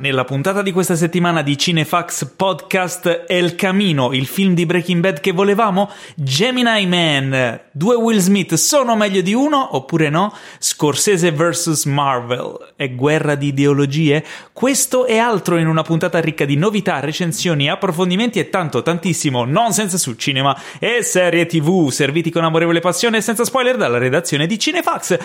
Nella puntata di questa settimana di Cinefax Podcast El Camino, il film di Breaking Bad che volevamo, Gemini Man, due Will Smith sono meglio di uno oppure no? Scorsese vs Marvel, è guerra di ideologie? Questo e altro in una puntata ricca di novità, recensioni, approfondimenti e tanto tantissimo nonsense su cinema e serie tv, serviti con amorevole passione e senza spoiler dalla redazione di Cinefax.it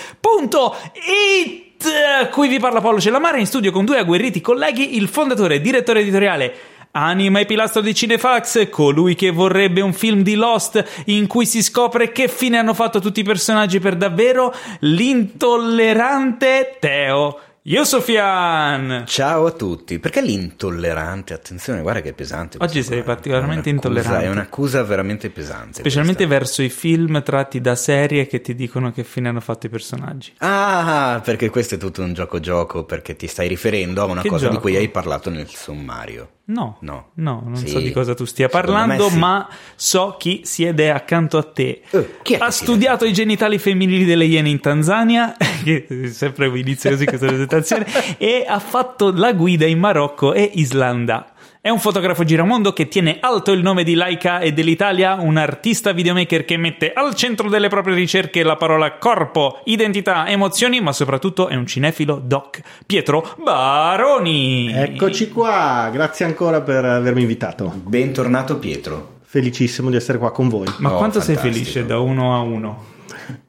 Qui vi parla Paolo Cellamare in studio con due agguerriti colleghi, il fondatore e direttore editoriale Anima e pilastro di Cinefax, colui che vorrebbe un film di Lost in cui si scopre che fine hanno fatto tutti i personaggi per davvero, l'intollerante Teo. Yusufian! Ciao a tutti. Perché l'intollerante? Attenzione, guarda che è pesante. Oggi sei particolarmente è intollerante. È un'accusa veramente pesante. Specialmente questa. verso i film tratti da serie che ti dicono che fine hanno fatto i personaggi. Ah, perché questo è tutto un gioco-gioco, perché ti stai riferendo a una Che cosa gioco? di cui hai parlato nel sommario. No, No. no, non Sì. so di cosa tu stia parlando, sì. ma so chi siede accanto a te. Eh, ha studiato i genitali femminili delle iene in Tanzania, che sempre inizio così questa presentazione, e ha fatto la guida in Marocco e Islanda. È un fotografo giramondo che tiene alto il nome di Laika e dell'Italia, un artista videomaker che mette al centro delle proprie ricerche la parola corpo, identità, emozioni, ma soprattutto è un cinefilo doc. Pietro Baroni. Eccoci qua, grazie ancora per avermi invitato. Bentornato Pietro. Felicissimo di essere qua con voi. Ma Oh, quanto sei fantastico. felice da uno a uno?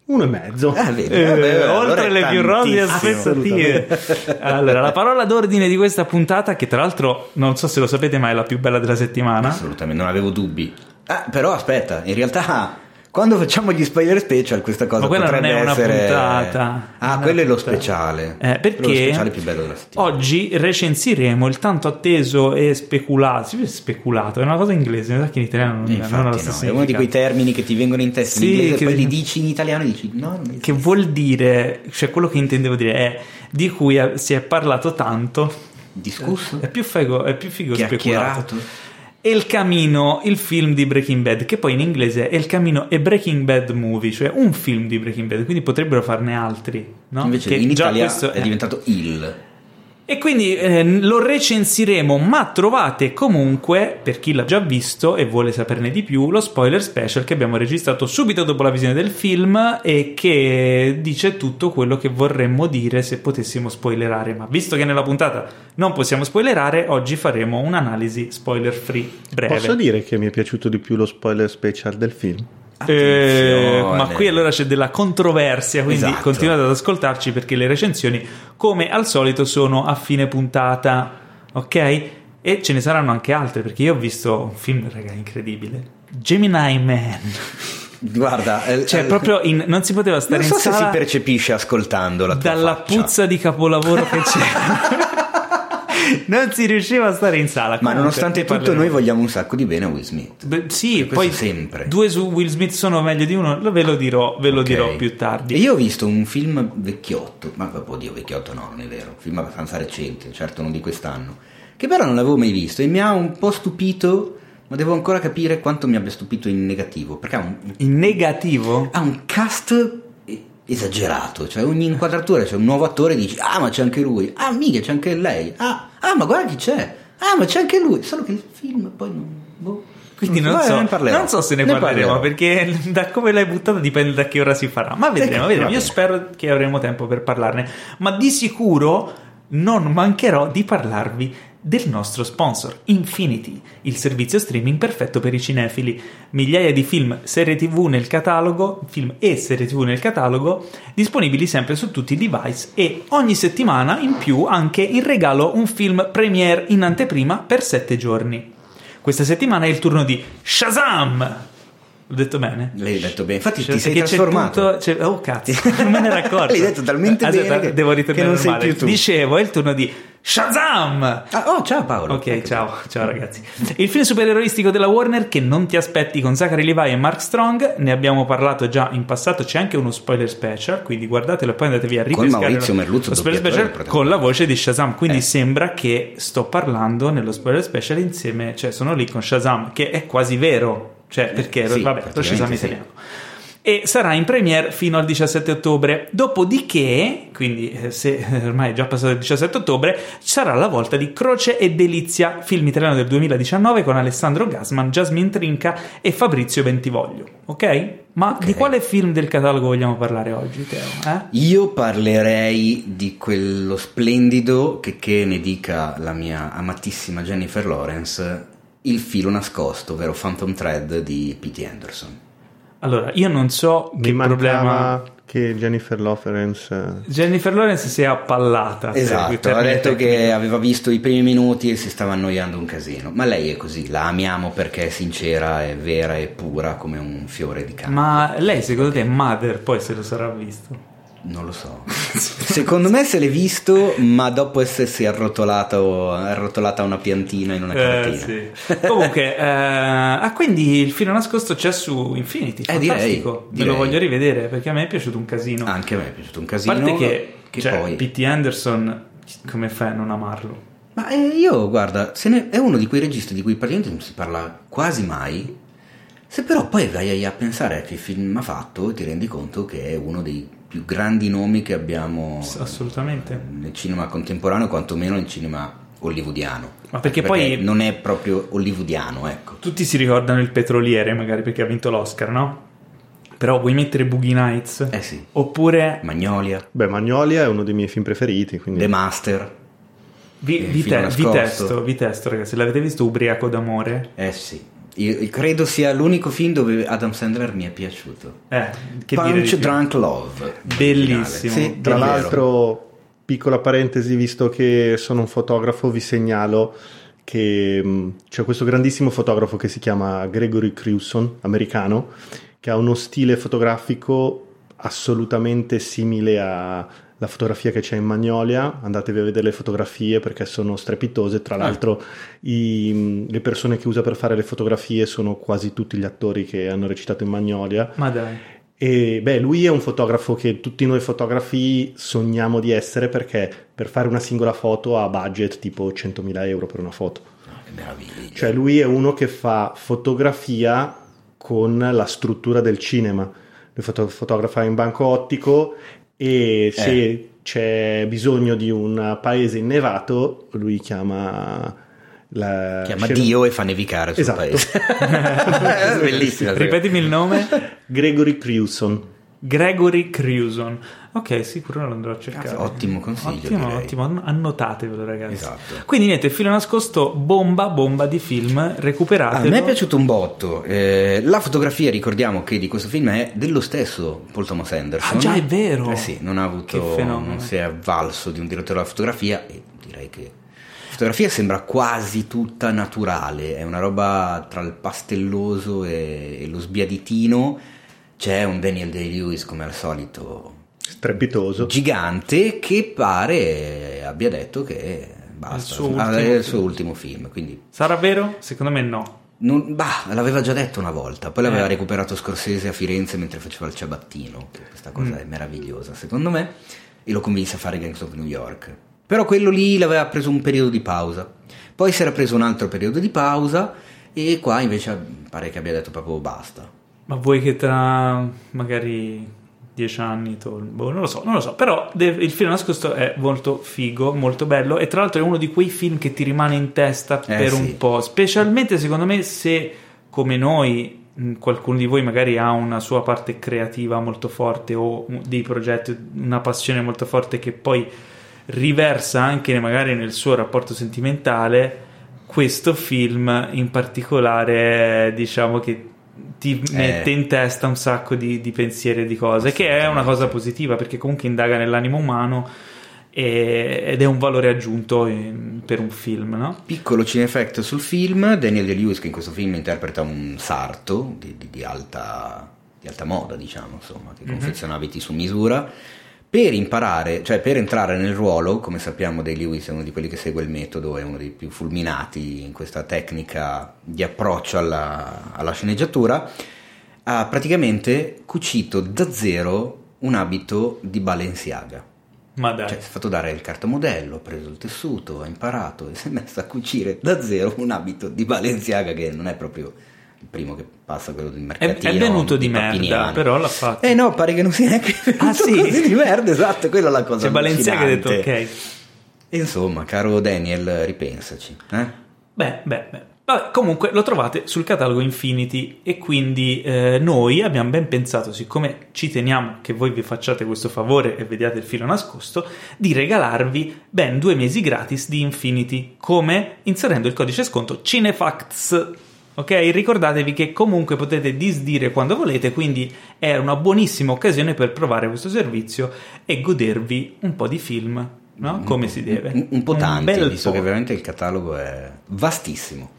Uno e mezzo. Ah, vedi, Eh, vabbè, allora oltre le più rosee aspettative. Allora, la parola d'ordine di questa puntata, che tra l'altro non so se lo sapete, ma è la più bella della settimana. Assolutamente, non avevo dubbi. Ah, però aspetta, in realtà quando facciamo gli spoiler special questa cosa Ma quella non è una essere... puntata. Ah, Non è quello è lo puntata. speciale. Eh, perché lo speciale più bello della settimana. oggi recensiremo il tanto atteso e speculato. Speculato, è una cosa inglese, mi sa che in italiano non, Infatti, non ha lo no, stesso è uno di quei termini che ti vengono in testa Sì, in inglese che- e poi li dici in italiano e dici no, non. Che vuol dire, cioè quello che intendevo dire è di cui eh, si è parlato tanto. discusso, È più figo, è più figo speculato. El Camino, il film di Breaking Bad, che poi in inglese è El Camino e Breaking Bad Movie, cioè un film di Breaking Bad, quindi potrebbero farne altri, no? Invece Che in Italia questo è diventato il. E quindi eh, lo recensiremo, ma trovate comunque, per chi l'ha già visto e vuole saperne di più, lo spoiler special che abbiamo registrato subito dopo la visione del film e che dice tutto quello che vorremmo dire se potessimo spoilerare. Ma visto che nella puntata non possiamo spoilerare, oggi faremo un'analisi spoiler free breve. Posso dire che mi è piaciuto di più lo spoiler special del film? Eh, ma qui allora c'è della controversia, quindi Esatto. continuate ad ascoltarci perché le recensioni, come al solito, sono a fine puntata, ok? E ce ne saranno anche altre perché io ho visto un film, raga, incredibile. Gemini Man. Guarda, Cioè, eh, proprio in- non si poteva stare non so in se sala si percepisce ascoltando la tua dalla faccia. puzza di capolavoro che c'era. non si riusciva a stare in sala. Ma Comunque, nonostante ne tutto parleremo. noi vogliamo un sacco di bene a Will Smith. Beh, sì, questo poi sempre. due su Will Smith sono meglio di uno, ve lo dirò, ve lo Ok. dirò più tardi. E io ho visto un film vecchiotto, ma oddio vecchiotto no, non è vero, un film abbastanza recente, certo non di quest'anno, che però non l'avevo mai visto e mi ha un po' stupito, ma devo ancora capire quanto mi abbia stupito in negativo, perché ha un, In negativo? ha un cast esagerato, cioè ogni inquadratura c'è un nuovo attore e dici ah ma c'è anche lui, ah mica c'è anche lei, ah, ah, ma guarda chi c'è, ah ma c'è anche lui, solo che il film poi non... Boh. Quindi non, so, non so se ne, Ne parleremo parlerò. perché da come l'hai buttata dipende da che ora si farà. Ma vedremo, Eh, vedremo. Io spero che avremo tempo per parlarne. Ma di sicuro non mancherò di parlarvi del nostro sponsor, Infinity, il servizio streaming perfetto per i cinefili. Migliaia di film, serie tv nel catalogo, film e serie tv nel catalogo, disponibili sempre su tutti i device e ogni settimana in più anche in regalo un film premiere in anteprima per 7 giorni. Questa settimana è il turno di Shazam! L'ho detto bene? L'hai detto bene, infatti Cioè, ti sei perché c'è trasformato. tutto- c'è- oh cazzo, non me ne ero accorto. L'hai detto talmente Aspetta, bene che- devo ritornare che non sei normale. più tu. Dicevo, è il turno di Shazam! Ah, oh ciao Paolo. Ok, Ecco. ciao, ciao ragazzi. Il film supereroistico della Warner che non ti aspetti con Zachary Levi e Mark Strong, ne abbiamo parlato già in passato, c'è anche uno spoiler special, quindi guardatelo e poi andatevi a ripescare Maurizio lo- Merluzzo, lo spoiler special con la voce di Shazam, quindi Eh. sembra che sto parlando nello spoiler special insieme, cioè sono lì con Shazam, che è quasi vero, cioè perché sì, vabbè, lo Shazam sì. E sarà in premiere fino al 17 ottobre. Dopodiché, quindi eh, se ormai è già passato il 17 ottobre, sarà la volta di Croce e Delizia, film italiano del 2019 con Alessandro Gasman, Jasmine Trinca e Fabrizio Bentivoglio. Ok? Ma Ok. di quale film del catalogo vogliamo parlare oggi, Teo? Eh? Io parlerei di quello splendido che, che ne dica la mia amatissima Jennifer Lawrence, Il filo nascosto, ovvero Phantom Thread di P.T. Anderson. Allora, io non so Mi che problema... che Jennifer Lawrence Jennifer Lawrence si è appallata. Esatto, ha detto tecnico. che aveva visto i primi minuti e si stava annoiando un casino. Ma lei è così, la amiamo perché è sincera, è vera e pura come un fiore di campo. Ma lei secondo te è Mother poi se lo sarà visto? Non lo so. Secondo me se l'è visto, ma dopo essersi arrotolato, arrotolata una piantina in una Eh, cartina. sì. Comunque, eh, ah, quindi il filo nascosto c'è su Infinity. Eh, direi, Fantastico. Me lo voglio rivedere perché a me è piaciuto un casino. Anche a me è piaciuto un a casino. parte che, che cioè, poi... P.T. Anderson, come fai a non amarlo? Ma eh, io, guarda, se ne- è uno di quei registi di cui praticamente non si parla quasi mai. Se però poi vai a pensare a che film ha fatto, ti rendi conto che è uno dei più grandi nomi che abbiamo Assolutamente. nel cinema contemporaneo, quantomeno nel cinema hollywoodiano. Ma perché poi- non è proprio hollywoodiano, ecco. Tutti si ricordano il petroliere, magari perché ha vinto l'Oscar, no? Però vuoi mettere Boogie Nights? Eh sì. Oppure Magnolia, Beh, Magnolia è uno dei miei film preferiti, quindi The Master. vi, Il vi, te- vi testo, vi testo, ragazzi. L'avete visto Ubriaco d'amore? Eh sì. Io io credo sia l'unico film dove Adam Sandler mi è piaciuto. Eh, Punch? Drunk Love. Bellissimo. Sì, Tra l'altro, piccola parentesi, visto che sono un fotografo, vi segnalo che mh, c'è questo grandissimo fotografo che si chiama Gregory Crewson, americano, che ha uno stile fotografico assolutamente simile alla fotografia che c'è in Magnolia. Andatevi a vedere le fotografie perché sono strepitose. Tra l'altro, i- le persone che usa per fare le fotografie sono quasi tutti gli attori che hanno recitato in Magnolia. Ma dai. E beh, lui è un fotografo che tutti noi fotografi sogniamo di essere perché per fare una singola foto ha budget tipo 100.000 euro per una foto. Che meraviglia. Cioè lui è uno che fa fotografia con la struttura del cinema. Lui foto- fotografa in banco ottico e se Eh. c'è bisogno di un paese innevato, lui chiama la Chiama scena- Dio e fa nevicare sul Esatto. paese. È bellissima. Ripetimi il nome. Gregory Crewson. Gregory Crewson. Ok, sicuro lo andrò a cercare. Cazzo, ottimo consiglio, Ottimo, direi. ottimo. Ann- Annotatevelo, ragazzi. Esatto. Quindi niente, il filo nascosto, bomba, bomba di film. A Recuperatelo. me è piaciuto un botto. Eh, la fotografia, ricordiamo che di questo film è dello stesso Paul Thomas Anderson. Ah, già, è vero. Eh sì, non ha Che avuto. fenomeno. Non si è avvalso di un direttore della fotografia e direi che. La fotografia sembra quasi tutta naturale, è una roba tra il pastelloso e, e lo sbiaditino. C'è un Daniel Day-Lewis come al solito Strepitoso. gigante che pare abbia detto che basta, Il suo Ah, ultimo è il film. suo ultimo film, quindi Sarà vero? Secondo me no. non- bah, l'aveva già detto una volta, poi l'aveva Eh. recuperato Scorsese a Firenze mentre faceva il ciabattino, che questa cosa Mm. è meravigliosa secondo me, e lo convinse a fare Gangs of New York. Però quello lì l'aveva preso un periodo di pausa, poi si era preso un altro periodo di pausa e qua invece pare che abbia detto proprio basta. Ma vuoi che tra magari dieci anni tol- boh, non lo so, non lo so. Però de- il film nascosto è molto figo, molto bello. E tra l'altro è uno di quei film che ti rimane in testa Eh, per sì. un po'. Specialmente secondo me se come noi. Qualcuno di voi magari ha una sua parte creativa molto forte o dei progetti, una passione molto forte che poi riversa anche magari nel suo rapporto sentimentale. Questo film in particolare, diciamo che ti mette in testa un sacco di, di pensieri e di cose, che è una cosa positiva perché comunque indaga nell'animo umano e- ed è un valore aggiunto in- per un film, no? Piccolo cinefect sul film, Daniel Day-Lewis che in questo film interpreta un sarto di, di- di alta, di alta moda, diciamo, insomma, che abiti su misura. Per imparare, cioè per entrare nel ruolo, come sappiamo Day-Lewis è uno di quelli che segue il metodo, è uno dei più fulminati in questa tecnica di approccio alla, alla sceneggiatura, ha praticamente cucito da zero un abito di Balenciaga. Ma dai, Cioè, si è fatto dare il cartamodello, ha preso il tessuto, ha imparato e si è messo a cucire da zero un abito di Balenciaga che non è proprio il primo che passa quello del È, mercatino. è venuto di merda, però l'ha fatto. Eh no, pare che non sia neanche Ah, sì? così di merda, esatto, quella è la cosa C'è Balenciaga che ha detto ok. Insomma, caro Daniel, ripensaci. Eh? Beh, beh, beh. Vabbè, comunque lo trovate sul catalogo Infinity e quindi eh, noi abbiamo ben pensato, siccome ci teniamo che voi vi facciate questo favore e vediate il filo nascosto, di regalarvi ben due mesi gratis di Infinity, come inserendo il codice sconto Cinefacts. Ok, ricordatevi che comunque potete disdire quando volete, quindi è una buonissima occasione per provare questo servizio e godervi un po' di film, no? Come si deve. Un, un po' tanti, bel visto po'. che veramente il catalogo è vastissimo.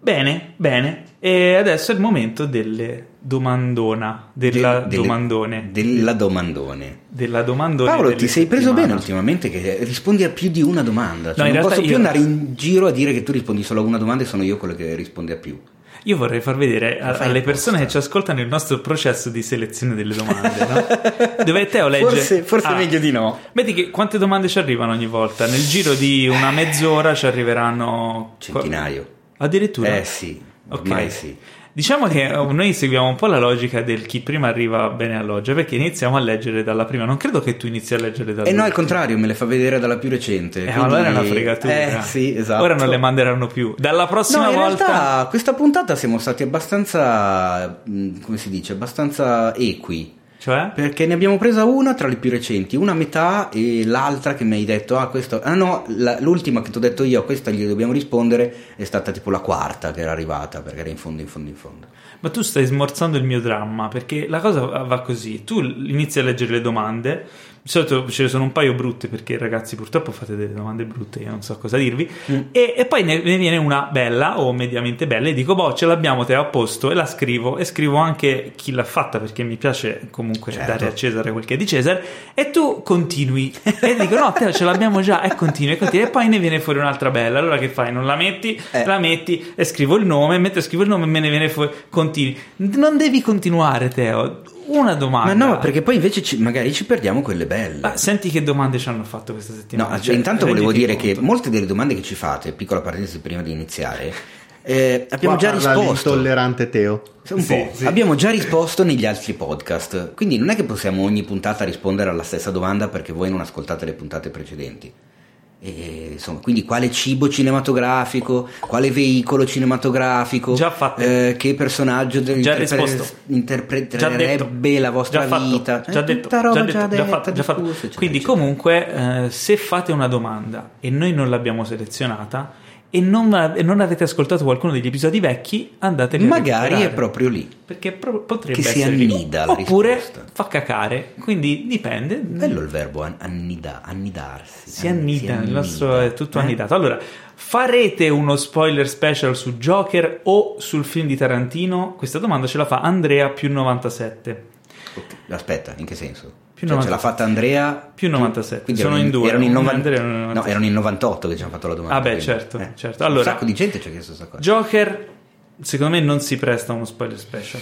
Bene, bene. E adesso è il momento delle domandona, della Del- delle- domandone. Della domandone. della domandone. Paolo, ti sei preso bene ultimamente che rispondi a più di una domanda. Cioè, No, non posso più io- andare in giro a dire che tu rispondi solo a una domanda e sono io quello che risponde a più. Io vorrei far vedere a- alle persone che ci ascoltano il nostro processo di selezione delle domande, no? Dove Teo legge... Forse, forse Ah, meglio di no. Vedi che quante domande ci arrivano ogni volta? Nel giro di una mezz'ora ci arriveranno... Centinaio. Addirittura? Eh sì, ormai Ok. sì. Diciamo che eh, noi seguiamo un po' la logica del chi prima arriva bene alloggia, perché iniziamo a leggere dalla prima. Non credo che tu inizi a leggere dalla E no, al contrario, me le fa vedere dalla più recente. Eh, quindi- allora è una fregatura. Eh sì, esatto. Ora non le manderanno più. Dalla prossima No, in volta. realtà questa puntata siamo stati abbastanza, mh, come si dice, abbastanza equi. Cioè? Perché ne abbiamo presa una tra le più recenti, una a metà e l'altra che mi hai detto, ah questo, ah no, la- l'ultima che ti ho detto io, a questa gli dobbiamo rispondere, è stata tipo la quarta che era arrivata, perché era in fondo, in fondo, in fondo. Ma tu stai smorzando il mio dramma, perché la cosa va così. Tu inizi a leggere le domande. Di solito ce ne sono un paio brutte perché ragazzi purtroppo fate delle domande brutte, io non so cosa dirvi. Mm. E, e poi ne, ne viene una bella o mediamente bella e dico, boh, ce l'abbiamo te a posto e la scrivo. E scrivo anche chi l'ha fatta perché mi piace comunque Certo. dare a Cesare quel che è di Cesare. E tu continui. e dico, no, te ce l'abbiamo già. E continui, e continui. E poi ne viene fuori un'altra bella. Allora che fai? Non la metti? Eh. La metti e scrivo il nome. Mentre scrivo il nome me ne viene fuori. Continui. Non devi continuare, Teo. Una domanda. Ma no, perché poi invece ci- magari ci perdiamo quelle belle. Ah, senti che domande ci hanno fatto questa No, settimana. cioè, intanto volevo dire che conto. molte delle domande che ci fate, piccola parentesi prima di iniziare, eh, abbiamo Qua già risposto. l'intollerante Teo. Un Sì, po'. sì. Abbiamo già risposto negli altri podcast, quindi non è che possiamo ogni puntata rispondere alla stessa domanda perché voi non ascoltate le puntate precedenti. E, insomma, quindi quale cibo cinematografico, quale veicolo cinematografico, fatto. eh, che personaggio interpre- interpreterebbe la vostra Già fatto. vita. Già Eh, detto, tutta roba già, detto, già detta, fatto, già fatto. eccetera, Quindi, eccetera. comunque, eh, se fate una domanda e noi non l'abbiamo selezionata e non, e non avete ascoltato qualcuno degli episodi vecchi, andate a magari è proprio lì. perché pro- potrebbe che si essere lì. annida la oppure risposta. fa cacare. Quindi dipende. Bello il verbo an- annida, annidarsi. Si annida, il nostro annida. è tutto Eh? annidato. Allora, farete uno spoiler special su Joker o sul film di Tarantino? Questa domanda ce la fa Andrea più 97. Ok, Aspetta, in che senso? Più Cioè, ce 97. l'ha fatta Andrea Più 97. Quindi Sono in due, Erano in, novan- Andrea no, 97. erano in 98 che ci hanno fatto la domanda. Ah, beh, quindi, certo, eh. certo. Allora- un sacco di gente ci ha chiesto questa cosa. Joker, secondo me, non si presta a uno spoiler special.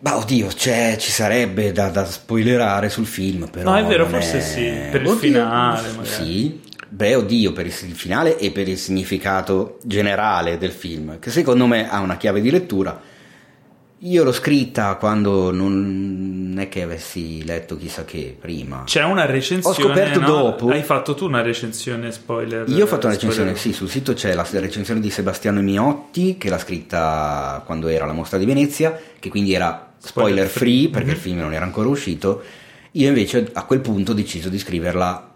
Ma oddio, c'è, ci sarebbe da, da spoilerare sul film, però. No, è vero, forse è- sì, per il Oddio, finale, magari. Sì. Beh, oddio, per il finale e per il significato generale del film, che secondo me ha una chiave di lettura. Io l'ho scritta quando non è che avessi letto chissà che prima. C'è una recensione. Ho scoperto no? dopo. Hai fatto tu una recensione spoiler? Io ho fatto una spoiler- recensione, sì, sul sito c'è la recensione di Sebastiano Miotti che l'ha scritta quando era la mostra di Venezia, che quindi era spoiler Spoiler free free. perché il Mhm. film non era ancora uscito. Io invece a quel punto ho deciso di scriverla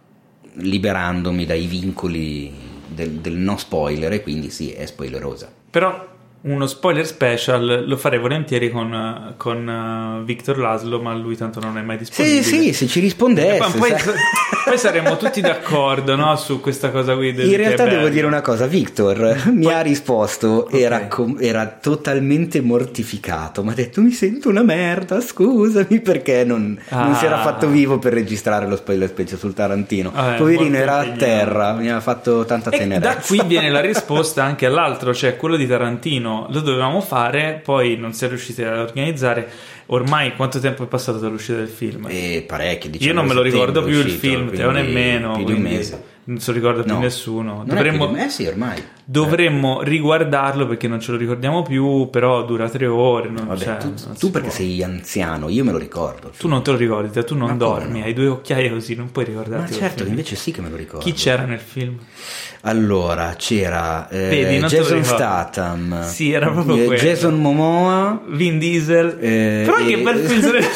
liberandomi dai vincoli del, del no spoiler e quindi sì, è spoilerosa. Però uno spoiler special lo farei volentieri con, con eh, Victor Laszlo, ma lui tanto non è mai Sì, disponibile. sì, se ci E rispondesse. poi, poi- poi saremmo tutti d'accordo no, su questa cosa qui. del- In realtà devo dire una cosa, Victor mi Poi- ha risposto, era, Ok. com- era totalmente mortificato, mi ha detto mi sento una merda, scusami perché non, non si era Ah. fatto vivo per registrare lo spoiler special sul Tarantino. Ah, Poverino era a terra, mi ha fatto tanta E tenerezza. da qui viene la risposta anche all'altro, cioè quello di Tarantino. Lo dovevamo fare, poi non si è riusciti a organizzare. Ormai quanto tempo è passato dall'uscita del film? E parecchio, Io non me lo ricordo più il film, te nemmeno. Più di un mese. Non se lo ricorda più No. nessuno. Dovremmo, più eh sì, ormai. dovremmo riguardarlo perché non ce lo ricordiamo più, però dura tre ore. Vabbè, c'è, tu, tu perché può. sei anziano, io me lo ricordo. Tu non te lo ricordi, tu non Ma dormi, no? hai due occhiaie così, non puoi Ma ricordarti. quel certo, invece sì che me lo ricordo. Chi c'era nel film? Allora, c'era eh, Vedi, Jason. Statham. Sì, era proprio eh, quello. Jason Momoa. Vin Diesel. Eh, Però e- che bel film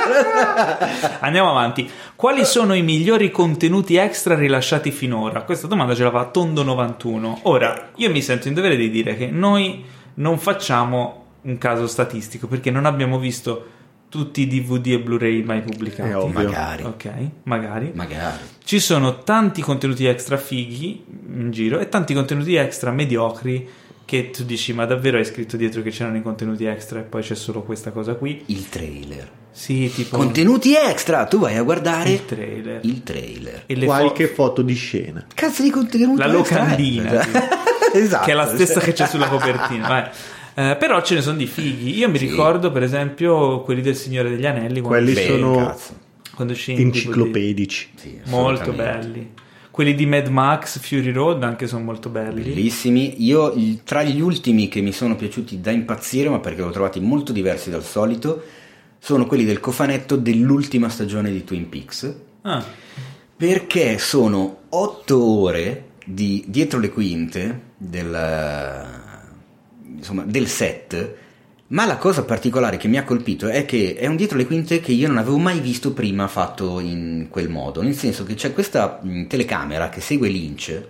Andiamo avanti. Quali sono i migliori contenuti extra rilasciati finora? Questa domanda ce la fa Tondo91. Ora, io mi sento in dovere di dire che noi non facciamo un caso statistico perché non abbiamo visto tutti i DVD e Blu-ray mai pubblicati. È ovvio. Magari. Ok, magari. Magari. Ci sono tanti contenuti extra fighi in giro e tanti contenuti extra mediocri che tu dici ma davvero hai scritto dietro che c'erano i contenuti extra e poi c'è solo questa cosa qui? Il trailer. Sì, tipo Contenuti extra, tu vai a guardare il trailer. il trailer. E Qualche fo- foto di scena. Cazzo di contenuti La extra. locandina, esatto. che è la stessa che c'è sulla copertina. vai. Eh, però ce ne sono di fighi. Io mi Sì. ricordo, per esempio, quelli del Signore degli Anelli quando, Quelli Beh, sono cazzo. quando in enciclopedici. Sì. Molto belli. Quelli di Mad Max Fury Road anche sono molto belli. Bellissimi. Io tra gli ultimi che mi sono piaciuti da impazzire, ma perché li ho trovati molto diversi dal solito, sono quelli del cofanetto dell'ultima stagione di Twin Peaks. Ah, Perché sono otto ore di dietro le quinte del, insomma, del set. Ma la cosa particolare che mi ha colpito è che è un dietro le quinte che io non avevo mai visto prima fatto in quel modo. Nel senso che c'è questa mh, telecamera che segue Lynch e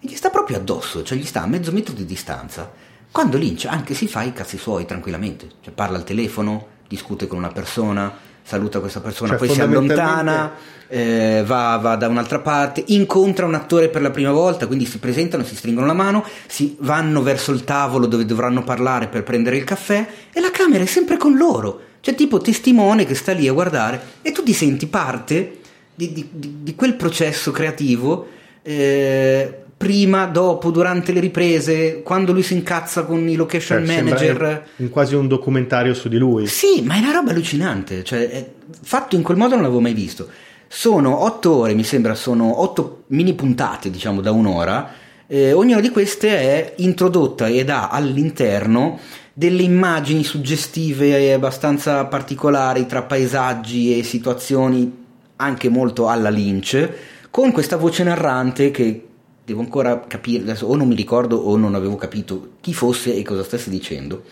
gli sta proprio addosso, cioè gli sta a mezzo metro di distanza. Quando Lynch anche si fa i cazzi suoi tranquillamente, cioè parla al telefono, discute con una persona, saluta questa persona, Cioè, poi si allontana, eh, va, va da un'altra parte, incontra un attore per la prima volta, quindi si presentano, si stringono la mano, si vanno verso il tavolo dove dovranno parlare per prendere il caffè e la camera è sempre con loro. C'è tipo testimone che sta lì a guardare e tu ti senti parte di, di- di- di quel processo creativo eh, prima, dopo, durante le riprese, quando lui si incazza con i location Cioè, manager. un- quasi un documentario su di lui. Sì, ma è una roba allucinante, cioè, è- fatto in quel modo non l'avevo mai visto. Sono otto ore, mi sembra, sono otto mini puntate, diciamo, da un'ora. Eh, ognuna di queste è introdotta ed ha all'interno delle immagini suggestive e abbastanza particolari tra paesaggi e situazioni anche molto alla Lynch, con questa voce narrante che devo ancora capire, adesso o non mi ricordo o non avevo capito chi fosse e cosa stesse dicendo,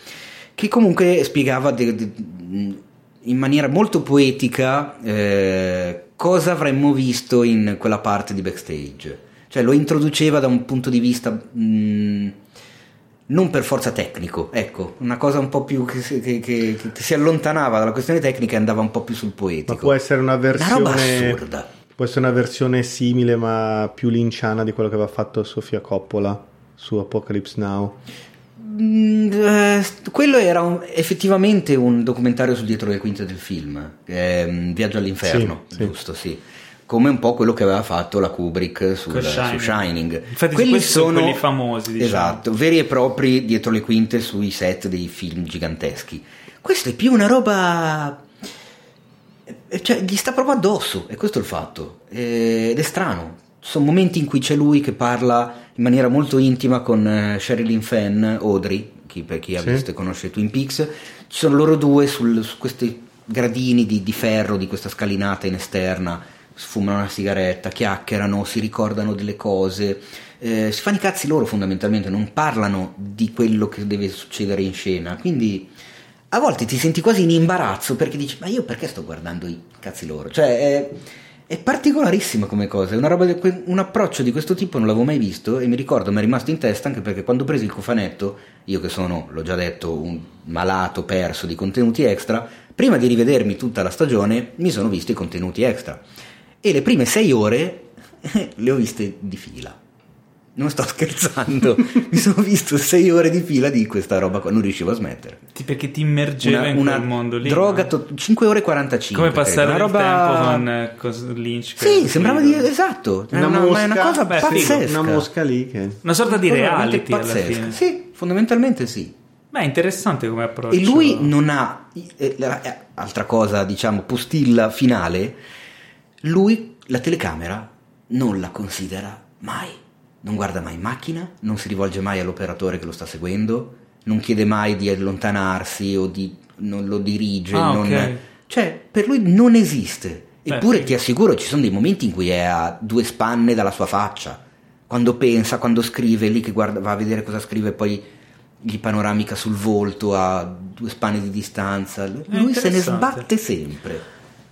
che comunque spiegava de- de- in maniera molto poetica eh, cosa avremmo visto in quella parte di backstage. Cioè lo introduceva da un punto di vista mh, non per forza tecnico, ecco, una cosa un po' più che, si- che- che- che si allontanava dalla questione tecnica e andava un po' più sul poetico. Ma può essere una Una roba versione. assurda. Può essere una versione simile ma più linciana di quello che aveva fatto Sofia Coppola su Apocalypse Now. Mm, eh, quello era un- effettivamente un documentario sul dietro le quinte del film, ehm, Viaggio all'inferno, Sì, sì. giusto, sì. Come un po' quello che aveva fatto la Kubrick sul, Con su Shining. Shining. Infatti questi sono quelli famosi, diciamo. Esatto, veri e propri dietro le quinte sui set dei film giganteschi. Questo è più una roba... eh, Cioè, gli sta proprio addosso, e questo è il fatto. Eh, Ed è strano. Ci sono momenti in cui c'è lui che parla in maniera molto intima con eh, Sherilyn Fenn, Audrey, chi, per chi ha Sì. visto e conosce Twin Peaks. Ci sono loro due sul- su questi gradini di, di ferro di questa scalinata in esterna, sfumano una sigaretta, chiacchierano, si ricordano delle cose. eh, si fanno i cazzi loro fondamentalmente, non parlano di quello che deve succedere in scena. Quindi a volte ti senti quasi in imbarazzo perché dici ma io perché sto guardando i cazzi loro? Cioè è, è particolarissima come cosa que- un approccio di questo tipo non l'avevo mai visto e mi ricordo mi è rimasto in testa anche perché quando ho preso il cofanetto io che sono l'ho già detto un malato perso di contenuti extra prima di rivedermi tutta la stagione mi sono visto i contenuti extra e le prime sei ore le ho viste di fila non sto scherzando mi sono visto sei ore di fila di questa roba qua non riuscivo a smettere perché ti immergeva in quel mondo lì. droga to- 5 ore e 45 Come passare una roba tempo con, con Lynch. sì sembrava di esatto una, ma è una cosa beh, pazzesca Una mosca lì che... Una sorta di Una reality alla pazzesca. fine. sì fondamentalmente sì Beh, è interessante come approccio. e lui non ha eh, eh, altra cosa diciamo postilla finale lui la telecamera non la considera mai. Non guarda mai in macchina, non si rivolge mai all'operatore che lo sta seguendo, non chiede mai di allontanarsi o di non lo dirige. Ah, non- ok. Cioè, per lui non esiste. Eppure ti assicuro ci sono dei momenti in cui è a due spanne dalla sua faccia. Quando pensa, quando scrive, lì che guarda, va a vedere cosa scrive e poi gli panoramica sul volto a due spanne di distanza. Lui se ne sbatte sempre.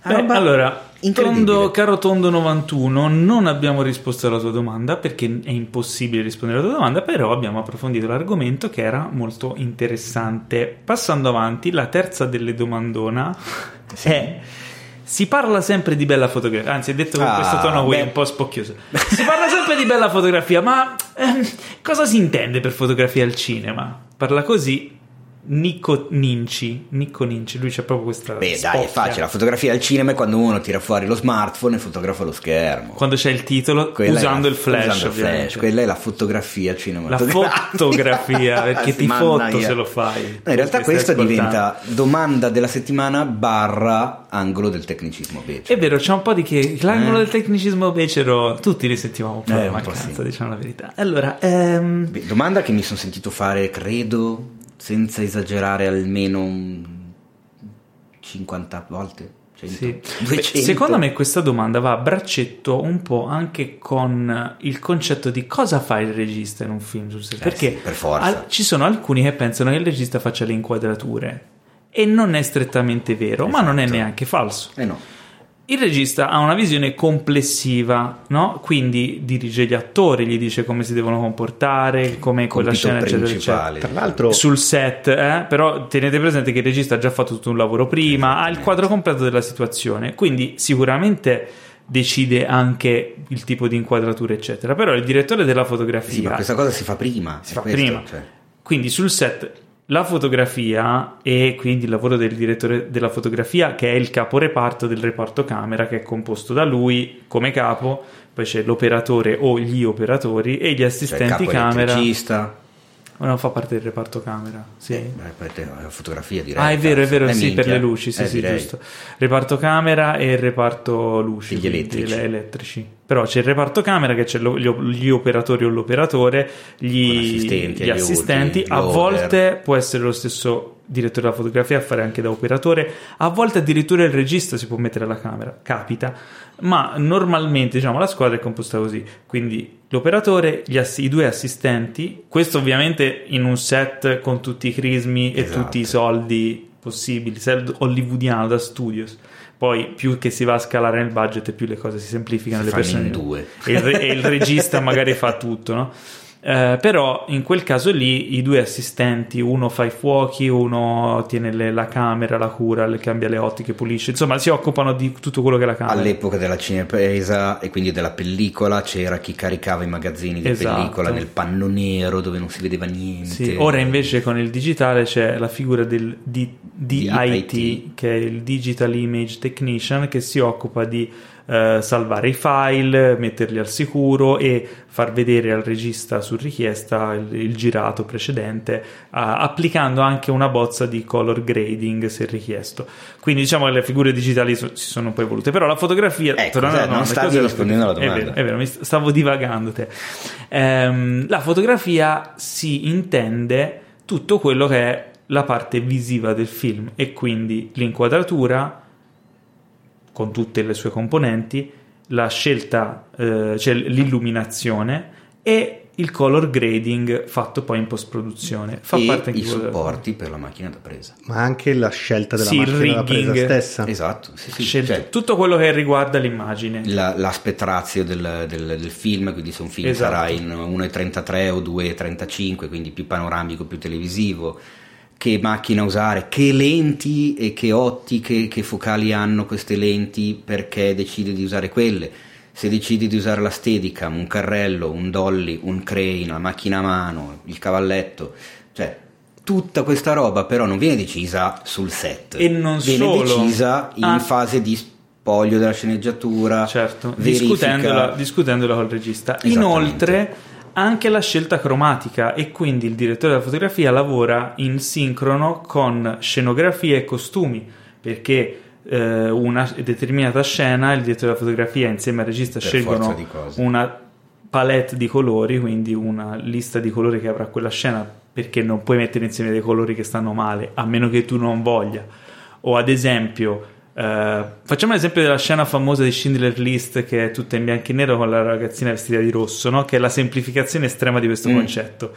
Beh, roba allora. Tondo, caro Tondo 91, non abbiamo risposto alla tua domanda perché è impossibile rispondere alla tua domanda, però abbiamo approfondito l'argomento che era molto interessante. Passando avanti, la terza delle domandona è... Si parla sempre di bella fotografia, anzi è detto con Ah, questo tono qui un po' spocchioso. Si parla sempre di bella fotografia, ma ehm, cosa si intende per fotografia al cinema? Parla così Nico Ninci, Nico Ninci, lui c'è proprio questa Beh, dai, è spocchia. facile. La fotografia al cinema è quando uno tira fuori lo smartphone e fotografa lo schermo. quando c'è il titolo Quella usando la- il flash, usando il flash. Quella è la fotografia la cinematografica. fotografia perché Sì, ti mia. se lo fai No, in realtà questa diventa domanda della settimana barra angolo del tecnicismo becero. è vero c'è un po' di che l'angolo Eh. del tecnicismo becero tutti li sentivamo un po' Eh, la mancanza sì. diciamo la verità allora ehm, Beh, domanda che mi sono sentito fare, credo, senza esagerare, almeno un 50 volte. 100, Sì. 200. Beh, Secondo me questa domanda va a braccetto un po' anche con il concetto di cosa fa il regista in un film sul set. Eh Perché sì, per al- ci sono alcuni che pensano che il regista faccia le inquadrature e non è strettamente vero, ma non è Esatto. neanche falso. Eh no. Il regista ha una visione complessiva, no? Quindi dirige gli attori, gli dice come si devono comportare, come quella scena, eccetera, eccetera principale. Tra l'altro, sul set, eh? però tenete presente che il regista ha già fatto tutto un lavoro prima, ha il quadro completo della situazione, quindi sicuramente decide anche il tipo di inquadratura, eccetera. Però il direttore della fotografia Sì, ma questa cosa si fa prima. si fa questo, prima. cioè. Quindi sul set la fotografia e quindi il lavoro del direttore della fotografia che è il caporeparto del reparto camera che è composto da lui come capo, poi c'è l'operatore o gli operatori e gli Cioè, assistenti capo camera. Ma non fa parte del reparto camera, sì. Te- la fotografia direi. Ah, è vero, è vero, Eh, sì, minchia. per le luci, sì, Eh, sì, direi. giusto. Reparto camera e il reparto luci, Gli elettrici. le- elettrici. Però c'è il reparto camera che c'è lo- gli, gli operatori o l'operatore, gli assistenti, gli assistenti. ultimi, A volte può essere lo stesso direttore della fotografia a fare anche da operatore, a volte addirittura il regista si può mettere alla camera, capita. Ma normalmente diciamo la squadra è composta così, quindi l'operatore, gli ass- i due assistenti, questo ovviamente in un set con tutti i crismi e Esatto. tutti i soldi possibili, set hollywoodiano da studios. Poi più che si va a scalare nel budget, più le cose si semplificano. Si le persone in due. E il, re- e il regista magari fa tutto, no? Eh, però in quel caso lì i due assistenti, uno fa i fuochi, uno tiene le- la camera, la cura, le cambia le ottiche, pulisce, insomma si occupano di tutto quello che è la camera. All'epoca della cinepresa e quindi della pellicola c'era chi caricava i magazzini di Esatto. pellicola nel panno nero dove non si vedeva niente. Sì, ora invece con il digitale c'è la figura del DIT. che è il Digital Image Technician, che si occupa di eh, salvare i file, metterli al sicuro e far vedere al regista su richiesta il, il girato precedente, ah, applicando anche una bozza di color grading se richiesto. Quindi diciamo che le figure digitali so- si sono un po' evolute, però la fotografia... Ecco, tornando alla dai, non domanda, stavi rispondendo alla domanda. È vero, è vero, mi st- stavo divagando te. Ehm, la fotografia si intende tutto quello che è la parte visiva del film e quindi l'inquadratura con tutte le sue componenti, la scelta, eh, cioè l'illuminazione e il color grading fatto poi in post produzione. Fa e parte anche i supporti per la macchina da presa. ma anche la scelta della Sì, macchina da presa rigging. stessa. Esatto, sì, sì. scelta- Cioè, tutto quello che riguarda l'immagine. la- l'aspect ratio del, del- del film, quindi se un film Esatto. sarà in 1,33 o 2,35, quindi più panoramico, più televisivo, che macchina usare, che lenti e che ottiche, che focali hanno queste lenti, perché decide di usare quelle. Se decidi di usare la Steadicam, un carrello, un dolly, un crane, la macchina a mano, il cavalletto, cioè tutta questa roba però non viene decisa sul set, E non viene solo. decisa in Ah. fase di spoglio della sceneggiatura, Certo, discutendola, discutendola col regista. Inoltre anche la scelta cromatica e quindi il direttore della fotografia lavora in sincrono con scenografia e costumi perché eh, una determinata scena, il direttore della fotografia insieme al regista Per scelgono una palette di colori, quindi una lista di colori che avrà quella scena, perché non puoi mettere insieme dei colori che stanno male, a meno che tu non voglia. O ad esempio, eh, facciamo l'esempio della scena famosa di Schindler List, che è tutta in bianco e nero con la ragazzina vestita di rosso, no? che è la semplificazione estrema di questo Mm. concetto.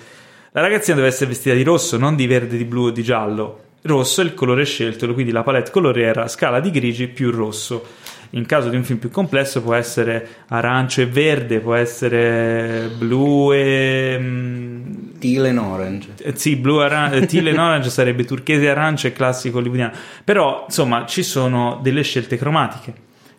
La ragazzina deve essere vestita di rosso, non di verde, di blu o di giallo. Rosso è il colore scelto, quindi la palette colori era scala di grigi più rosso. In caso di un film più complesso può essere arancio e verde, può essere blu e... mm, Teal and Orange. eh, Sì, blu aran- teal and orange sarebbe turchese e arancio e classico hollywoodiano. Però, insomma, ci sono delle scelte cromatiche.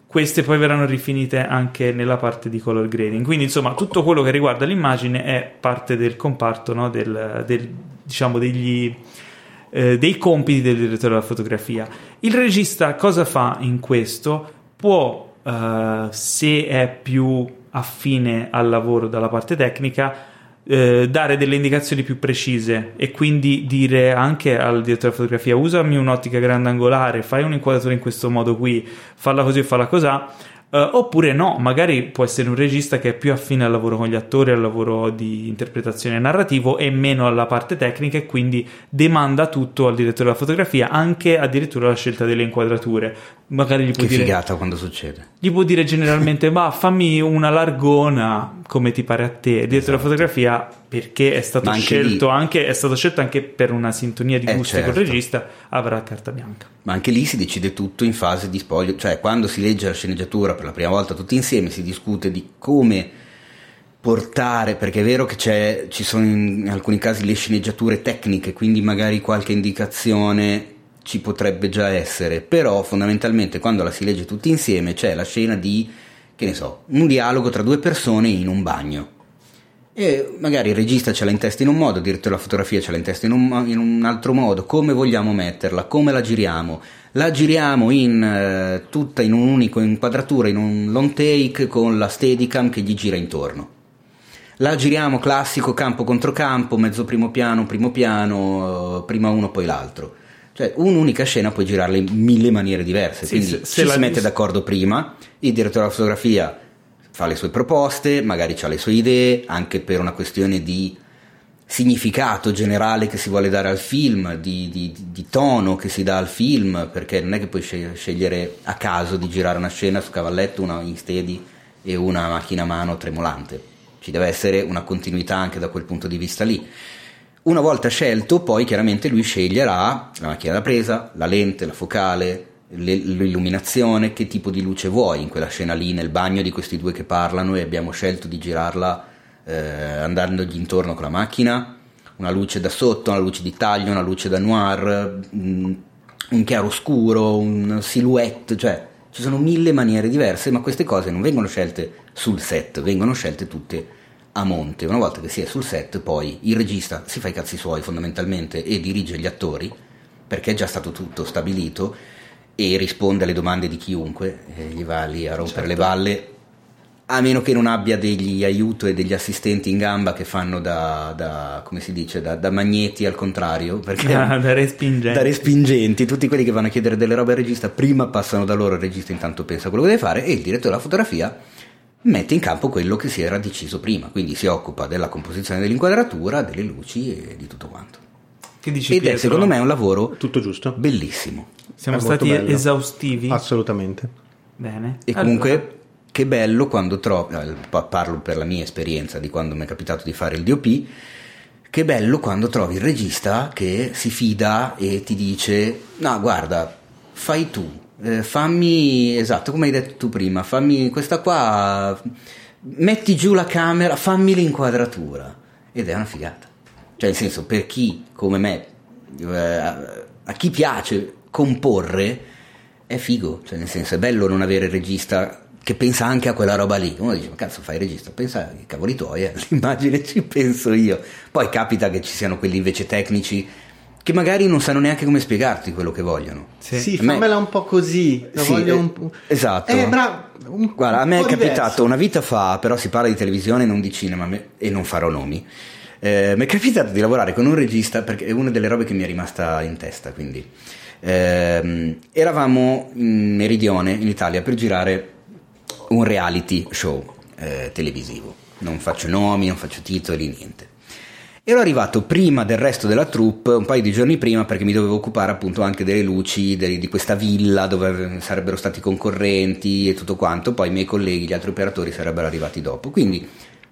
Queste poi verranno rifinite anche nella parte di color grading. Quindi, insomma, tutto quello che riguarda l'immagine è parte del comparto, no? del, del- diciamo, degli, eh, dei compiti del direttore della fotografia. Il regista cosa fa in questo? Può, eh, se è più affine al lavoro dalla parte tecnica, eh, dare delle indicazioni più precise e quindi dire anche al direttore della fotografia usami un'ottica grandangolare, fai un'inquadratura in questo modo qui, falla così o falla cosà. Eh, oppure no, magari può essere un regista che è più affine al lavoro con gli attori, al lavoro di interpretazione narrativo e meno alla parte tecnica e quindi demanda tutto al direttore della fotografia, anche addirittura la scelta delle inquadrature. Magari gli può Che dire figata quando succede. gli può dire generalmente ma fammi una largona come ti pare a te il direttore della fotografia perché è stato anche scelto lì- anche, è stato scelto anche per una sintonia di Eh, gusti col certo. regista avrà carta bianca Ma anche lì si decide tutto in fase di spoglio, cioè quando si legge la sceneggiatura per la prima volta tutti insieme si discute di come portare, perché è vero che ci sono in alcuni casi le sceneggiature tecniche, quindi magari qualche indicazione ci potrebbe già essere, però fondamentalmente quando la si legge tutti insieme c'è la scena di, che ne so, un dialogo tra due persone in un bagno. E magari il regista ce l'ha in testa in un modo, il direttore della fotografia ce l'ha in testa in un, in un altro modo, come vogliamo metterla, come la giriamo. La giriamo in eh, tutta in un'unica inquadratura, in un long take con la steadicam che gli gira intorno. La giriamo classico campo contro campo, mezzo primo piano, primo piano, eh, prima uno poi l'altro. Cioè un'unica scena puoi girarla in mille maniere diverse, Sì, quindi se- se la si mette d'accordo prima, il direttore della fotografia fa le sue proposte, magari ha le sue idee, anche per una questione di significato generale che si vuole dare al film, di, di- di tono che si dà al film, perché non è che puoi sceg- scegliere a caso di girare una scena su cavalletto, una in steady e una macchina a mano tremolante. Ci deve essere una continuità anche da quel punto di vista lì. Una volta scelto, poi chiaramente lui sceglierà la macchina da presa, la lente, la focale, le- l'illuminazione, che tipo di luce vuoi in quella scena lì nel bagno di questi due che parlano e abbiamo scelto di girarla eh, andandogli intorno con la macchina, una luce da sotto, una luce di taglio, una luce da noir, mm, un chiaro scuro, un silhouette, cioè ci sono mille maniere diverse, ma queste cose non vengono scelte sul set, vengono scelte tutte a monte. Una volta che si è sul set, poi il regista si fa i cazzi suoi fondamentalmente e dirige gli attori, perché è già stato tutto stabilito e risponde alle domande di chiunque, e gli va lì a rompere le balle, a meno che non abbia degli aiuto e degli assistenti in gamba che fanno da, da- come si dice, da, da magneti al contrario, perché da, da respingente da respingenti, tutti quelli che vanno a chiedere delle robe al regista, prima passano da loro, il regista intanto pensa a quello che deve fare e il direttore della fotografia mette in campo quello che si era deciso prima, quindi si occupa della composizione dell'inquadratura, delle luci e di tutto quanto. Che dici Ed è Pietro? secondo me un lavoro Tutto giusto? bellissimo. siamo È stati esaustivi Assolutamente. bene E Allora, comunque che bello quando trovi, eh, pa- parlo per la mia esperienza di quando mi è capitato di fare il DOP, che bello quando trovi il regista che si fida e ti dice no guarda fai tu, eh, fammi esatto come hai detto tu prima, fammi questa qua, metti giù la camera, fammi l'inquadratura ed è una figata. Cioè nel senso per chi come me, eh, a chi piace comporre è figo, cioè nel senso è bello non avere il regista che pensa anche a quella roba lì. Uno dice, ma cazzo fai il regista, pensa ai cavoli tuoi, eh, l'immagine ci penso io. Poi capita che ci siano quelli invece tecnici che magari non sanno neanche come spiegarti quello che vogliono. sì. Sì, me- fammela un po' così. La Sì, voglio eh, un po'. esatto. Eh, bravo. un- Guarda, a me è po' capitato diverso. una vita fa, però si parla di televisione, non di cinema, e non farò nomi. Eh, mi è capitato di lavorare con un regista perché è una delle robe che mi è rimasta in testa, quindi Ehm, eravamo in Meridione, in Italia, per girare un reality show eh, televisivo. Non faccio nomi, non faccio titoli, niente. Ero arrivato prima del resto della troupe, un paio di giorni prima, perché mi dovevo occupare appunto anche delle luci de- di questa villa dove sarebbero stati concorrenti e tutto quanto. Poi i miei colleghi, gli altri operatori sarebbero arrivati dopo. Quindi,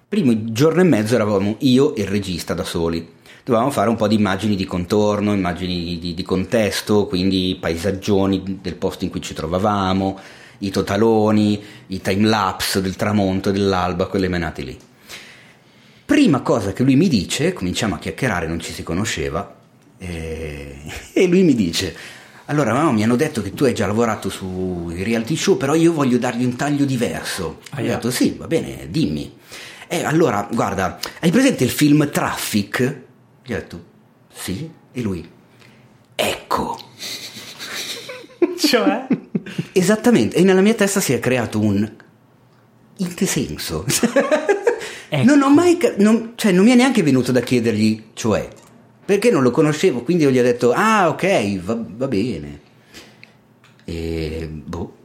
primo giorno e mezzo eravamo io e il regista da soli. Dovevamo fare un po' di immagini di contorno, immagini di, di contesto, quindi paesaggioni del posto in cui ci trovavamo, i totaloni, i time lapse del tramonto, dell'alba, quelle menate lì. Prima cosa che lui mi dice, cominciamo a chiacchierare, non ci si conosceva, e, e lui mi dice, allora mamma mi hanno detto che tu hai già lavorato sui reality show, però io voglio dargli un taglio diverso. Ah, Ho yeah. detto sì, va bene, dimmi. E allora, guarda, hai presente il film Traffic? Gli ho detto sì, e lui, ecco. Cioè? Esattamente, e nella mia testa si è creato un... In che senso? Ecco. Non ho mai... ca- non, cioè, non mi è neanche venuto da chiedergli, cioè, perché non lo conoscevo, quindi io gli ho detto, ah, ok, va, va bene. E... boh.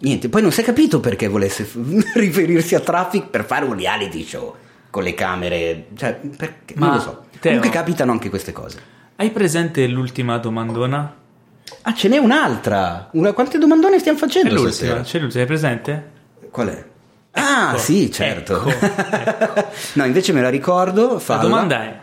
Niente, poi non si è capito perché volesse f- riferirsi a Traffic per fare un reality show con le camere, cioè, perché, Ma, non lo so. Teo- Comunque capitano anche queste cose. Hai presente l'ultima domandona? Ah, ce n'è un'altra! Una, quante domandone stiamo È facendo l'ultima, stasera? c'è l'ultima, hai presente? Qual è? Ah, Ecco, sì, certo. ecco, no, invece me la ricordo. La Falla. domanda è,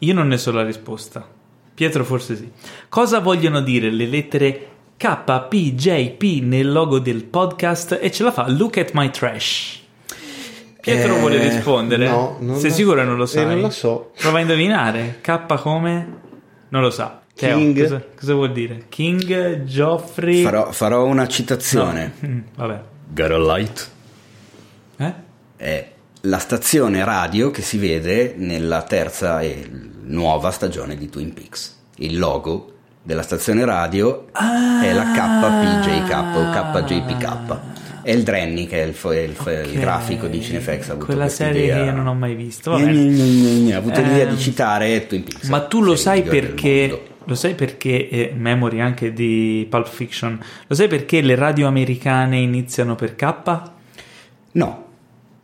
io non ne so la risposta, Pietro forse sì. Cosa vogliono dire le lettere K, P, J, P nel logo del podcast? E ce la fa Look at my trash. Pietro Eh, vuole rispondere? no, non Sei la- sicuro non lo eh, sai? non lo so. Prova a indovinare. K come? Non lo sa. Teo, King. Cosa, cosa vuol dire? King, Geoffrey... Farò, farò una No. citazione. Mm, vabbè. Got a light? Eh? È la stazione radio che si vede nella terza e nuova stagione di Twin Peaks. Il logo della stazione radio è la KPJK o KJPK. È il Drenny che è il, fo- il fo- il grafico di Cinefx. Ha avuto Quella serie idea. che io non ho mai visto. Vabbè. Ha avuto l'idea Ehm, di citare Twin Peaks. Ma tu lo sai perché lo sai perché eh, memory anche di Pulp Fiction. Lo sai perché le radio americane iniziano per K? No,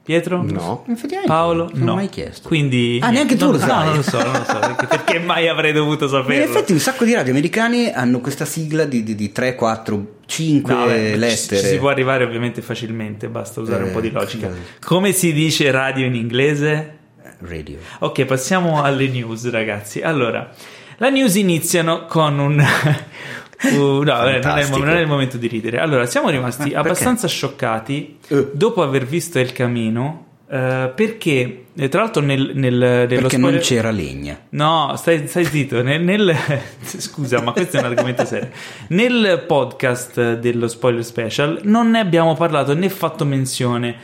Pietro? No. effettivamente Paolo? non no. l'ho mai chiesto. Quindi Ah, neanche tu non- lo no, sai? non lo so, non lo so, perché, perché mai avrei dovuto Ma saperlo? in effetti un sacco di radio americane hanno questa sigla di, di, di 3, 4, 5 No, vabbè, ci- lettere. Ci, si può arrivare ovviamente facilmente, basta usare un Eh, po' di logica. sì. Come si dice radio in inglese? Radio. Ok, passiamo alle news, ragazzi. Allora, la news iniziano con un. Uh, no, vabbè, non, è non è il momento di ridere. Allora, siamo rimasti Ah, abbastanza scioccati Eh. dopo aver visto il camino. eh, perché, eh, tra l'altro, nel, nel, nello Perché spoiler- non c'era legna. No, stai, stai zitto. Nel, nel- Scusa, ma questo è un argomento serio. Nel podcast dello spoiler special non ne abbiamo parlato né fatto menzione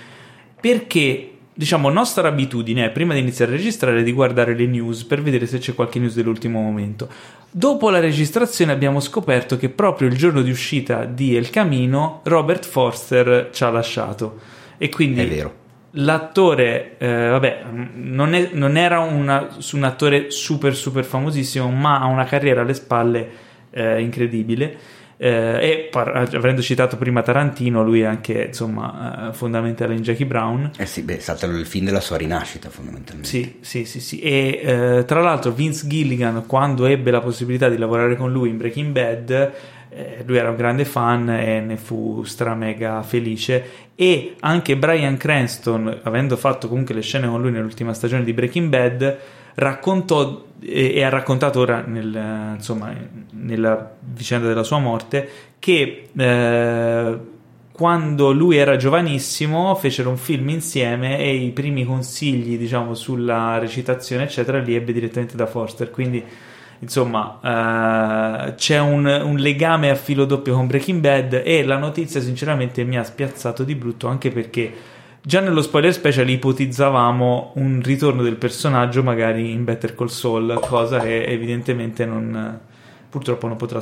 perché, diciamo, nostra abitudine è prima di iniziare a registrare di guardare le news per vedere se c'è qualche news dell'ultimo momento. Dopo la registrazione abbiamo scoperto che proprio il giorno di uscita di El Camino Robert Forster ci ha lasciato. E quindi È vero. L'attore, eh, vabbè, non, è- non era una- un attore super super famosissimo, ma ha una carriera alle spalle eh, incredibile. Eh, e par- avendo citato prima Tarantino, lui è anche insomma eh, fondamentale in Jackie Brown. Eh sì, beh, è stato il film della sua rinascita fondamentalmente. Sì, sì, sì, sì. E eh, tra l'altro Vince Gilligan, quando ebbe la possibilità di lavorare con lui in Breaking Bad, eh, lui era un grande fan e ne fu stra mega felice. E anche Brian Cranston, avendo fatto comunque le scene con lui nell'ultima stagione di Breaking Bad, raccontò e, ha raccontato ora nel, insomma, nella vicenda della sua morte che eh, quando lui era giovanissimo fecero un film insieme e i primi consigli diciamo sulla recitazione eccetera li ebbe direttamente da Forster. Quindi insomma eh, c'è un, un legame a filo doppio con Breaking Bad e la notizia sinceramente mi ha spiazzato di brutto anche perché già nello spoiler special ipotizzavamo un ritorno del personaggio magari in Better Call Saul cosa che evidentemente non purtroppo non potrà,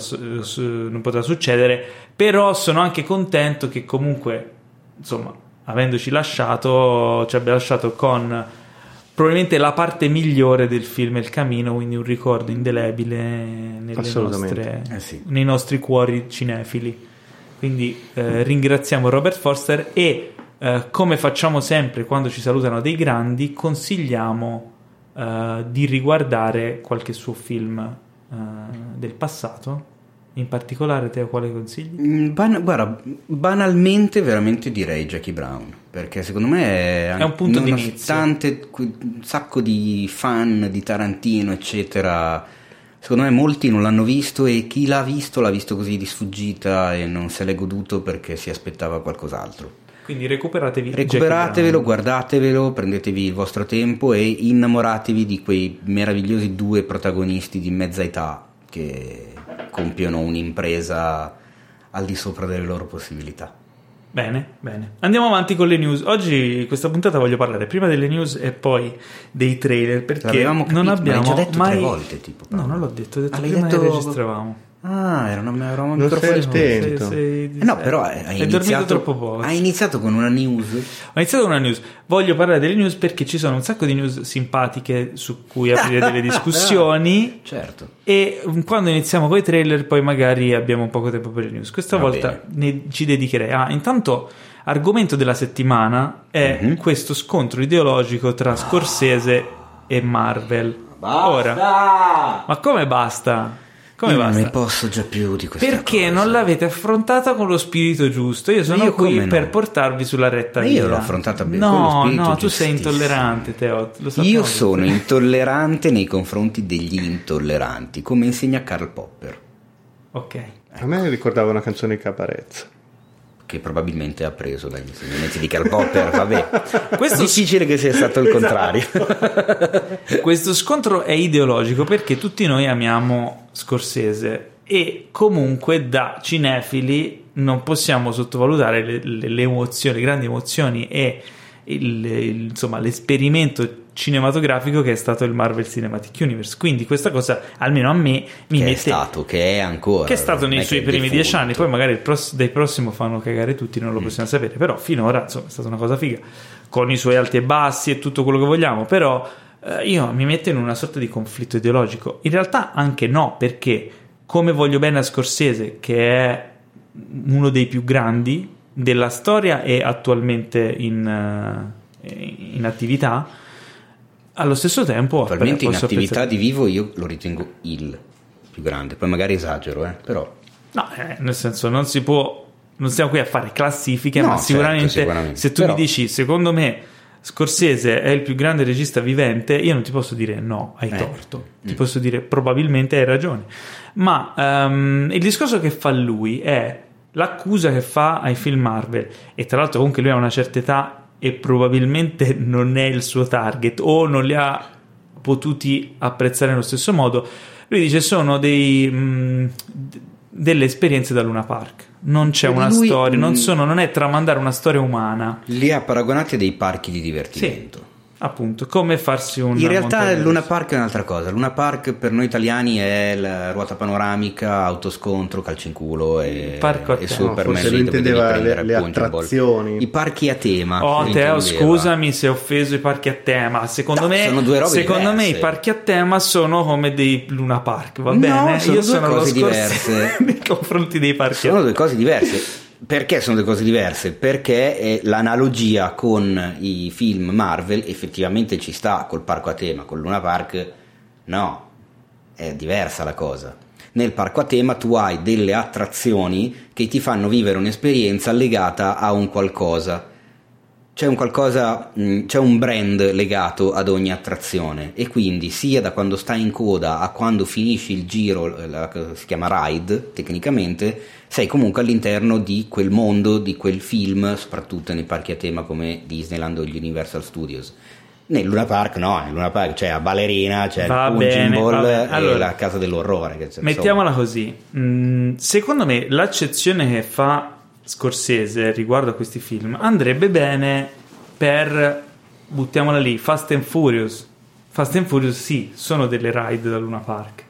non potrà succedere, però sono anche contento che comunque, insomma, avendoci lasciato, ci abbia lasciato con probabilmente la parte migliore del film Il Camino, quindi un ricordo indelebile nostre- Eh sì. nei nostri cuori cinefili. Quindi eh, ringraziamo Robert Forster e eh, come facciamo sempre quando ci salutano dei grandi, consigliamo eh, di riguardare qualche suo film eh, del passato. In particolare, Teo, quale consigli? Mm, ban- guarda, banalmente veramente direi Jackie Brown, perché secondo me è, È un punto di nonostante un sacco di fan di Tarantino, eccetera, secondo me molti non l'hanno visto e chi l'ha visto l'ha visto così di sfuggita e non se l'è goduto perché si aspettava qualcos'altro. Quindi recuperatevi. Recuperatevelo, guardatevelo, prendetevi il vostro tempo e innamoratevi di quei meravigliosi due protagonisti di mezza età che compiono un'impresa al di sopra delle loro possibilità. Bene, bene. Andiamo avanti con le news. Oggi questa puntata voglio parlare prima delle news e poi dei trailer perché capito, non abbiamo detto mai tre volte, tipo, No, Paolo. non l'ho detto, ho detto Ah, prima che detto- registravamo. Ah, era una, era una Non sei microfono- attento. Sei- sei- Eh no, però hai, iniziato, troppo poco. hai iniziato con una news. Ho iniziato con una news. Voglio parlare delle news perché ci sono un sacco di news simpatiche su cui aprire delle discussioni. Certo. E mm, quando iniziamo con i trailer, poi magari abbiamo poco tempo per le news. Questa Va volta ne- ci dedicherei. Ah, intanto, argomento della settimana è Mhm. questo scontro ideologico tra Scorsese e Marvel. Ora, ma come basta? Come Io non ne posso già più di questa Perché cosa. non l'avete affrontata con lo spirito giusto? Io sono Io qui no? per portarvi sulla retta via. io l'ho affrontata bene, con lo No, no, tu sei intollerante, Teo. Io sono intollerante nei confronti degli intolleranti, come insegna Karl Popper, Ok. A me ricordava una canzone di Caparezza. Che probabilmente ha preso dagli insegnamenti di Karl Popper. Vabbè, Questo- difficile che sia stato il contrario. Questo scontro è ideologico perché tutti noi amiamo Scorsese e comunque da cinefili non possiamo sottovalutare le, le- le emozioni, le grandi emozioni e il- il- insomma, l'esperimento cinematografico che è stato il Marvel Cinematic Universe. Quindi questa cosa, almeno a me, mi che mette è stato, che è ancora. che è stato nei suoi primi defunto. dieci anni, poi magari pross- dai prossimo fanno cagare tutti, non lo Mm. possiamo sapere, però finora insomma, è stata una cosa figa, con i suoi alti e bassi e tutto quello che vogliamo, però eh, io mi metto in una sorta di conflitto ideologico, in realtà anche no, perché come voglio bene a Scorsese, che è uno dei più grandi della storia e attualmente in, eh, in attività, allo stesso tempo Attualmente in attività apprezzare- di vivo io lo ritengo il più grande, poi magari esagero, eh, però No, eh, nel senso non si può, non stiamo qui a fare classifiche, No, ma certo, sicuramente, sicuramente. se tu Però- mi dici secondo me Scorsese è il più grande regista vivente, io non ti posso dire no, hai Eh. torto, ti Mm. posso dire probabilmente hai ragione. Ma ehm, il discorso che fa lui è l'accusa che fa ai film Marvel, e tra l'altro comunque lui ha una certa età e probabilmente non è il suo target o non li ha potuti apprezzare nello stesso modo. Lui dice sono dei, mh, d- delle esperienze da Luna Park. Non c'è Lui- una storia, non, mh. sono, non è tramandare una storia umana. li ha paragonati a dei parchi di divertimento. Appunto, come farsi un In realtà montagna Luna. Park è un'altra cosa. Luna Park per noi italiani è la ruota panoramica, autoscontro, calcio in culo e, Parco a e tema. Superman. No, devi intendeva prendere le- le attrazioni. I parchi a tema. Oh, Teo, scusami se ho offeso i parchi a tema. Secondo No, me, sono due robe secondo me i parchi a tema sono come dei Luna Park, va No, bene? sono Io due sono cose diverse. nei confronti dei parchi a Sono due cose diverse. Perché sono due cose diverse? Perché l'analogia con i film Marvel effettivamente ci sta col parco a tema, con Luna Park no, è diversa la cosa. Nel parco a tema tu hai delle attrazioni che ti fanno vivere un'esperienza legata a un qualcosa. C'è un qualcosa, mh, c'è un brand legato ad ogni attrazione e quindi sia da quando stai in coda a quando finisci il giro, eh, si chiama ride tecnicamente, sei comunque all'interno di quel mondo, di quel film, soprattutto nei parchi a tema come Disneyland o gli Universal Studios. Nel Luna Park no, nel Luna Park c'è la ballerina, c'è Va il bene, ball e Allora, la casa dell'orrore. Che, Mettiamola così. Mm, secondo me l'accezione che fa Scorsese riguardo a questi film andrebbe bene per buttiamola lì, Fast and Furious. Fast and Furious sì, sono delle ride da Luna Park.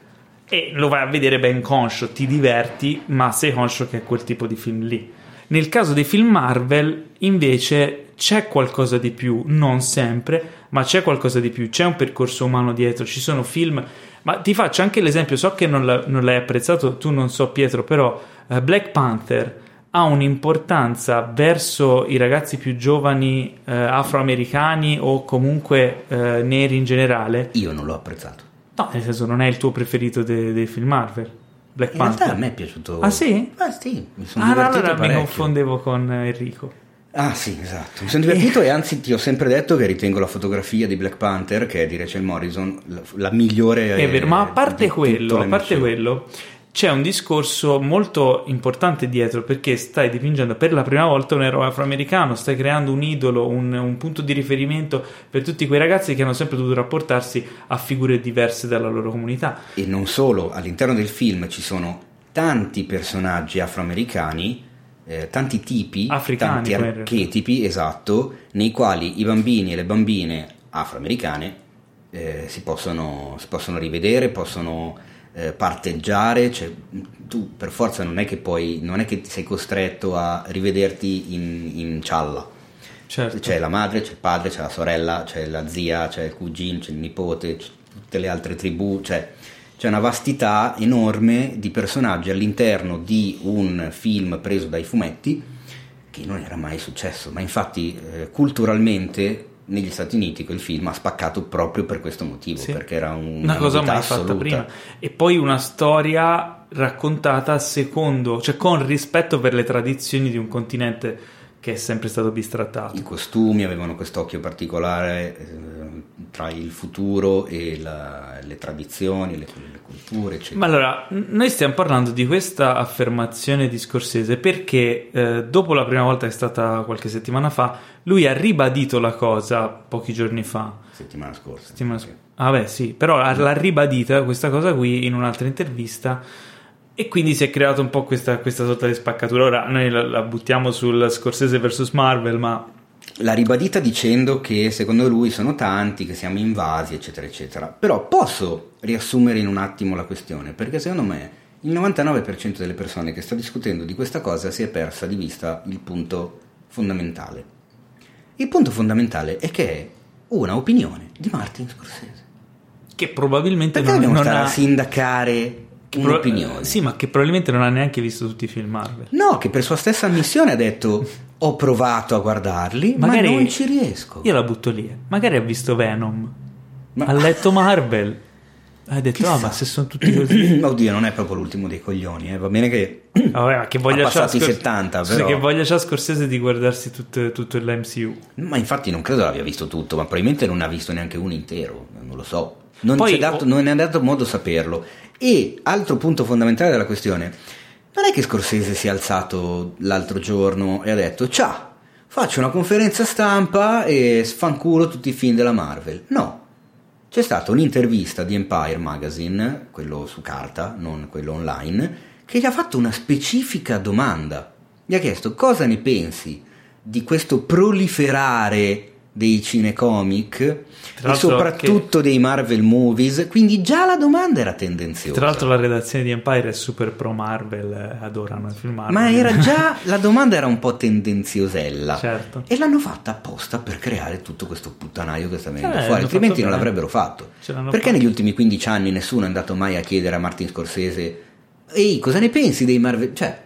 E lo vai a vedere ben conscio, ti diverti, ma sei conscio che è quel tipo di film lì. Nel caso dei film Marvel, invece, c'è qualcosa di più, non sempre, ma c'è qualcosa di più, c'è un percorso umano dietro, ci sono film. Ma ti faccio anche l'esempio, so che non, la- non l'hai apprezzato, tu non so Pietro, però eh, Black Panther ha un'importanza verso i ragazzi più giovani eh, afroamericani o comunque eh, neri in generale. Io non l'ho apprezzato. No, nel senso non è il tuo preferito de- dei film Marvel. Black In Panther. realtà a me è piaciuto. Ah, sì? Ah sì, mi sono Ah, divertito allora mi parecchio. confondevo con Enrico. Ah sì, esatto. Mi sono divertito e anzi ti ho sempre detto che ritengo la fotografia di Black Panther, che è di Rachel Morrison, la, la migliore. È vero, ma a eh, parte quello, a parte quello, c'è un discorso molto importante dietro perché stai dipingendo per la prima volta un eroe afroamericano, stai creando un idolo, un, un punto di riferimento per tutti quei ragazzi che hanno sempre dovuto rapportarsi a figure diverse dalla loro comunità. E non solo, all'interno del film ci sono tanti personaggi afroamericani, eh, tanti tipi, Africani, tanti archetipi, esatto, nei quali i bambini e le bambine afroamericane eh, si, possono, si possono rivedere, possono eh, parteggiare, cioè, tu per forza non è che poi, non è che sei costretto a rivederti in, in cialla. Certo. C'è la madre, c'è il padre, c'è la sorella, c'è la zia, c'è il cugino, c'è il nipote, c'è tutte le altre tribù, cioè c'è una vastità enorme di personaggi all'interno di un film preso dai fumetti che non era mai successo, ma infatti eh, culturalmente negli Stati Uniti quel film ha spaccato proprio per questo motivo, Sì. perché era un, una cosa mai fatta assoluta. prima e poi una storia raccontata secondo, cioè con rispetto per le tradizioni di un continente che è sempre stato bistrattato. I costumi avevano quest'occhio particolare eh, tra il futuro e la- le tradizioni, le, le culture, eccetera. Ma allora, noi stiamo parlando di questa affermazione di Scorsese perché eh, dopo la prima volta che è stata qualche settimana fa, lui ha ribadito la cosa pochi giorni fa. settimana scorsa. Settimana sc- Ah beh sì, però ha- l'ha ribadita questa cosa qui in un'altra intervista e quindi si è creata un po' questa, questa sorta di spaccatura. Ora noi la, la buttiamo sul Scorsese vs Marvel, ma L'ha ribadita dicendo che secondo lui sono tanti, che siamo invasi, eccetera, eccetera. Però posso riassumere in un attimo la questione, perché secondo me il 99% delle persone che sta discutendo di questa cosa si è persa di vista il punto fondamentale. Il punto fondamentale è che è una opinione di Martin Scorsese. che probabilmente Perché non, dobbiamo non stare ha... a sindacare che pro- un'opinione? Sì, ma che probabilmente non ha neanche visto tutti i film Marvel. No, che per sua stessa ammissione ha detto ho provato a guardarli, Magari- ma non ci riesco. Io la butto lì. Magari ha visto Venom. Ma- Ha letto Marvel. Ha detto, Chissà. ah, ma se sono tutti così. Oddio, non è proprio l'ultimo dei coglioni, eh. va bene che Vabbè, ma che voglia Ha c'ha passato i Scor- 70, Scusa, però. che voglia c'ha Scorsese di guardarsi tutto, tutto l'MCU. Ma infatti non credo l'abbia visto tutto, ma probabilmente non ha visto neanche uno intero, non lo so. Non, Poi- dato, non è dato modo saperlo. E altro punto fondamentale della questione, non è che Scorsese si è alzato l'altro giorno e ha detto ciao, faccio una conferenza stampa e sfanculo tutti i film della Marvel. No, c'è stata un'intervista di Empire Magazine, quello su carta, non quello online, che gli ha fatto una specifica domanda. Gli ha chiesto cosa ne pensi di questo proliferare dei cinecomic e soprattutto dei Marvel movies, quindi già la domanda era tendenziosa. Tra l'altro la redazione di Empire è super pro Marvel, eh, adorano i film Marvel. Ma era già la domanda era un po' tendenziosella. Certo. E l'hanno fatta apposta per creare tutto questo puttanaio che sta venendo Eh, fuori, altrimenti non l'avrebbero fatto. Perché fatto. negli ultimi 15 anni nessuno è andato mai a chiedere a Martin Scorsese Ehi, cosa ne pensi dei Marvel? Cioè,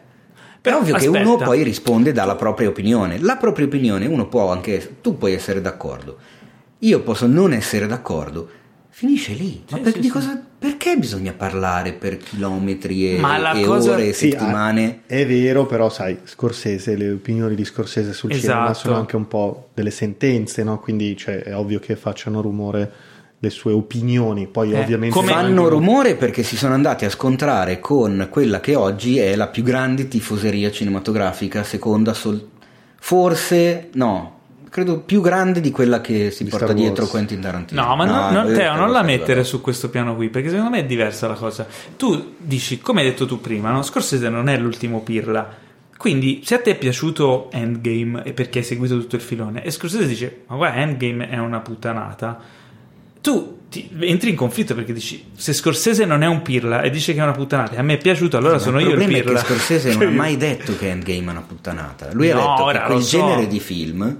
Però, è ovvio aspetta. che uno poi risponde dalla propria opinione. La propria opinione uno può anche tu puoi essere d'accordo. Io posso non essere d'accordo. Finisce lì. Ma Sì, per- sì, di sì. cosa- perché bisogna parlare per chilometri e, e cosa- ore e Sì, settimane? ah, è vero, però sai, Scorsese, le opinioni di Scorsese sul cinema Esatto. sono anche un po' delle sentenze, no? Quindi cioè, è ovvio che facciano rumore le sue opinioni. Poi Eh, ovviamente come- Fanno rumore perché si sono andati a scontrare con quella che oggi è la più grande tifoseria cinematografica, seconda sol- forse no, credo più grande di quella che si Di porta dietro Quentin Tarantino. No, ma non, non- eh, Teo, Star non la Wars, mettere su questo piano qui, perché secondo me è diversa la cosa. Tu dici, come hai detto tu prima, no? Scorsese non è l'ultimo pirla. Quindi, se a te è piaciuto Endgame e perché hai seguito tutto il filone, e Scorsese dice, ma guarda, Endgame è una puttanata, tu ti- entri in conflitto perché dici se Scorsese non è un pirla e dice che è una puttanata a me è piaciuto allora Ma sono io il il problema pirla è che Scorsese non ha mai detto che Endgame è una puttanata. Lui No, ha detto ora che quel so. genere di film,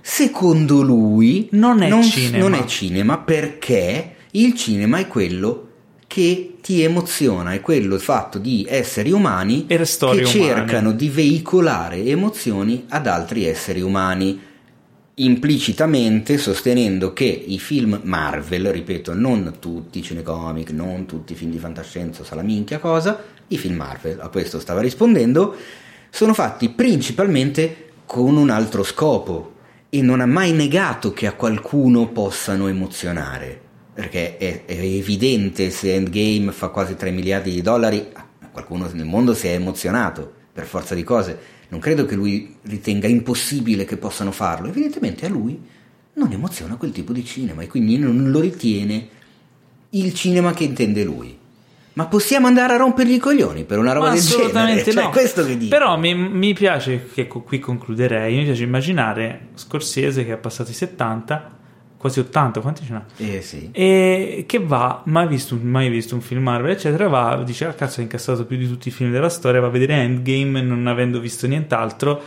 secondo lui, Non è cinema. non è cinema perché il cinema è quello che ti emoziona, è quello fatto di esseri umani che umane. cercano di veicolare emozioni ad altri esseri umani implicitamente sostenendo che i film Marvel, ripeto, non tutti i cinecomic, non tutti i film di fantascienza, sa la minchia cosa, i film Marvel, a questo stava rispondendo, sono fatti principalmente con un altro scopo e non ha mai negato che a qualcuno possano emozionare, perché è, è evidente se Endgame fa quasi 3 miliardi di dollari, qualcuno nel mondo si è emozionato per forza di cose. Non credo che lui ritenga impossibile che possano farlo. Evidentemente a lui non emoziona quel tipo di cinema e quindi non lo ritiene il cinema che intende lui. Ma possiamo andare a rompergli i coglioni per una roba Ma del genere? assolutamente Cioè, no. questo che dico. Però mi, mi piace, che qui concluderei, mi piace immaginare Scorsese che ha passato i 70, quasi 80, quanti ce n'ha? Eh sì. E che va, mai visto, un- mai visto un film Marvel, eccetera, va, dice, ah cazzo, ha incassato più di tutti i film della storia, va a vedere Endgame non avendo visto nient'altro.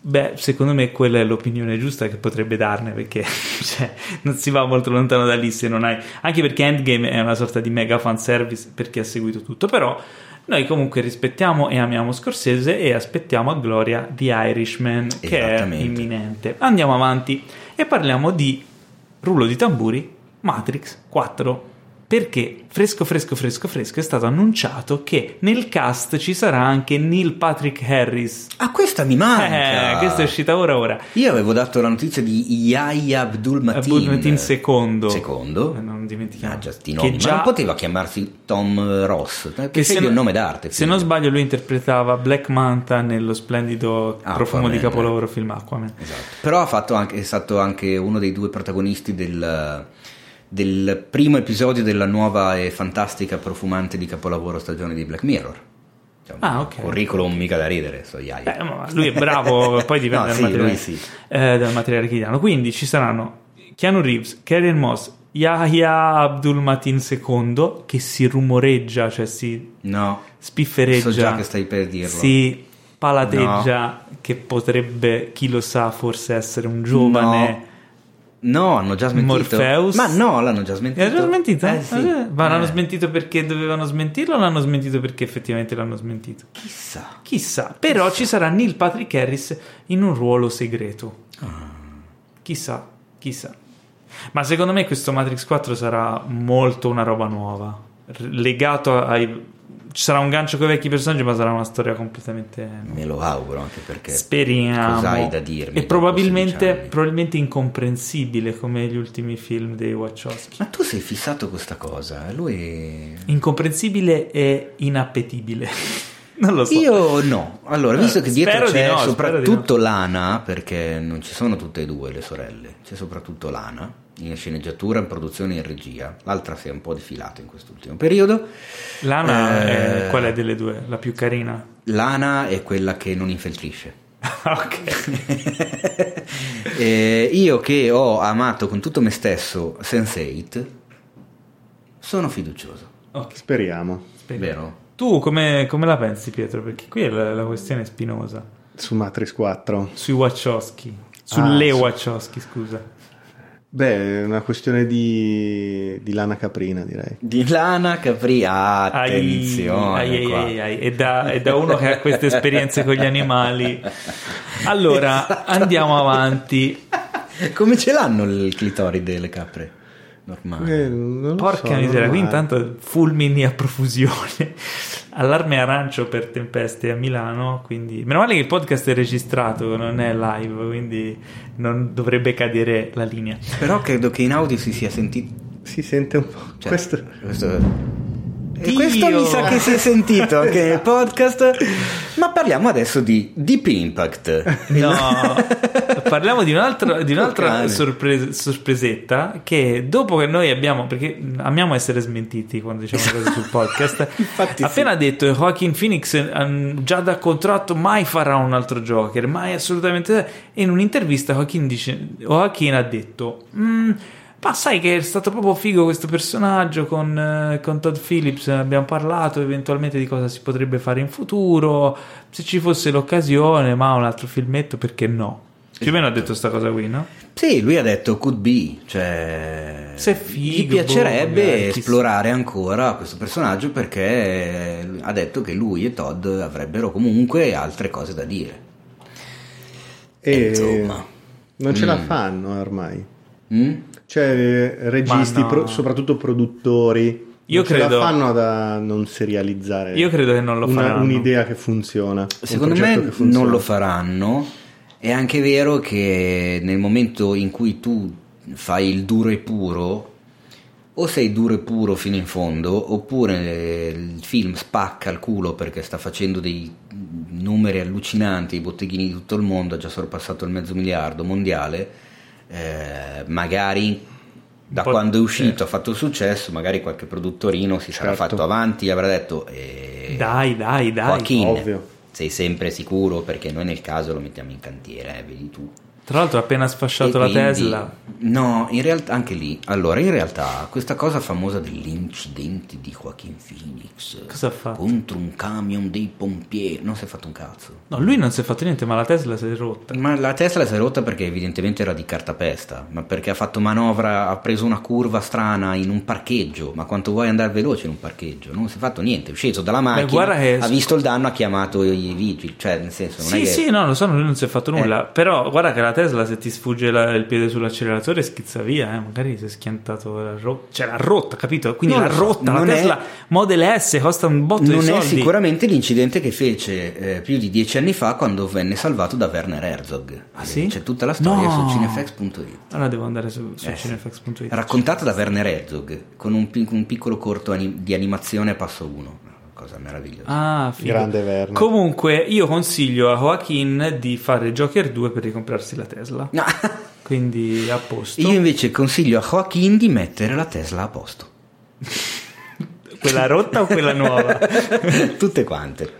Beh, secondo me quella è l'opinione giusta che potrebbe darne perché cioè, non si va molto lontano da lì se non hai... Anche perché Endgame è una sorta di mega fanservice per chi ha seguito tutto, però noi comunque rispettiamo e amiamo Scorsese e aspettiamo a gloria The Irishman che è imminente. Andiamo avanti e parliamo di rullo di tamburi Matrix 4 perché fresco fresco fresco fresco è stato annunciato che nel cast ci sarà anche Neil Patrick Harris Ah, questa mi manca. eh, questa è uscita ora ora Io avevo dato la notizia di Yahya Abdul Mateen. Abdul Mateen secondo Secondo. Eh, non dimentichiamo Ah, già sti che già non poteva chiamarsi Tom Ross. Che che se un nome d'arte. se quindi. non sbaglio lui interpretava Black Manta nello splendido Aquaman. profumo di capolavoro film Aquaman Esatto. Però ha fatto anche, è stato anche uno dei due protagonisti del, del primo episodio della nuova e fantastica profumante di capolavoro stagione di Black Mirror. Cioè, Ah, ok. Curriculum mica da ridere, so Yahya. Beh, lui è bravo, poi dipende No, dal, sì, materiale, sì. eh, dal materiale che gli danno. Quindi ci saranno Keanu Reeves, Karen Moss, Yahya Abdul Mateen II, che si rumoreggia, cioè si No, spiffereggia, so già che stai per dirlo. si palateggia che potrebbe, chi lo sa, forse essere un giovane... No, hanno già smentito. Morpheus? Ma no, l'hanno già smentito. Era già smentito? Eh, sì. Eh, ma l'hanno Eh, smentito perché dovevano smentirlo o l'hanno smentito perché effettivamente l'hanno smentito? Chissà. Chissà, però ci sarà Neil Patrick Harris in un ruolo segreto. Chissà, chissà. Ma secondo me questo Matrix 4 sarà molto una roba nuova. Legato ai. Ci sarà un gancio con i vecchi personaggi, ma sarà una storia completamente. Me lo auguro anche perché. Speriamo. cosa hai da dirmi E probabilmente, 16 anni? probabilmente incomprensibile come gli ultimi film dei Wachowski. Ma tu sei fissato con questa cosa? Lui. Incomprensibile e inappetibile. non lo so. Io no. Allora, visto che dietro Spero di c'è no, spero soprattutto Lana, perché non ci sono tutte e due le sorelle, c'è soprattutto Lana in sceneggiatura, in produzione e in regia. L'altra si è un po' defilata in quest'ultimo periodo. Lana, Eh, è- qual è delle due? La più carina? Lana è quella che non infiltrisce. ok. Eh, io che ho amato con tutto me stesso Sense8, sono fiducioso. Ok, Speriamo. speriamo. Vero? Tu come, come la pensi, Pietro? Perché qui è la, la questione spinosa. Su Matrix 4. Sui Wachowski. Sulle Ah, su- Wachowski, scusa. Beh, è una questione di, di lana caprina, direi. Di Lana Capri, Ai, attenzione. ai, ai, qua. ai, ai. E, da, e da uno che ha queste esperienze con gli animali. Allora, andiamo avanti. Come ce l'hanno il clitoride le capre? Normali. Eh, Porca so, miseria, qui normale. intanto fulmini a profusione. Allarme arancio per tempeste a Milano, quindi meno male che il podcast è registrato, non è live, quindi non dovrebbe cadere la linea. Però credo che in audio si sia sentito. Si sente un po'. cioè, Questo... questo- E Dio! questo mi sa che si è sentito anche nel podcast. Ma parliamo adesso di Deep Impact. No, parliamo di, un altro- di un'altra sorpre- sorpresetta che dopo che noi abbiamo, perché amiamo essere smentiti quando diciamo cose sul podcast, Infatti appena detto che Joaquin Phoenix ehm, già da contratto mai farà un altro Joker, mai assolutamente, e in un'intervista Joaquin, dice, Joaquin ha detto... "Mm, Ma sai che è stato proprio figo questo personaggio con, eh, con Todd Phillips, abbiamo parlato eventualmente di cosa si potrebbe fare in futuro, se ci fosse l'occasione, ma un altro filmetto perché no? Più o meno ha detto questa cosa qui, no? Sì, lui ha detto could be, cioè Se è figo, gli piacerebbe boh, magari, esplorare ancora questo personaggio perché ha detto che lui e Todd avrebbero comunque altre cose da dire. E Insomma. non ce la Mm. fanno ormai. Mm? Cioè, eh, registi, no. pro- soprattutto produttori, Io non ce credo- la fanno da non serializzare Io credo che non lo una- faranno. un'idea che funziona. un Secondo me che funziona. non lo faranno. È anche vero che nel momento in cui tu fai il duro e puro, o sei duro e puro fino in fondo, oppure eh, il film spacca il culo perché sta facendo dei numeri allucinanti, i botteghini di tutto il mondo, ha già sorpassato il mezzo miliardo mondiale, eh, magari da quando è uscito eh. ha fatto successo, magari qualche produttorino si sarà Certo. fatto avanti e avrà detto... eh, Dai, dai, dai. Joaquin, ovvio. sei sempre sicuro perché noi nel caso lo mettiamo in cantiere, eh, vedi tu. Tra l'altro ha appena sfasciato E la quindi- Tesla. No, in realtà anche lì. Allora, in realtà questa cosa famosa dell'incidente di Joaquin Phoenix Cosa ha fatto? contro un camion dei pompieri, non si è fatto un cazzo. No, lui non si è fatto niente, ma la Tesla si è rotta. Ma la Tesla si è rotta perché evidentemente era di cartapesta, ma perché ha fatto manovra, ha preso una curva strana in un parcheggio, ma quanto vuoi andare veloce in un parcheggio? Non si è fatto niente, è sceso dalla macchina, che- ha visto il danno, ha chiamato i vigili, cioè nel senso non è Sì, che... sì, no, lo so, lui non si è fatto nulla. Eh. Però guarda che la Tesla, se ti sfugge la- il piede sull'acceleratore, schizza via. Eh. Magari si è schiantato. La ro- cioè, l'ha rotta, capito? Quindi Non l'ha rotta. La non è- Tesla Model S costa un botto Non di è soldi. sicuramente l'incidente che fece eh, più di dieci anni fa quando venne salvato da Werner Herzog. Ah, sì? C'è tutta la storia No. su cinefx.it. Allora devo andare su, su Eh, cinefx.it. Raccontata da Werner Herzog con un, pi- un piccolo corto ani- di animazione a passo 1. Cosa meravigliosa. Ah, figo. Grande Werner. Comunque, io consiglio a Joaquin di fare Joker 2 per ricomprarsi la Tesla. No. Quindi a posto. Io invece consiglio a Joaquin di mettere la Tesla a posto. Quella rotta o quella nuova? Tutte quante.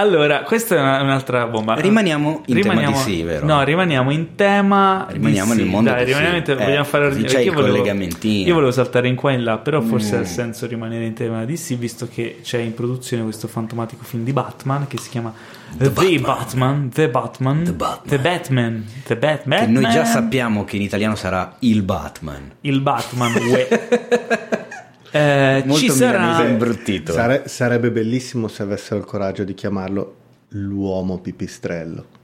Allora, questa è una- un'altra bomba. Rimaniamo in tema di sì, vero? No, rimaniamo in tema. di Rimaniamo sì. nel mondo Dai, di sì. rimaniamo in tema. Eh, vogliamo fare perché c'è io il volevo- collegamentino. Io volevo saltare in qua e in là, però forse Mm. ha senso rimanere in tema di sì, visto che c'è in produzione questo fantomatico film di Batman che si chiama The, Batman. Batman. The Batman. The Batman. The Batman. The Batman. Che noi già sappiamo che in italiano sarà il Batman. Il Batman. Eh, Molto ci sarà. imbruttito. Sare- sarebbe bellissimo se avessero il coraggio di chiamarlo l'uomo pipistrello.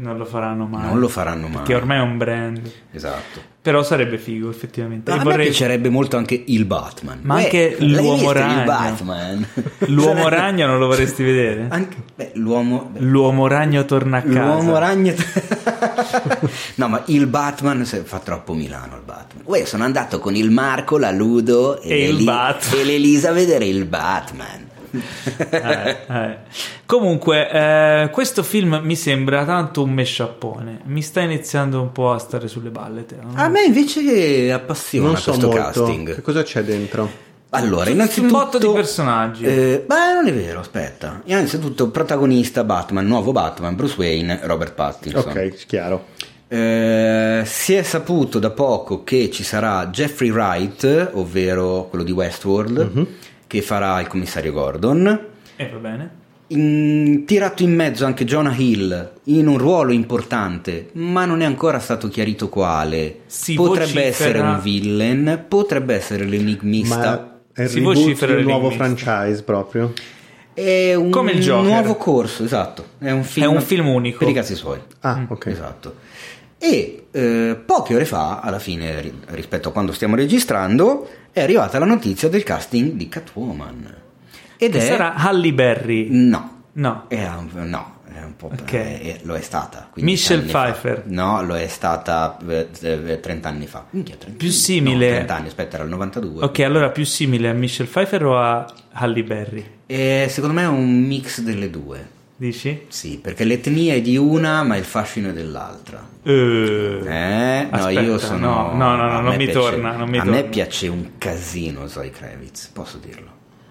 Non lo faranno mai. Non lo faranno mai. Che ormai è un brand. Esatto. Però sarebbe figo, effettivamente. Ma a me vorrei- piacerebbe molto anche il Batman. Ma Beh, anche l'uomo ragno. Il Batman. L'uomo Sarebbe- ragno non lo vorresti vedere? Anche, beh, l'uomo... L'uomo ragno torna a casa. L'uomo ragno... no, ma il Batman fa troppo Milano il Batman. Uè, sono andato con il Marco, la Ludo e, E il l'Eli- e l'Elisa a vedere il Batman. Eh, eh. Comunque, eh, questo film mi sembra tanto un mesciappone. Mi sta iniziando un po' a stare sulle balle. Te, no? A me invece appassiona non so questo molto. casting. Che cosa c'è dentro? Allora, Un innanzitutto... botto di personaggi. Eh, beh, non è vero, aspetta. Innanzitutto, protagonista Batman, nuovo Batman, Bruce Wayne, Robert Pattinson. Ok, chiaro. Eh, si è saputo da poco che ci sarà Jeffrey Wright, ovvero quello di Westworld, Mhm. Che farà il commissario Gordon. E va bene. In- tirato in mezzo anche Jonah Hill in un ruolo importante, ma non è ancora stato chiarito quale. Si potrebbe vocifera- essere un villain, potrebbe essere l'enigmista. Ma è il Si reboot nuovo franchise proprio? È un Come il Joker. nuovo corso, esatto. È un film, È un film unico. Per i cazzi suoi. Ah, ok. Esatto. E eh, poche ore fa, alla fine, ri- rispetto a quando stiamo registrando, è arrivata la notizia del casting di Catwoman. Ed Che è... sarà Halle Berry. No, No. è no, è un po'... Ok. eh, lo è stata. 15 Michelle anni fa. Pfeiffer. No, lo è stata eh, eh, 30 anni fa. Minchia, 30 Più no, simile- 30 anni, aspetta, era il 92. Ok, allora più simile a Michelle Pfeiffer o a Halle Berry? E secondo me è un mix delle due. Dici? Sì, perché l'etnia è di una, ma il fascino è dell'altra. Eh. Eh, no, Aspetta, io sono. no, no, no, no, non mi piace- torna, non mi a torna. me piace un casino Zoe Kravitz, posso dirlo.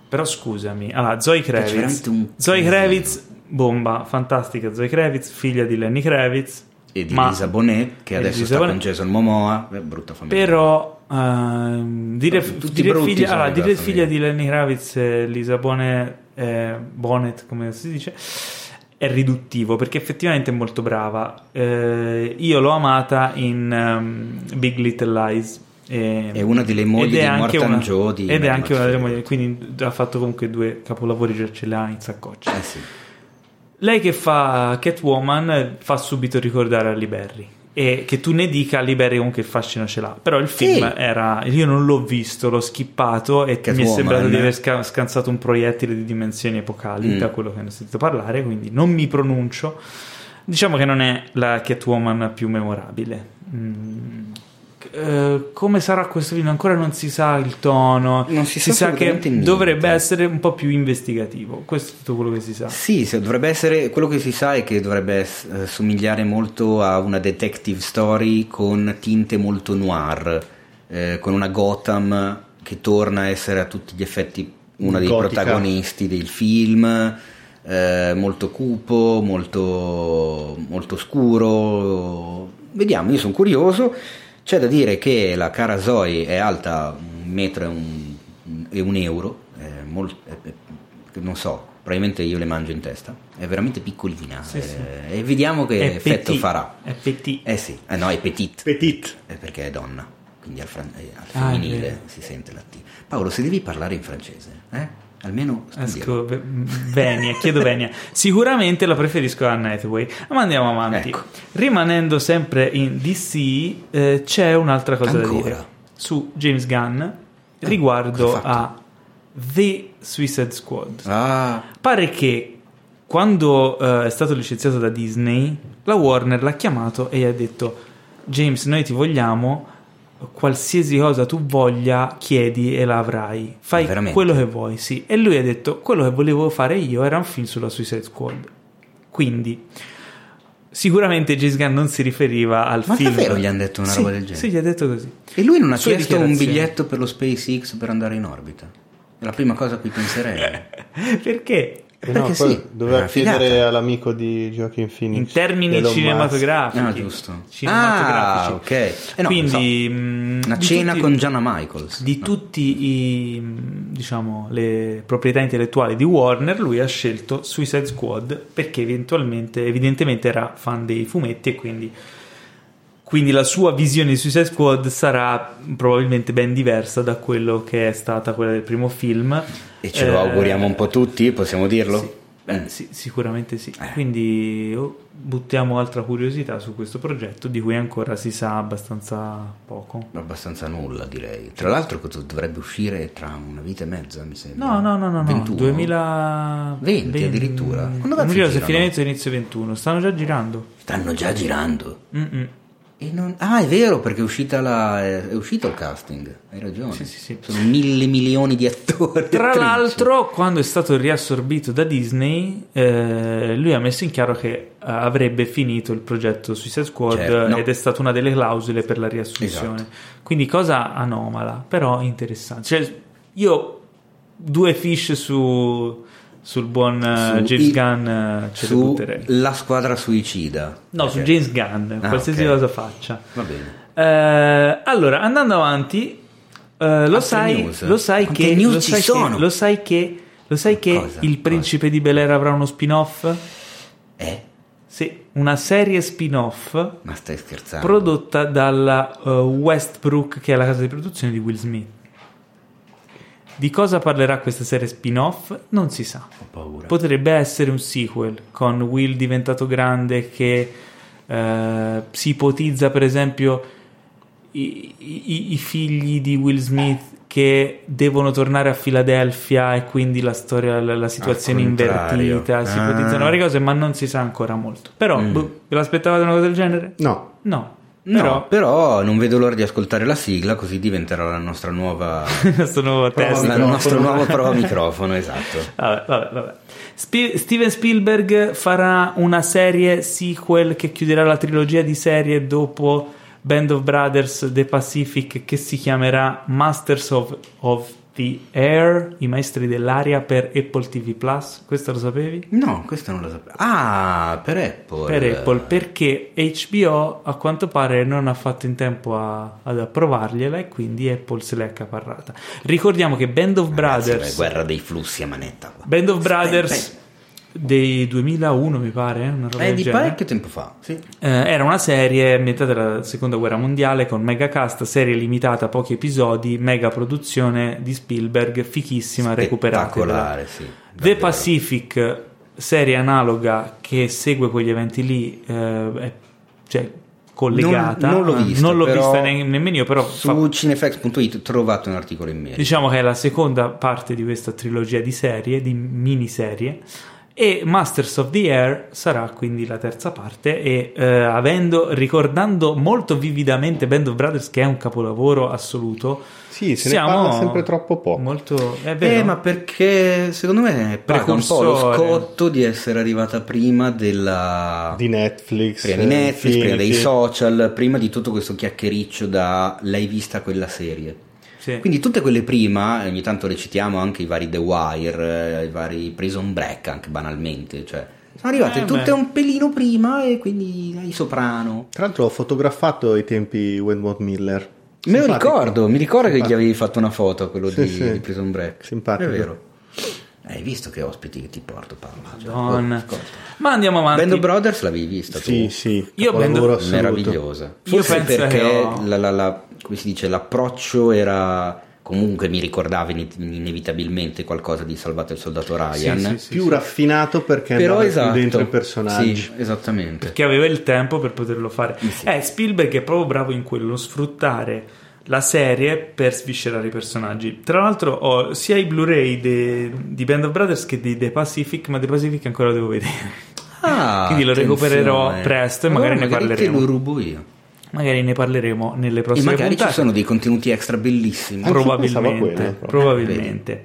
Però scusami, allora Zoe Kravitz, Zoe. Kravitz, bomba, fantastica Zoe Kravitz, figlia di Lenny Kravitz, E di Ma- Lisa Bonet, che adesso sta Bonet. con Jason Momoa. Eh, brutta famiglia. Però ehm, dire, Tutti- dire figlia, allora, dire figlia di Lenny Kravitz e Lisa Bonet, eh, Bonnet, come si dice, è riduttivo perché effettivamente è molto brava. Eh, io l'ho amata in ehm, Big Little Lies. e- È una delle mogli è di Morton una- Joe ed è anche una delle mogli, quindi ha fatto comunque due capolavori, già ce l'ha in saccoccia. Eh sì. Lei che fa Catwoman fa subito ricordare Halle Berry. E che tu ne dica Halle Berry comunque il fascino ce l'ha. Però il film Sì. era. Io non l'ho visto, l'ho skippato e mi è Catwoman. sembrato di aver sca- scansato un proiettile di dimensioni epocali Mm. da quello che ne ho sentito parlare. Quindi non mi pronuncio. Diciamo che non è la Catwoman più memorabile. Mm. Eh, come sarà questo film? Ancora non si sa il tono. Non si sa che assolutamente niente. dovrebbe essere un po' più investigativo. Questo è tutto quello che si sa. Sì, se- dovrebbe essere quello che si sa è che dovrebbe eh, somigliare molto a una detective story con tinte molto noir, eh, con una Gotham che torna a essere a tutti gli effetti una dei Gotica. protagonisti del film, eh, molto cupo, molto, molto scuro. Vediamo, io sono curioso. C'è da dire che la cara Zoe è alta un metro e un, e un euro, è mol- è- non so, probabilmente io le mangio in testa, è veramente piccolina Sì, eh, sì. e vediamo che È effetto petit, farà. È petit. Eh sì, eh no, è petit, Petit. è perché è donna, quindi al, fran- eh, al Ah, femminile vero. si sente la T. Paolo, se devi parlare in francese, eh? Almeno. Esco, ve- Venia, chiedo Venia. Sicuramente la preferisco a Anne Hathaway. Ma andiamo avanti. Ecco. Rimanendo sempre in DC, eh, c'è un'altra cosa da Ancora? dire su James Gunn riguardo cosa ha fatto? a The Suicide Squad. Ah, Pare che quando eh, è stato licenziato da Disney, la Warner l'ha chiamato e gli ha detto: James, noi ti vogliamo. Qualsiasi cosa tu voglia, chiedi e la avrai. Fai Veramente? quello che vuoi, sì. E lui ha detto: Quello che volevo fare io era un film sulla Suicide Squad. Quindi, sicuramente James Gunn non si riferiva al Ma film. davvero gli hanno detto una Sì, roba del genere? Sì, gli ha detto così. e lui non ha Sue chiesto un biglietto per lo SpaceX per andare in orbita? È la prima cosa a cui penserei. Perché? Eh no, Perché poi sì, doveva figata. chiedere all'amico di Joaquin Phoenix. In termini Elon cinematografici. Ah, giusto. Cinematografici. Ah, ok. Eh no, Quindi, non mh, Una cena tutti- con Gianna Michaels. di No. tutti i mh, diciamo le proprietà intellettuali di Warner lui ha scelto Suicide Squad perché eventualmente evidentemente era fan dei fumetti e quindi quindi la sua visione di Suicide Squad sarà probabilmente ben diversa da quello che è stata quella del primo film E ce lo Eh, auguriamo un po' tutti, possiamo dirlo? sì. Beh, sì, sicuramente sì. Eh. Quindi oh, buttiamo altra curiosità su questo progetto di cui ancora si sa abbastanza poco. Abbastanza nulla, direi. Tra l'altro dovrebbe uscire tra una vita e mezza, mi sembra. No, no, no, no, no. 21? 2020 20 addirittura. Quando Non ricordo se fine inizio o inizio 21. Stanno già girando. Stanno già girando. Mm-mm. Non- Ah, è vero, perché è, uscita la... è uscito il casting. Hai ragione. Sì, sì, sì. Sono mille milioni di attori. Tra attrici. l'altro, quando è stato riassorbito da Disney, eh, lui ha messo in chiaro che avrebbe finito il progetto Suicide Squad Certo, no. ed è stata una delle clausole per la riassunzione. Esatto. Quindi cosa anomala, però interessante. Cioè, io due fish su, sul buon eh, Su James il- Gunn eh, ce su butterei. La squadra suicida. No, su Perché- James Gunn, Ah, qualsiasi ok. cosa faccia. Va bene. Eh, allora, andando avanti, eh, lo, sai, lo sai che news lo ci sai sono? Che, lo sai che lo sai che Cosa? il principe di Bel Air avrà uno spin-off? Eh? Sì, una serie spin-off Ma stai scherzando? prodotta dalla eh, Westbrook, che è la casa di produzione di Will Smith. Di cosa parlerà questa serie spin-off? Non si sa. Ho paura. Potrebbe essere un sequel con Will diventato grande che eh, si ipotizza per esempio i, i- i figli di Will Smith che devono tornare a Filadelfia e quindi la storia, la, la situazione invertita, si Ah. ipotizzano varie cose ma non si sa ancora molto. Però, Mm. boh, ve l'aspettavate una cosa del genere? No, No. No, Però, però... non vedo l'ora di ascoltare la sigla, così diventerà la nostra nuova. questo nuovo test. il microfono. nostro nuovo prova microfono, esatto. Vabbè, vabbè, vabbè. Spi- Steven Spielberg farà una serie sequel che chiuderà la trilogia di serie dopo Band of Brothers The Pacific che si chiamerà Masters of, of the Air, i maestri dell'aria per Apple TV Plus. Questo lo sapevi? No, questo non lo sapevo. Ah, per Apple. Per Apple, perché HBO a quanto pare non ha fatto in tempo a- ad approvargliela e quindi Apple se l'è accaparrata. Ricordiamo che Band of Ragazzi, Brothers, è guerra dei flussi a manetta. qua. Band of Brothers dei 2001 mi pare, eh, una roba Eh, di genere. parecchio tempo fa, sì. Eh, era una serie ambientata nella seconda guerra mondiale con mega cast, serie limitata, pochi episodi, mega produzione di Spielberg, fichissima. Spettacolare, sì. The. Pacific, serie analoga che segue quegli eventi lì, eh, cioè, collegata. Non- non l'ho vista, Non l'ho vista ne- nemmeno io, però fa- Su cinefx.it trovate un articolo in merito. diciamo che è la seconda parte di questa trilogia di serie, di miniserie. E Masters of the Air sarà quindi la terza parte e eh, avendo, ricordando molto vividamente Band of Brothers che è un capolavoro assoluto Sì, se ne siamo parla sempre troppo poco. molto è vero Eh, ma perché secondo me paga un po' lo scotto di essere arrivata prima della... Di Netflix. prima di eh, Netflix, prima dei Infinity. social, prima di tutto questo chiacchiericcio da l'hai vista quella serie. Sì. Quindi tutte quelle prima, e ogni tanto recitiamo anche i vari The Wire, eh, i vari Prison Break anche banalmente, cioè sono arrivate Eh, tutte beh. un pelino prima e quindi i soprano. Tra l'altro ho fotografato ai tempi Wentworth Miller. Me lo Simpatico. ricordo, mi ricordo che gli Simpatico. avevi fatto una foto a quello Sì, di, sì. di Prison Break. Simpatico. È vero. Hai visto che ospiti che ti porto, Paolo? Madonna. oh, ma andiamo avanti Band of Brothers l'avevi vista Sì, tu? sì. Io capolavoro prendo- assoluto. Meravigliosa. Io Forse penso perché che ho- la- la- la- come si dice, l'approccio era comunque mi ricordava in- inevitabilmente qualcosa di Salvato il soldato Ryan. sì, sì. Più raffinato perché Però andava esatto. più dentro i personaggi. Sì, esattamente. che aveva il tempo per poterlo fare. Sì. Eh, Spielberg è proprio bravo in quello, sfruttare la serie per sviscerare i personaggi. Tra l'altro ho sia i Blu-ray de- di Band of Brothers che di The Pacific, ma The Pacific ancora devo vedere. Ah, Quindi lo recupererò presto e magari ne Allora, parleremo. te lo rubo io. Magari ne parleremo nelle E prossime magari puntate. ci sono dei contenuti extra bellissimi. Probabilmente, quello, probabilmente.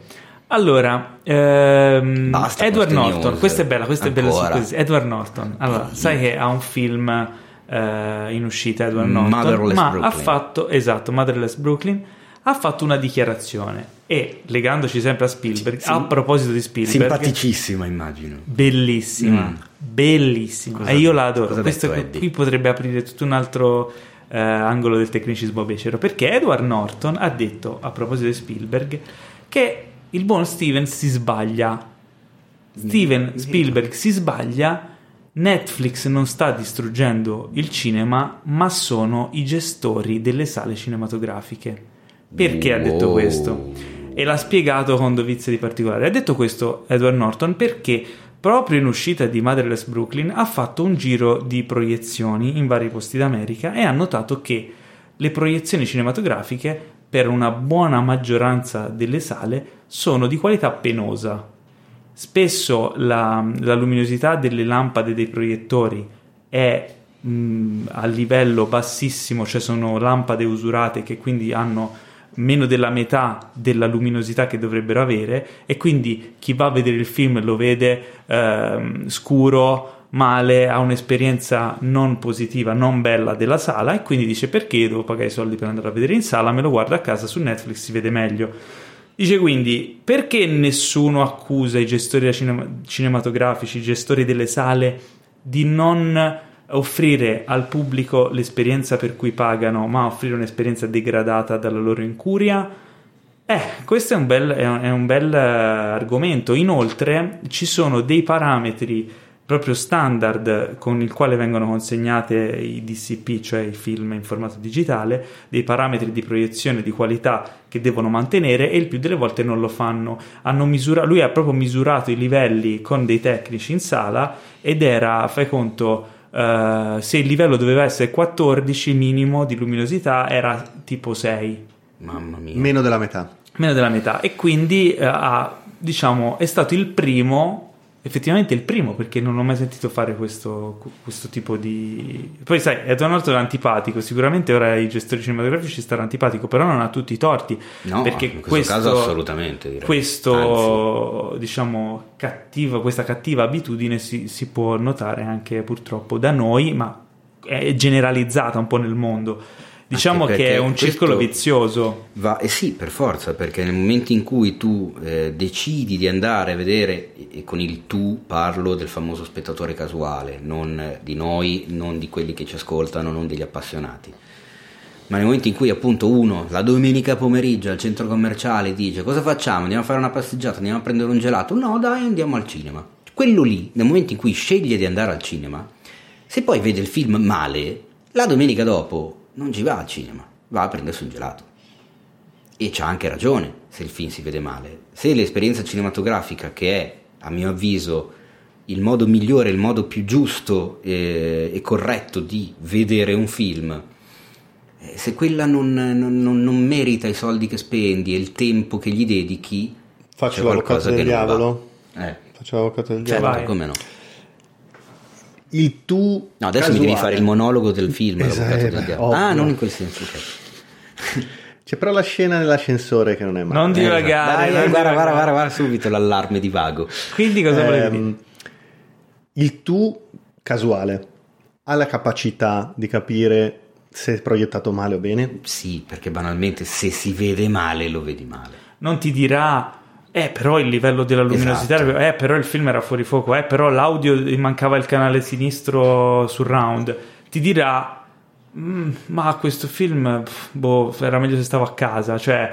Allora, ehm, Basta Edward Norton, news. questa è bella, questa è bella Ancora. sorpresa. Edward Norton, allora, sai che ha un film eh, in uscita, Edward Norton, Motherless ma Brooklyn. ha fatto, esatto, Motherless Brooklyn, ha fatto una dichiarazione e legandoci sempre a Spielberg, Sì. a proposito di Spielberg, Simpaticissima, immagino. bellissima, Mm. bellissima, Cosa- e io la adoro. Questo detto qui potrebbe aprire tutto un altro eh, angolo del tecnicismo becero, perché Edward Norton ha detto a proposito di Spielberg che il buon Steven si sbaglia. Steven Spielberg si sbaglia. Netflix non sta distruggendo il cinema, ma sono i gestori delle sale cinematografiche. Perché ha detto Wow. questo? E l'ha spiegato con dovizia di particolare. Ha detto questo Edward Norton perché proprio in uscita di Motherless Brooklyn ha fatto un giro di proiezioni in vari posti d'America e ha notato che le proiezioni cinematografiche per una buona maggioranza delle sale sono di qualità penosa. Spesso la, la luminosità delle lampade dei proiettori è mh, a livello bassissimo, cioè sono lampade usurate che quindi hanno meno della metà della luminosità che dovrebbero avere e quindi chi va a vedere il film lo vede ehm, scuro, male, ha un'esperienza non positiva, non bella della sala e quindi dice perché devo pagare i soldi per andare a vedere in sala, me lo guardo a casa su Netflix, si vede meglio. Dice quindi perché nessuno accusa i gestori cinema- cinematografici, i gestori delle sale di non offrire al pubblico l'esperienza per cui pagano, ma offrire un'esperienza degradata dalla loro incuria? Eh, questo è un bel, è un, è un bel eh, argomento. Inoltre ci sono dei parametri proprio standard con il quale vengono consegnate i DCP, cioè i film in formato digitale, dei parametri di proiezione di qualità che devono mantenere e il più delle volte non lo fanno. Hanno misura- lui ha proprio misurato i livelli con dei tecnici in sala ed era, fai conto, eh, se il livello doveva essere 14 minimo di luminosità era tipo 6 Mamma mia. Meno della metà. meno della metà e quindi eh, ha, diciamo, è stato il primo effettivamente il primo perché non ho mai sentito fare questo, questo tipo di poi sai Edward Norton è antipatico sicuramente ora i gestori cinematografici staranno antipatico però non ha tutti i torti No, perché in questo caso assolutamente, direi. questo diciamo cattiva, questa cattiva abitudine si, si può notare anche purtroppo da noi ma è generalizzata un po' nel mondo Diciamo che è un circolo vizioso. Va, eh sì, per forza, perché nel momento in cui tu eh, decidi di andare a vedere, e con il tu parlo del famoso spettatore casuale, non di noi, non di quelli che ci ascoltano, non degli appassionati. Ma nel momento in cui appunto uno la domenica pomeriggio al centro commerciale dice cosa facciamo? Andiamo a fare una passeggiata, andiamo a prendere un gelato? No, dai, andiamo al cinema. Quello lì, nel momento in cui sceglie di andare al cinema, se poi vede il film male, la domenica dopo non ci va al cinema, va a prendersi un gelato. E c'ha anche ragione se il film si vede male. Se l'esperienza cinematografica, che è, a mio avviso, il modo migliore, il modo più giusto eh, e corretto di vedere un film, eh, se quella non, non- non- non merita i soldi che spendi e il tempo che gli dedichi, Faccio c'è qualcosa del diavolo. Eh, Faccio l'avvocato del certo, diavolo. vai. come no. Il tu. No, adesso mi devi casuale. fare il monologo del film. Esatto, eh, del. Ah, non in quel senso. ok. C'è però la scena nell'ascensore che non è male. Non Eh, divagare. dai, non guarda, divagare. guarda, guarda, guarda subito l'allarme di vago. Quindi cosa volevi Ehm, dire? il tu casuale ha la capacità di capire se è proiettato male o bene? Sì, perché banalmente se si vede male lo vedi male. Non ti dirà, eh, però il livello della luminosità, Esatto. eh, però il film era fuori fuoco, eh, però l'audio mancava il canale sinistro surround. Ti dirà, "Mm, ma questo film, boh, era meglio se stavo a casa. Cioè,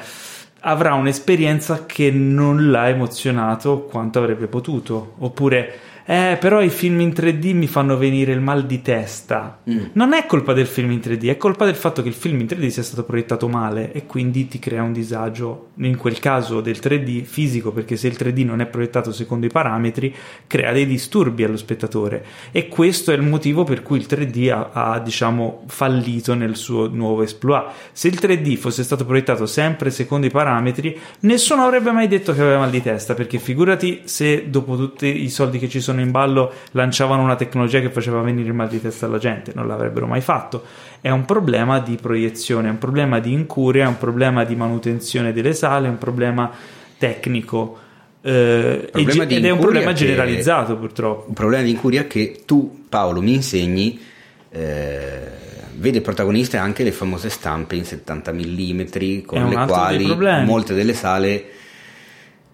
avrà un'esperienza che non l'ha emozionato quanto avrebbe potuto. Oppure, eh, però i film in 3D mi fanno venire il mal di testa. Mm. Non è colpa del film in 3D, è colpa del fatto che il film in 3D sia stato proiettato male e quindi ti crea un disagio, in quel caso del 3D fisico, perché se il 3D non è proiettato secondo i parametri, crea dei disturbi allo spettatore. E questo è il motivo per cui il 3D ha, ha, diciamo, fallito nel suo nuovo exploit. Se il 3D fosse stato proiettato sempre secondo i parametri, nessuno avrebbe mai detto che aveva mal di testa, perché figurati se dopo tutti i soldi che ci sono in ballo lanciavano una tecnologia che faceva venire il mal di testa alla gente, non l'avrebbero mai fatto. È un problema di proiezione, è un problema di incuria, è un problema di manutenzione delle sale, è un problema tecnico. eh, Problema ed è un problema che- generalizzato purtroppo. Un problema di incuria che tu, Paolo, mi insegni. eh, vede protagoniste anche le famose stampe in 70 mm con le quali molte delle sale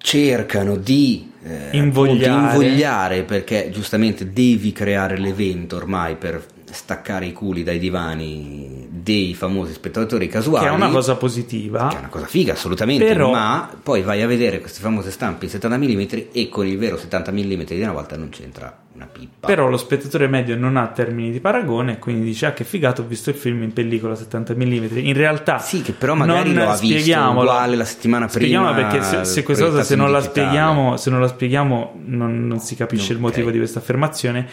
cercano di eh, Invogliare. invogliare perché giustamente devi creare l'evento ormai per staccare i culi dai divani dei famosi spettatori casuali Che è una cosa positiva. che è una cosa figa assolutamente Però- ma poi vai a vedere queste famose stampe in 70 mm e con il vero 70 mm di una volta non c'entra una pippa Però lo spettatore medio non ha termini di paragone quindi dice: Ah, che figato, ho visto il film in pellicola 70 mm. In realtà, Sì, che però magari non lo ha visto uguale la settimana Spieghiamola prima, perché se, se questa cosa, se non la spieghiamo, se non la spieghiamo, non, non si capisce il Ok. motivo di questa affermazione.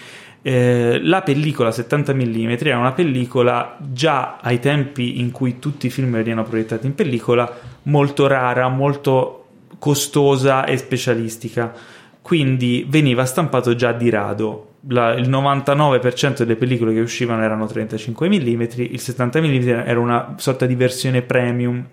Eh, la pellicola 70 mm era una pellicola già ai tempi in cui tutti i film venivano proiettati in pellicola molto rara, molto costosa e specialistica. Quindi veniva stampato già di rado. La- il 99% delle pellicole che uscivano erano 35 mm, il 70 mm era una sorta di versione premium.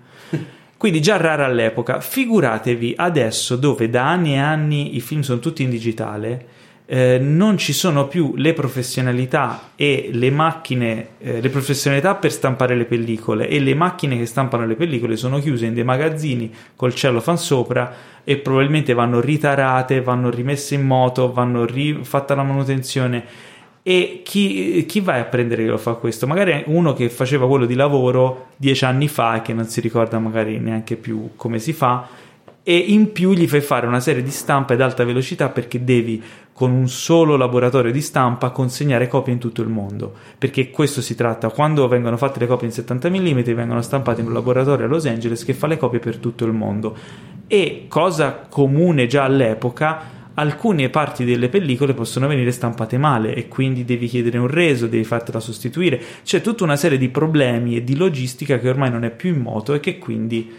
Quindi già rara all'epoca. Figuratevi adesso dove da anni e anni i film sono tutti in digitale, eh, non ci sono più le professionalità e le macchine, eh, le professionalità per stampare le pellicole e le macchine che stampano le pellicole sono chiuse in dei magazzini col cellophane sopra e probabilmente vanno ritarate, vanno rimesse in moto, vanno ri- fatta la manutenzione. E chi, chi vai a prendere che lo fa questo? Magari uno che faceva quello di lavoro dieci anni fa e che non si ricorda magari neanche più come si fa e in più gli fai fare una serie di stampe ad alta velocità perché devi con un solo laboratorio di stampa consegnare copie in tutto il mondo perché questo si tratta quando vengono fatte le copie in 70 mm vengono stampate in un laboratorio a Los Angeles che fa le copie per tutto il mondo e cosa comune già all'epoca alcune parti delle pellicole possono venire stampate male e quindi devi chiedere un reso, devi fartela sostituire. C'è tutta una serie di problemi e di logistica che ormai non è più in moto e che quindi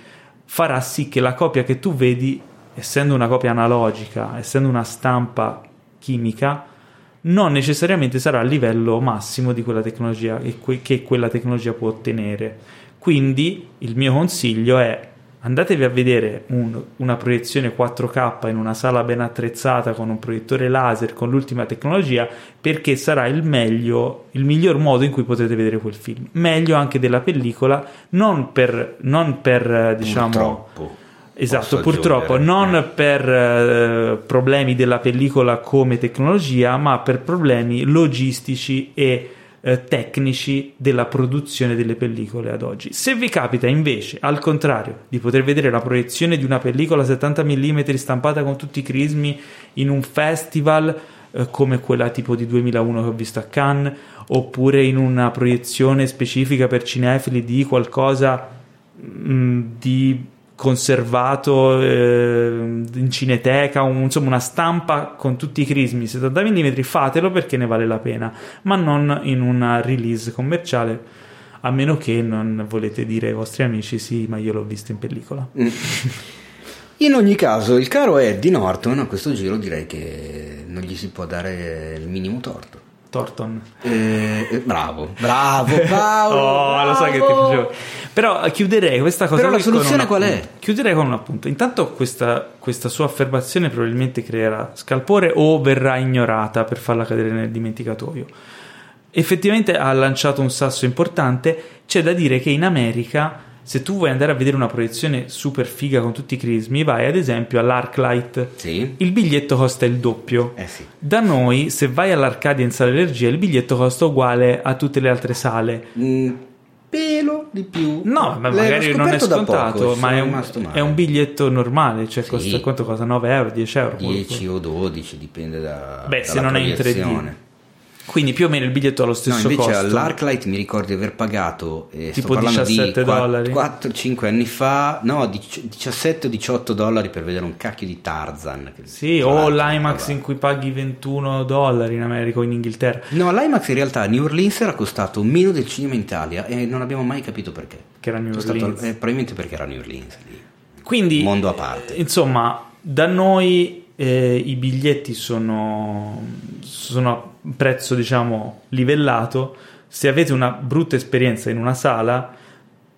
farà sì che la copia che tu vedi, essendo una copia analogica, essendo una stampa chimica, non necessariamente sarà a livello massimo di quella tecnologia che, que- che quella tecnologia può ottenere. Quindi il mio consiglio è andatevi a vedere un- una proiezione 4K in una sala ben attrezzata con un proiettore laser con l'ultima tecnologia perché sarà il meglio, il miglior modo in cui potrete vedere quel film. Meglio anche della pellicola, non per, non per diciamo... Purtroppo. Esatto, purtroppo non per eh, problemi della pellicola come tecnologia, ma per problemi logistici e eh, tecnici della produzione delle pellicole ad oggi. Se vi capita invece, al contrario, di poter vedere la proiezione di una pellicola 70 mm stampata con tutti i crismi in un festival eh, come quella tipo di 2001 che ho visto a Cannes, oppure in una proiezione specifica per cinefili di qualcosa mh, di conservato eh, in cineteca, un- insomma una stampa con tutti i crismi 70 mm, fatelo perché ne vale la pena, ma non in una release commerciale, a meno che non volete dire ai vostri amici sì, ma io l'ho visto in pellicola. In ogni caso, il caro Eddie Norton a questo giro direi che non gli si può dare il minimo torto. Thornton. Eh, eh, bravo, bravo Paolo. Oh, lo so che ti bravo. piacevo. Però chiuderei questa cosa. Però la soluzione qual è? Chiuderei con un appunto. Intanto questa, questa sua affermazione probabilmente creerà scalpore o verrà ignorata per farla cadere nel dimenticatoio. Effettivamente ha lanciato un sasso importante. C'è da dire che in America, se tu vuoi andare a vedere una proiezione super figa con tutti i crismi, vai ad esempio all'Arclight. Sì. Il biglietto costa il doppio. Eh sì. Da noi, se vai all'Arcadia in sala energia, il biglietto costa uguale a tutte le altre sale. Un pelo di più. No, ma magari non è scontato, poco, ma è un, è un biglietto normale, cioè Sì. costa, quanto costa? 9 euro, 10 euro? 10 o 12, dipende da Beh, se non è in 3D. Quindi più o meno il biglietto ha lo No, stesso invece costo. all'Arclight mi ricordo di aver pagato eh, Tipo sto parlando 17 di qua- dollari. 4-5 anni fa, no, dic- 17 o 18 dollari per vedere un cacchio di Tarzan. Sì, o l'IMAX in cui paghi 21 dollari in America o in Inghilterra, No, l'IMAX in realtà a New Orleans era costato meno del cinema in Italia e non abbiamo mai capito perché. che era New stato- Orleans. eh, probabilmente perché era New Orleans lì. Quindi, Mondo a parte. insomma, da noi eh, i biglietti sono, sono a prezzo, diciamo, livellato. Se avete una brutta esperienza in una sala,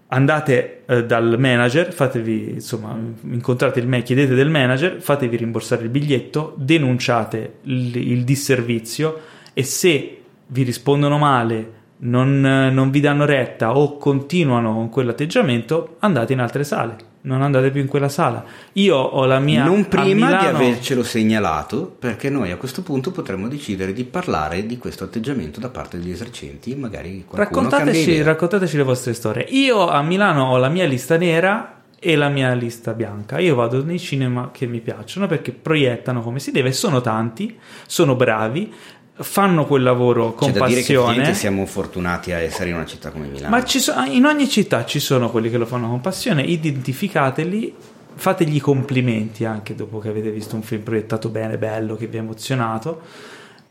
andate eh, dal manager, fatevi, insomma, incontrate il me, chiedete del manager, fatevi rimborsare il biglietto, denunciate il, il disservizio e se vi rispondono male, non, non vi danno retta o continuano con quell'atteggiamento, andate in altre sale. Non andate più in quella sala. Io ho la mia. non prima di Milano- avercelo segnalato, perché noi a questo punto potremmo decidere di parlare di questo atteggiamento da parte degli esercenti, magari qualcuno Raccontateci, raccontateci le vostre storie. Io a Milano ho la mia lista nera e la mia lista bianca. Io vado nei cinema che mi piacciono perché proiettano come si deve, sono tanti, sono bravi, fanno quel lavoro con C'è da dire che passione. siamo fortunati a essere in una città come Milano. Ma so- in ogni città ci sono quelli che lo fanno con passione, identificateli, fategli complimenti anche dopo che avete visto un film proiettato bene, bello, che vi ha emozionato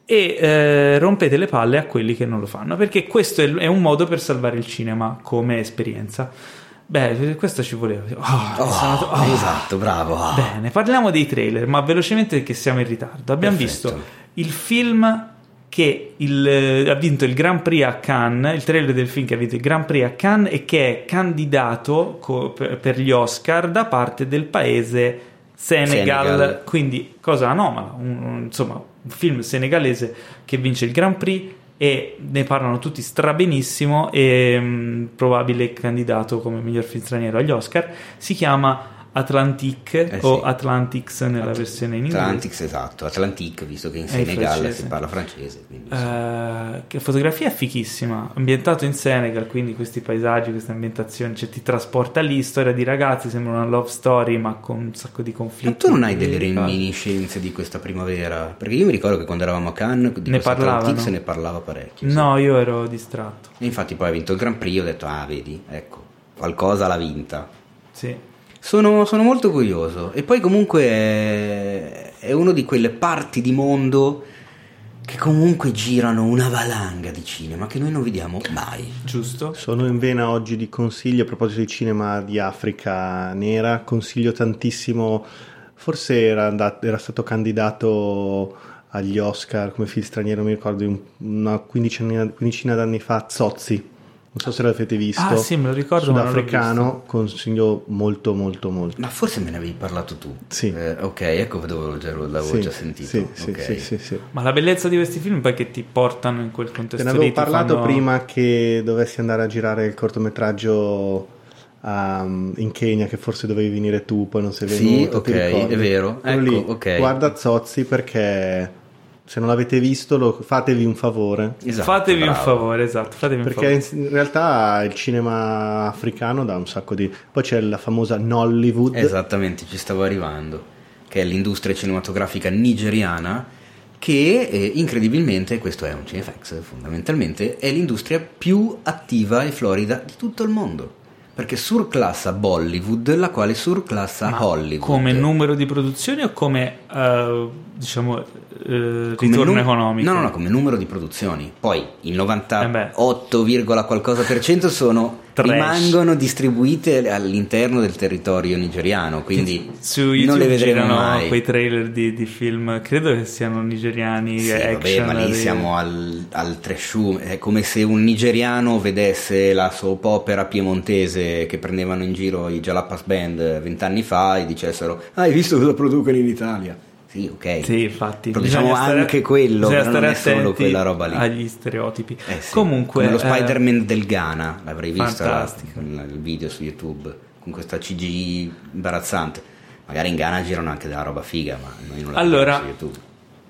e eh, rompete le palle a quelli che non lo fanno, perché questo è, è un modo per salvare il cinema come esperienza. Beh, questo ci voleva. Oh, Oh, sono- oh. Esatto, bravo. Bene, parliamo dei trailer, ma velocemente perché siamo in ritardo. Abbiamo Perfetto. visto il film che il- eh, ha vinto il Grand Prix a Cannes, il trailer del film che ha vinto il Grand Prix a Cannes e che è candidato co- per, per gli Oscar da parte del paese Senegal, Senegal. quindi cosa anomala, un- un- insomma un film senegalese che vince il Grand Prix e ne parlano tutti strabenissimo e mh, probabile candidato come miglior film straniero agli Oscar, si chiama Atlantique Eh o sì. Atlantics nella versione in inglese. Atlantics, esatto, Atlantique, visto che in in Senegal si parla francese. quindi sì. Eh, che fotografia è fichissima, ambientato in Senegal, quindi questi paesaggi, questa ambientazione, cioè ti trasporta lì, storia di ragazzi, sembra una love story ma con un sacco di conflitti. Ma tu non hai delle reminiscenze di questa primavera? Perché io mi ricordo che quando eravamo a Cannes di Ne se ne parlava parecchio. sì. No, io ero distratto. E infatti poi ha vinto il Grand Prix, ho detto, ah vedi, ecco, qualcosa l'ha vinta. Sì. Sono, sono molto curioso. E poi comunque è, è uno di quelle parti di mondo che comunque girano una valanga di cinema che noi non vediamo mai. Giusto? Sono in vena oggi di consigli a proposito di cinema di Africa nera. Consiglio tantissimo. Forse era, andat- era stato candidato agli Oscar come film straniero, mi ricordo, un- una quindicina, quindicina d'anni fa. Zozzi Non so se l'avete visto. Ah, sì, me lo ricordo, Sudafricano, consiglio molto, molto, molto. Ma forse me ne avevi parlato tu. Sì. Eh, ok, ecco dove già- l'avevo Sì, già sentito. Sì, sì, ok. sì, sì, sì. Ma la bellezza di questi film poi è che ti portano in quel Te contesto ne avevo lì, parlato fanno- prima che dovessi andare a girare il cortometraggio um, in Kenya, che forse dovevi venire tu, poi non sei Sì, venuto. ti ok, ricordi? è vero. Ecco, lì, ok. Guarda Zozzi perché se non l'avete visto lo- fatevi un favore. Esatto, fatevi un bravo. favore, esatto, fatevi un Perché favore. in, realtà il cinema africano dà un sacco di... Poi c'è la famosa Nollywood. Esattamente, ci stavo arrivando. Che è l'industria cinematografica nigeriana che eh, incredibilmente, questo è un CFX fondamentalmente, è l'industria più attiva e florida di tutto il mondo. Perché surclassa Bollywood, la quale surclassa Ma Hollywood. Come numero di produzioni o come eh, diciamo eh, Come ritorno nu- economico? No, no, no, come numero di produzioni. Poi il Eh 98, virgola qualcosa per cento sono Trash. rimangono distribuite all'interno del territorio nigeriano, quindi Su non YouTube le vedremo mai. quei trailer di, di film, credo che siano nigeriani, Sì, vabbè, action. ma lì siamo al, al trashu, è come se un nigeriano vedesse la soap opera piemontese che prendevano in giro i Jalapas Band vent'anni fa e dicessero "Ah, hai visto cosa producono in Italia? Sì, ok. Sì, infatti. Però diciamo stare- anche quello, però non è solo quella roba lì. Agli stereotipi. Eh sì, Comunque, come lo eh, Spider-Man del Ghana, l'avrei visto la- il video su YouTube con questa CGI imbarazzante. Magari in Ghana girano anche della roba figa, ma noi non la Allora, su YouTube.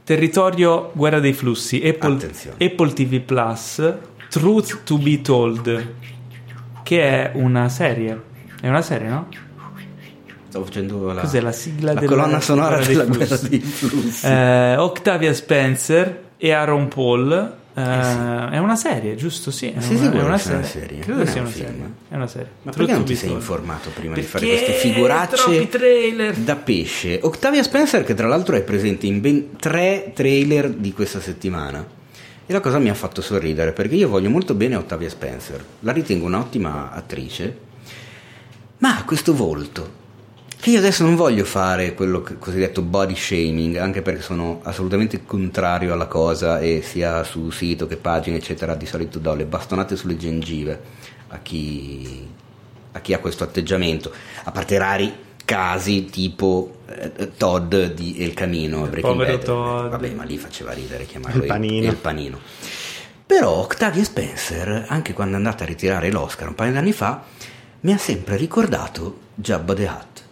Territorio Guerra dei Flussi, Apple. Apple TV Plus, Truth to be Told, che è una serie. È una serie, no? Stavo facendo la, Cos'è la sigla la della colonna sonora della guerra dei flussi. Eh, Octavia Spencer e Aaron Paul. eh, sì. È una serie, giusto? Sì, è Sei una, sicuro è una serie. serie? Credo sia è un una film? serie. È una serie. Ma perché non ti sei informato prima di fare Perché queste figuracce da pesce? Octavia Spencer, che tra l'altro è presente in ben tre trailer di questa settimana. E la cosa mi ha fatto sorridere perché io voglio molto bene Octavia Spencer, la ritengo un'ottima attrice, ma ha questo volto. Che io adesso non voglio fare quello che- cosiddetto body shaming, anche perché sono assolutamente contrario alla cosa e sia su sito che pagine, eccetera, di solito do le bastonate sulle gengive a chi, a chi ha questo atteggiamento, a parte rari casi tipo eh, Todd di El Camino, Breaking povero Bad. Todd. Vabbè, ma lì faceva ridere chiamarlo Il panino. il panino. Però Octavia Spencer, anche quando è andata a ritirare l'Oscar un paio di anni fa, mi ha sempre ricordato Jabba the Hutt.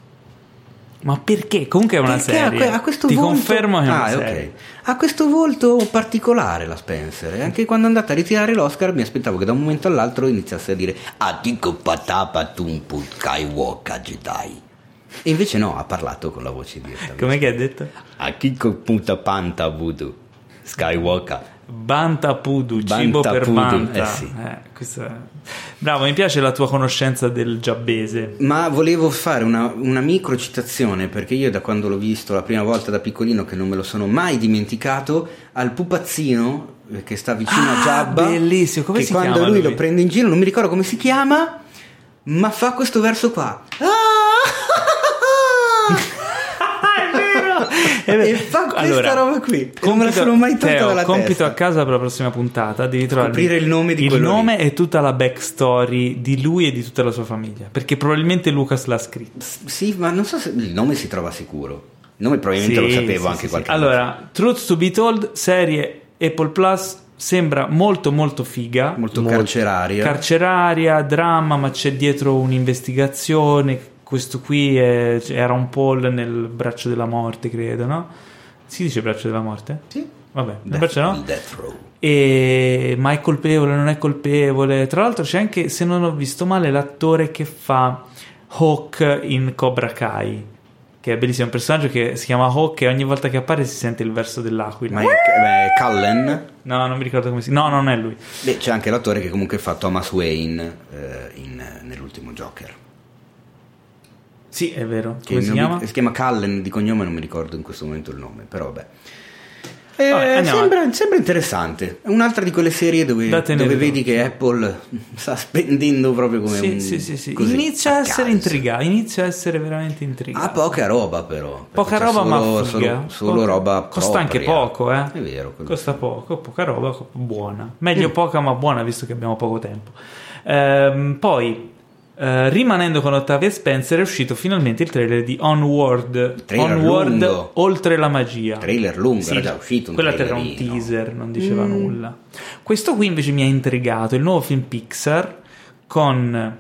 Ma perché? Comunque è una Perché serie. ha questo Ti volto... confermo che è una Ah, serie. ok. Ha questo volto particolare la Spencer. E anche quando è andata a ritirare l'Oscar mi aspettavo che da un momento all'altro iniziasse a dire Atiko patapa tumpu Skywalker Jedi. E invece no, ha parlato con la voce diretta. Com'è che ha detto? Akiko punta panta voodoo Skywalker. Banta Pudu, cibo Banta per Pudu, Banta. eh sì. Eh, è- Bravo, mi piace la tua conoscenza del giabbese. Ma volevo fare una, una micro citazione perché io da quando l'ho visto la prima volta da piccolino che non me lo sono mai dimenticato al pupazzino eh, che sta vicino Ah, a Jabba bellissimo, come che si quando chiama lui, lui? lo prende in giro non mi ricordo come si chiama ma fa questo verso qua è vero! E fa questa roba qui non me la sono mai tolta Teo, dalla compito testa a casa per la prossima puntata devi trovare Scoprire il nome di il nome e tutta la backstory di lui e di tutta la sua famiglia perché probabilmente Lucas l'ha scritto S- sì ma non so se il nome si trova sicuro il nome probabilmente lo Sì, sapevo sì, anche sì, qualche sì. allora Truth to be told serie Apple Plus sembra molto molto figa molto Molto. carceraria carceraria, dramma, ma c'è dietro un'investigazione. Questo qui è- era un Paul nel braccio della morte, credo, no? Si dice braccio della morte? sì Vabbè, Death, braccio no? Death Row E ma è colpevole, non è colpevole. Tra l'altro c'è anche, se non ho visto male, l'attore che fa Hawk in Cobra Kai. Che è bellissimo, è un personaggio che si chiama Hawk e ogni volta che appare si sente il verso dell'aquila. ma è, beh, Cullen No, non mi ricordo come si No, non è lui. Beh, c'è anche l'attore che comunque fa Thomas Wayne eh, in- nell'ultimo Joker. Sì, è vero. Come si chiama? si chiama Cullen di cognome, non mi ricordo in questo momento il nome, però vabbè. Eh, Vabbè, sembra, sembra interessante. È un'altra di quelle serie dove, dove vedi che Apple sta spendendo proprio come Sì, un. sì, sì, sì. così, Inizia a essere intrigato, inizia a essere veramente intrigato. Ha poca roba però. Poca roba solo, ma. Solo, solo Poca- roba Costa anche propria. poco, eh. È vero. Costa poco, poca roba, buona. Meglio Mm. poca ma buona visto che abbiamo poco tempo. Ehm, poi, eh, rimanendo con Ottavia Spencer, è uscito finalmente il trailer di Onward. Trailer Onward lungo. oltre la magia. Trailer lungo, Sì, era già uscito un Quella era un teaser, non diceva nulla. Questo qui invece mi ha intrigato, il nuovo film Pixar con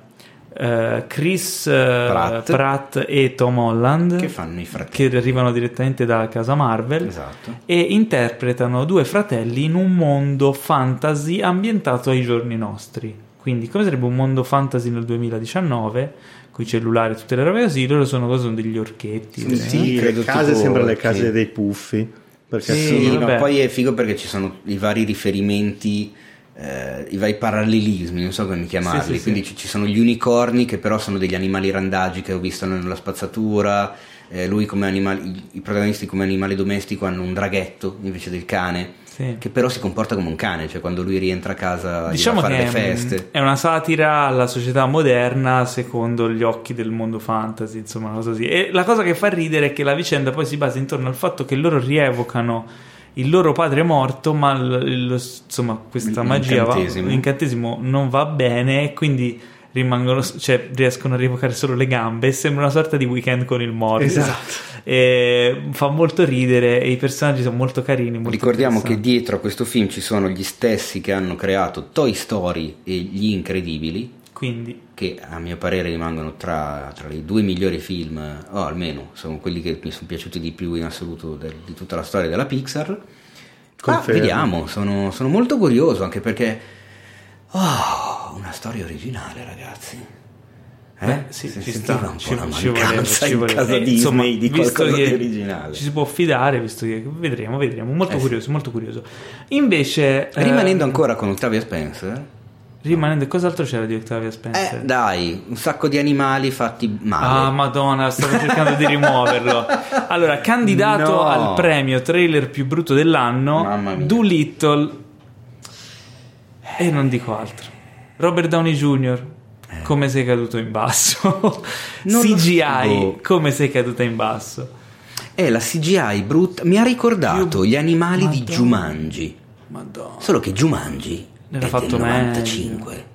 eh, Chris eh, Pratt. Pratt e Tom Holland Che fanno i fratelli. che arrivano direttamente da casa Marvel Esatto. e interpretano due fratelli in un mondo fantasy ambientato ai giorni nostri. Quindi, come sarebbe un mondo fantasy nel 2019, con i cellulari e tutte le robe così, loro sono, cosa, sono degli orchetti. Sì, Sì, credo le case sembrano le case sì. dei puffi. Perché Sì, Sì, sono- ma vabbè. poi è figo perché ci sono i vari riferimenti, eh, i vari parallelismi, non so come chiamarli. Sì, sì, Quindi ci, ci sono gli unicorni che però sono degli animali randagi che ho visto nella spazzatura. eh, lui come animale, i, i protagonisti come animale domestico hanno un draghetto invece del cane, Sì. che però si comporta come un cane, cioè quando lui rientra a casa Diciamo a fare le è- feste. è una satira alla società moderna secondo gli occhi del mondo fantasy, insomma, una cosa così. E la cosa che fa ridere è che la vicenda poi si basa intorno al fatto che loro rievocano il loro padre morto, ma l- lo- insomma, questa magia, va- L'incantesimo. l'incantesimo non va bene quindi rimangono, cioè riescono a rievocare solo le gambe e sembra una sorta di weekend con il morto. Esatto. E fa molto ridere e i personaggi sono molto carini. molto Ricordiamo che dietro a questo film ci sono gli stessi che hanno creato Toy Story e Gli Incredibili, Quindi che a mio parere rimangono tra, tra i due migliori film, o almeno sono quelli che mi sono piaciuti di più in assoluto del- di tutta la storia della Pixar. Ma Confermo. vediamo, sono, sono molto curioso anche perché... Oh, una storia originale ragazzi. Eh? Beh, sì, Si ci sta, un po' ci, la ci voleva, mancanza ci voleva. Eh, insomma, di qualcosa che di originale. Ci si può fidare, visto che vedremo, vedremo. Molto Eh sì. curioso, molto curioso. Invece, eh, Rimanendo ancora con Ottavia Spencer, rimanendo, cos'altro c'era di Octavia Spencer? eh, dai, un sacco di animali fatti male. Ah, madonna, stavo cercando di rimuoverlo. Allora, candidato No. al premio trailer più brutto dell'anno. Doolittle. E non dico altro. Robert Downey Jr. Come sei caduto in basso? Eh. CGI, come sei caduta in basso? Eh, la CGI brutta mi ha ricordato gli animali di Madonna. Jumanji. Madonna. Solo che Jumanji Era è fatto del meglio. 95.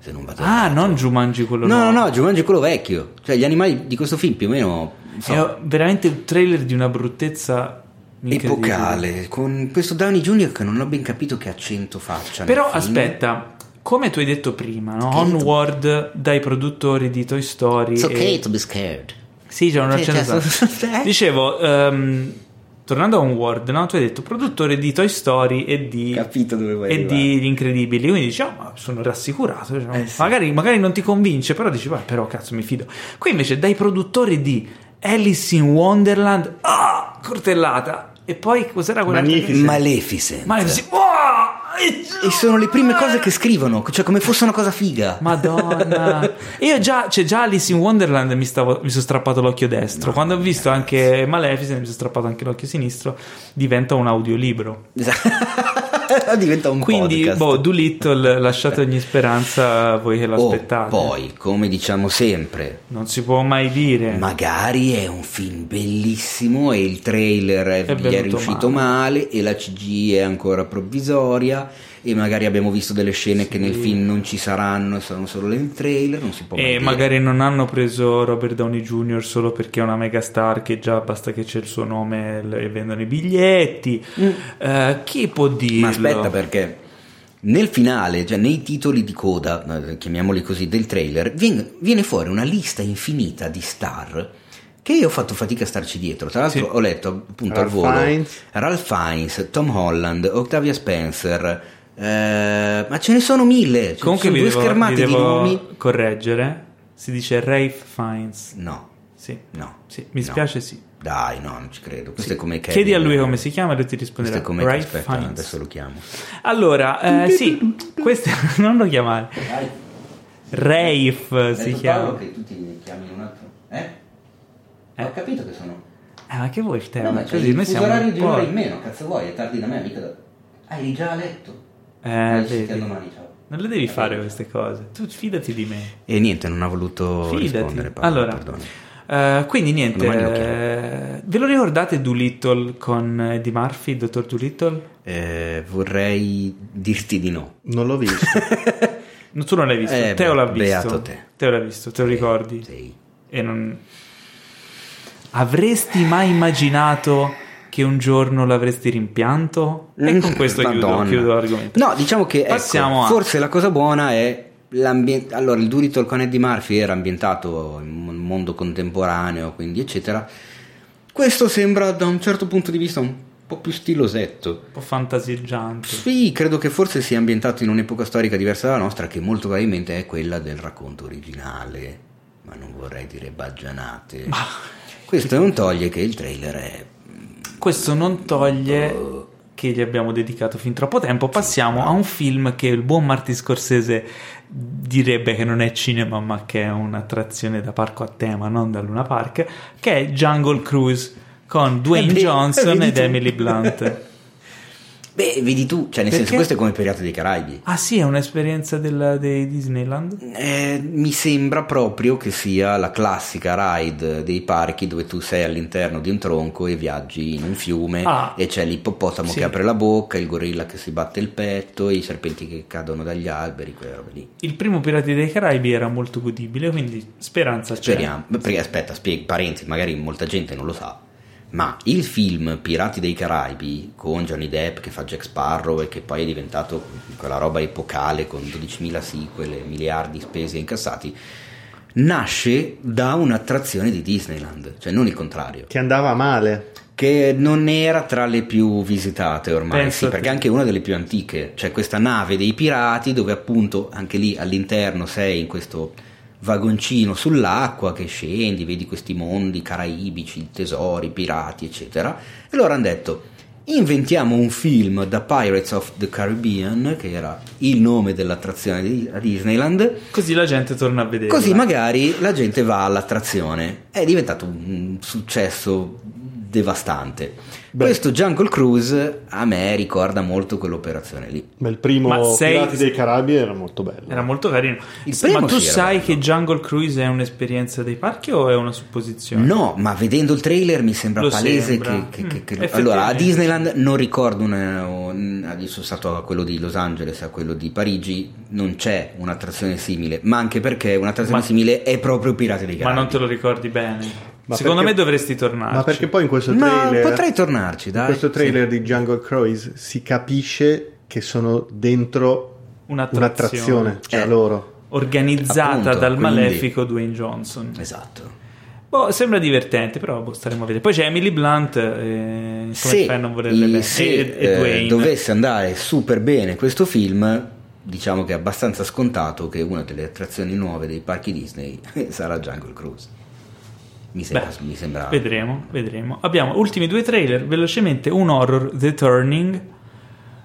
Se non vado Ah, non Jumanji quello No, no, nuovo. no, Jumanji è quello vecchio. Cioè, gli animali di questo film più o meno so, È veramente un trailer di una bruttezza. Epocale. Con questo Downey Jr. che non ho ben capito che accento faccia. Però aspetta, come tu hai detto prima, no? Onward dai produttori di Toy Story. It's okay e- to be scared. Sì, c'è un accento. cioè, Dicevo, ehm, tornando a Onward, no? Tu hai detto produttore di Toy Story e di... Capito dove vuoi e arrivare. di Gli Incredibili, quindi dici, "Oh, ma sono rassicurato. diciamo. Eh, sì. magari, magari non ti convince, però dici, "Beh, però cazzo mi fido. Qui invece dai produttori di Alice in Wonderland, ah, cortellata. E poi cos'era quella? Magnificent. Maleficent. Maleficent. Oh! E sono le prime cose che scrivono, cioè come fosse una cosa figa. Madonna, io già, cioè già Alice in Wonderland mi, stavo, mi sono strappato l'occhio destro. Quando ho visto anche Maleficent, mi sono strappato anche l'occhio sinistro. Diventa un audiolibro. Diventa un Quindi, podcast. boh, Doolittle, lasciate ogni speranza a voi che Oh, l'aspettate. poi, come diciamo sempre, Non si può mai dire. magari è un film bellissimo e il trailer è, È è riuscito male. e la CG è ancora provvisoria e magari abbiamo visto delle scene che nel film non ci saranno e sono solo nel trailer, non si può E dire. magari non hanno preso Robert Downey Jr. solo perché è una megastar che già basta che c'è il suo nome e vendono i biglietti. Eh, chi può dirlo? Mm. Ma aspetta perché nel finale, cioè nei titoli di coda, eh, chiamiamoli così, del trailer, viene, viene fuori una lista infinita di star che io ho fatto fatica a starci dietro. Tra l'altro Sì. ho letto appunto Ralph al volo Fiennes. Ralph Fiennes, Tom Holland, Octavia Spencer, eh, ma ce ne sono mille. Ci Comunque sono due devo, schermate di nomi. correggere. Si dice Rafe Fiennes. No, Sì, no. sì, mi no. spiace, sì. Dai, no, non ci credo. Questo è come Kevin. Chiedi a lui come si chiama e lui ti Questo risponderà. è come Rafe aspetta, Fiennes. adesso lo chiamo. Allora, eh, sì, questo non lo chiamare. Rafe si chiama. che tutti mi chiami un altro. Eh? Eh. Ho capito che sono. Eh, ma che vuoi il No, tema? ma c'è Così il noi siamo orario di un'ora in meno, cazzo vuoi? È tardi da me, mica da. Ah, eri già a letto. Eh, vedi. sentiamo domani, ciao. Non le devi fare queste cose. Tu fidati di me. E niente, non ha voluto Fidati. rispondere. Paolo, allora, perdoni. eh, quindi niente. Eh, ve lo ricordate Doolittle con Eddie Murphy, dottor Doolittle? Eh, vorrei dirti di no. Non l'ho visto. Tu non l'hai visto, Eh, Teo l'ha visto. beato te. Teo l'ha visto, te lo ricordi? Sì. E non... Avresti mai immaginato che un giorno l'avresti rimpianto? E con questo chiudo, Mm, chiudo l'argomento. No, diciamo che ecco, forse la cosa buona è l'ambiente. Allora, il Doolittle con Eddie Murphy era ambientato in un mondo contemporaneo, quindi eccetera. Questo sembra da un certo punto di vista un po' più stilosetto. Un po' fantasiggiante. Sì, credo che forse sia ambientato in un'epoca storica diversa dalla nostra, che molto probabilmente è quella del racconto originale, ma non vorrei dire baggianate. Questo non toglie che il trailer è Questo non toglie che gli abbiamo dedicato fin troppo tempo. Passiamo a un film che il buon Martin Scorsese direbbe che non è cinema, ma che è un'attrazione da parco a tema, non da Luna Park, che è Jungle Cruise con Dwayne Johnson ed. Emily Blunt. Beh, vedi tu, cioè nel Perché? senso questo è come Pirati dei Caraibi. ah sì, è un'esperienza della, dei Disneyland? Eh, mi sembra proprio che sia la classica ride dei parchi dove tu sei all'interno di un tronco e viaggi in un fiume Ah. e c'è l'ippopotamo Sì. che apre la bocca, il gorilla che si batte il petto, i serpenti che cadono dagli alberi, quelle robe lì. Il primo Pirati dei Caraibi era molto godibile, quindi speranza c'è. Speriamo. Perché aspetta, spiego, parenti, magari molta gente non lo sa. Ma il film Pirati dei Caraibi con Johnny Depp che fa Jack Sparrow e che poi è diventato quella roba epocale con 12.000 sequel e miliardi spesi e incassati, nasce da un'attrazione di Disneyland, cioè non il contrario, Che andava male. che non era tra le più visitate ormai, sì, perché è anche una delle più antiche, c'è questa nave dei pirati dove appunto anche lì all'interno sei in questo vagoncino sull'acqua che scendi, vedi questi mondi caraibici, tesori, pirati, eccetera. E loro hanno detto inventiamo un film da Pirates of the Caribbean, che era il nome dell'attrazione di a Disneyland, Così la gente torna a vedere. così magari la gente va all'attrazione. È diventato un successo devastante. Beh. Questo Jungle Cruise a me ricorda molto quell'operazione lì. Ma il primo Ma sei- Pirati dei Caraibi era molto bello. Era molto carino. Ma tu sai bello. che Jungle Cruise è un'esperienza dei parchi o è una supposizione? No, ma vedendo il trailer mi sembra Lo palese sembra. che, che- Mm, che- effettivamente. allora a Disneyland non ricordo una, sono stato a quello di Los Angeles a quello di Parigi non c'è un'attrazione simile ma anche perché un'attrazione Ma- simile è proprio Pirati dei Ma Caraibi non te lo ricordi bene. Ma Secondo perché- me dovresti tornarci. Ma perché poi in questo Ma trailer, potrei tornarci in dai questo trailer Sì. di Jungle Cruise si capisce che sono dentro Un'attrazione. un'attrazione, cioè Eh. loro. Organizzata Appunto, dal quindi- malefico Dwayne Johnson. esatto Boh, sembra divertente, però boh, staremo a vedere. Poi c'è Emily Blunt, eh, come se, fai a non volerle i- bene? se, e, e eh, Dwayne. dovesse andare super bene questo film diciamo che è abbastanza scontato che una delle attrazioni nuove dei parchi Disney sarà Jungle Cruise mi sembra, Beh, mi sembra Vedremo, vedremo. Abbiamo ultimi due trailer, velocemente un horror, The Turning,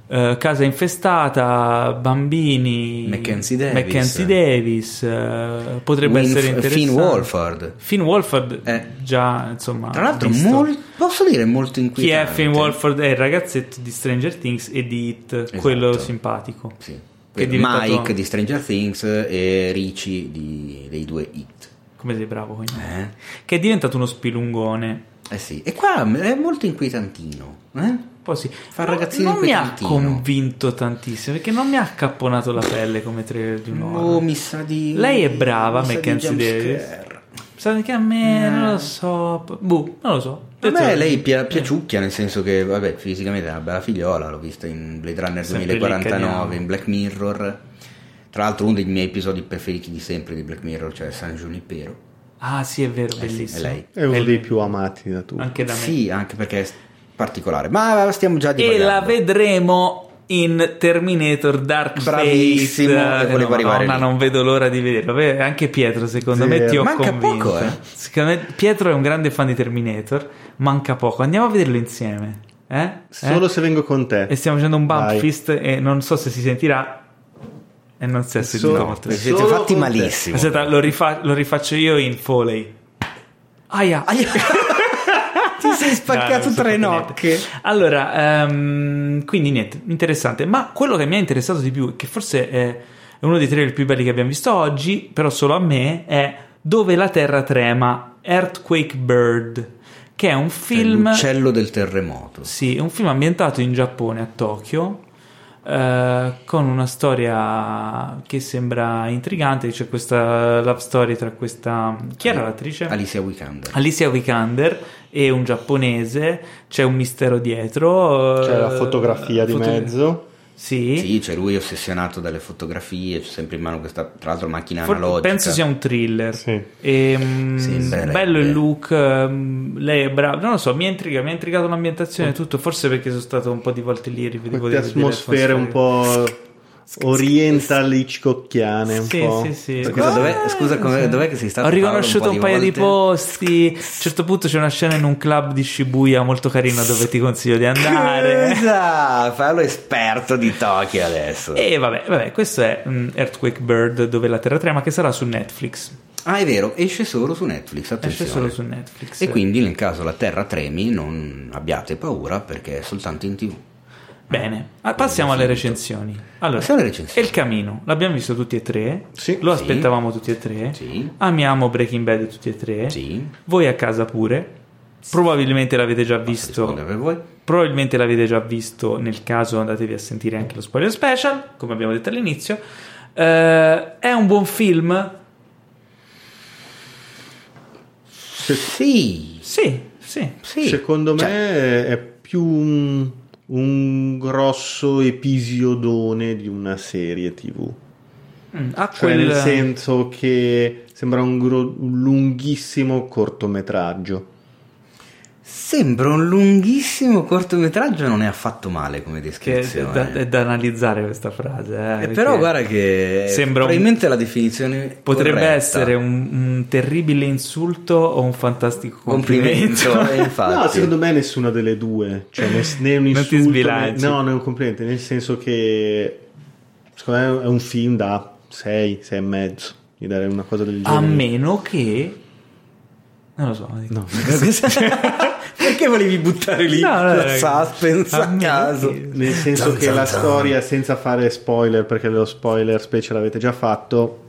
eh, casa infestata, bambini, Mackenzie Davis. Mackenzie Davis, eh, potrebbe Win- essere interessante. Finn Wolfhard Finn Wolford, Eh. già insomma. tra l'altro mol- posso dire molto Chi è inquietante Finn Wolford? È il ragazzetto di Stranger Things e di It, quello simpatico. Sì. Che è diventato- Mike di Stranger Things e Richie di- dei due It Come sei bravo quindi. eh? Che è diventato uno spilungone. Eh sì, e qua è molto inquietantino eh? Un po' sì. Fa No, ragazzino non mi ha convinto tantissimo perché non mi ha accapponato la pelle come trailer di un Oh, mi sa di Lei è brava, Mackenzie. Davis. Sa che a me non lo so. Boh, non lo so. A me lei pia- piaciucchia, nel senso che, vabbè, fisicamente è una bella figliola, l'ho vista in Blade Runner Sempre lì 2049, cadiamo. in Black Mirror. Tra l'altro uno dei miei episodi preferiti di sempre di Black Mirror, cioè San Junipero. Ah, sì, è vero, Eh sì, bellissimo. è lei. È uno È dei più amati da tutti. Anche da me. Sì, anche perché è particolare. Ma stiamo già e divagando. la vedremo in Terminator Dark Bravissimo, Fate. e volevo no, arrivare Madonna, non vedo l'ora di vederlo. Beh, Anche Pietro, secondo me, Zero. ti ho Manca convinto. poco, eh. Secondo me Pietro è un grande fan di Terminator. Manca poco. Andiamo a vederlo insieme. Eh? Solo Eh? se vengo con te. E stiamo facendo un bump Vai. fist e non so se si sentirà. E non si è sentito. Vi siete fatti malissimo. Aspetta, lo, rifa- lo rifaccio io in Foley. Aia. Ti sei spaccato No, tre nocche. niente. Allora, ehm, quindi niente, interessante. Ma quello che mi ha interessato di più, che forse è uno dei trailer più belli che abbiamo visto oggi, però solo a me, è Dove la Terra trema, Earthquake Bird, che è un film... L'uccello del terremoto. Sì, è un film ambientato in Giappone, a Tokyo, eh, con una storia che sembra intrigante. C'è questa love story tra questa. Chi era l'attrice? Alicia Vikander. Alicia Vikander e un giapponese. C'è un mistero dietro. C'è la eh, fotografia di foto- mezzo. Sì. Sì, c'è lui ossessionato dalle fotografie, c'è sempre in mano questa, tra l'altro, macchina For- analogica. penso sia un thriller. Sì. Ehm, Sembrerebbe. bello il look, ehm, lei è brava. Non lo so, mi ha intrigato, mi ha intrigato l'ambientazione e tutto. Forse perché sono stato un po' di volte lì e rivedevo delle atmosfere un po' oriental hitchcockiane un Sì, po'. sì, sì. Scusa, dov'è, scusa, com'è- dov'è che sei stato? Ho riconosciuto un, paio di, volte? posti. A un certo punto c'è una scena in un club di Shibuya molto carino dove ti consiglio di andare. Scusa, Paolo è esperto di Tokyo adesso. E vabbè, vabbè, questo è mm, Earthquake Bird dove la terra trema che sarà su Netflix. Ah, è vero, esce solo su Netflix, Esce attenzione. solo su Netflix. E quindi nel caso la terra tremi non abbiate paura perché è soltanto in tv. Bene, Ah, passiamo alle recensioni. Allora, Passiamo alle recensioni. El Camino, l'abbiamo visto tutti e tre. Sì. Lo Sì. aspettavamo tutti e tre. Sì. Amiamo Breaking Bad tutti e tre. Sì. Voi a casa pure. Probabilmente l'avete già visto. rispondere per voi? Probabilmente l'avete già visto, nel caso andatevi a sentire anche lo spoiler special, come abbiamo detto all'inizio. Eh, è un buon film? Sì. Sì, sì. Sì. Secondo Cioè, me è più un, un grosso episodone di una serie tv. Mm, ha Cioè quel- nel senso che sembra un, gro- un lunghissimo cortometraggio. Sembra un lunghissimo cortometraggio, non è affatto male come che è descrizione. da, è da analizzare questa frase. eh, Eh, però guarda che sembra un- probabilmente la definizione Potrebbe corretta. essere un, un terribile insulto o un fantastico complimento. complimento, eh. No, secondo me nessuna delle due. Cioè, né, né un Non ti insulto, né, no, non è un complimento, nel senso che secondo me è un film da 6, 6 e mezzo. Gli darei una cosa del genere. A meno che... Non lo so. No. Perché volevi buttare lì No, no, la no, suspense a, caso? Nel senso Zan, che zan, la zan. storia, senza fare spoiler, perché lo spoiler special l'avete già fatto,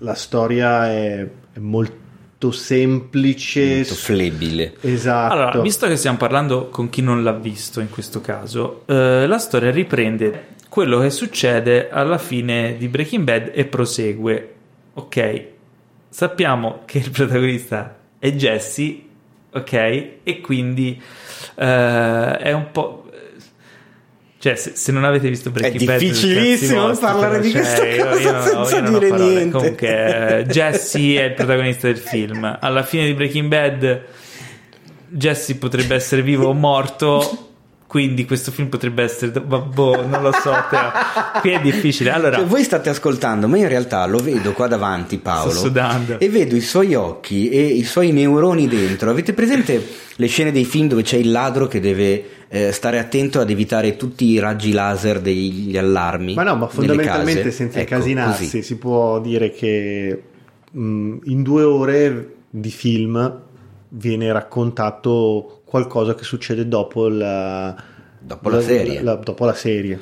la storia è, è molto semplice. Molto flebile. Esatto. Allora, visto che stiamo parlando con chi non l'ha visto in questo caso, eh, la storia riprende quello che succede alla fine di Breaking Bad e prosegue. Ok, sappiamo che il protagonista è Jesse, ok, e quindi eh, è un po'. Cioè, se, se non avete visto Breaking È Bad, difficilissimo cazzi vostri, parlare di cioè, questa io- cosa io non senza io dire niente. Comunque, eh, Jesse è il protagonista del film. Alla fine di Breaking Bad, Jesse potrebbe essere vivo o morto. Quindi questo film potrebbe essere. ma Boh, non lo so. Però. Qui è difficile. Allora, Cioè, voi state ascoltando, ma io in realtà lo vedo qua davanti, Paolo. Sto sudando. E vedo i suoi occhi e i suoi neuroni dentro. Avete presente le scene dei film dove c'è il ladro che deve eh, stare attento ad evitare tutti i raggi laser degli allarmi? Ma no, ma fondamentalmente senza Ecco, incasinarsi così. si può dire che mh, in due ore di film viene raccontato qualcosa che succede dopo la, Dopo la serie. la- dopo la serie.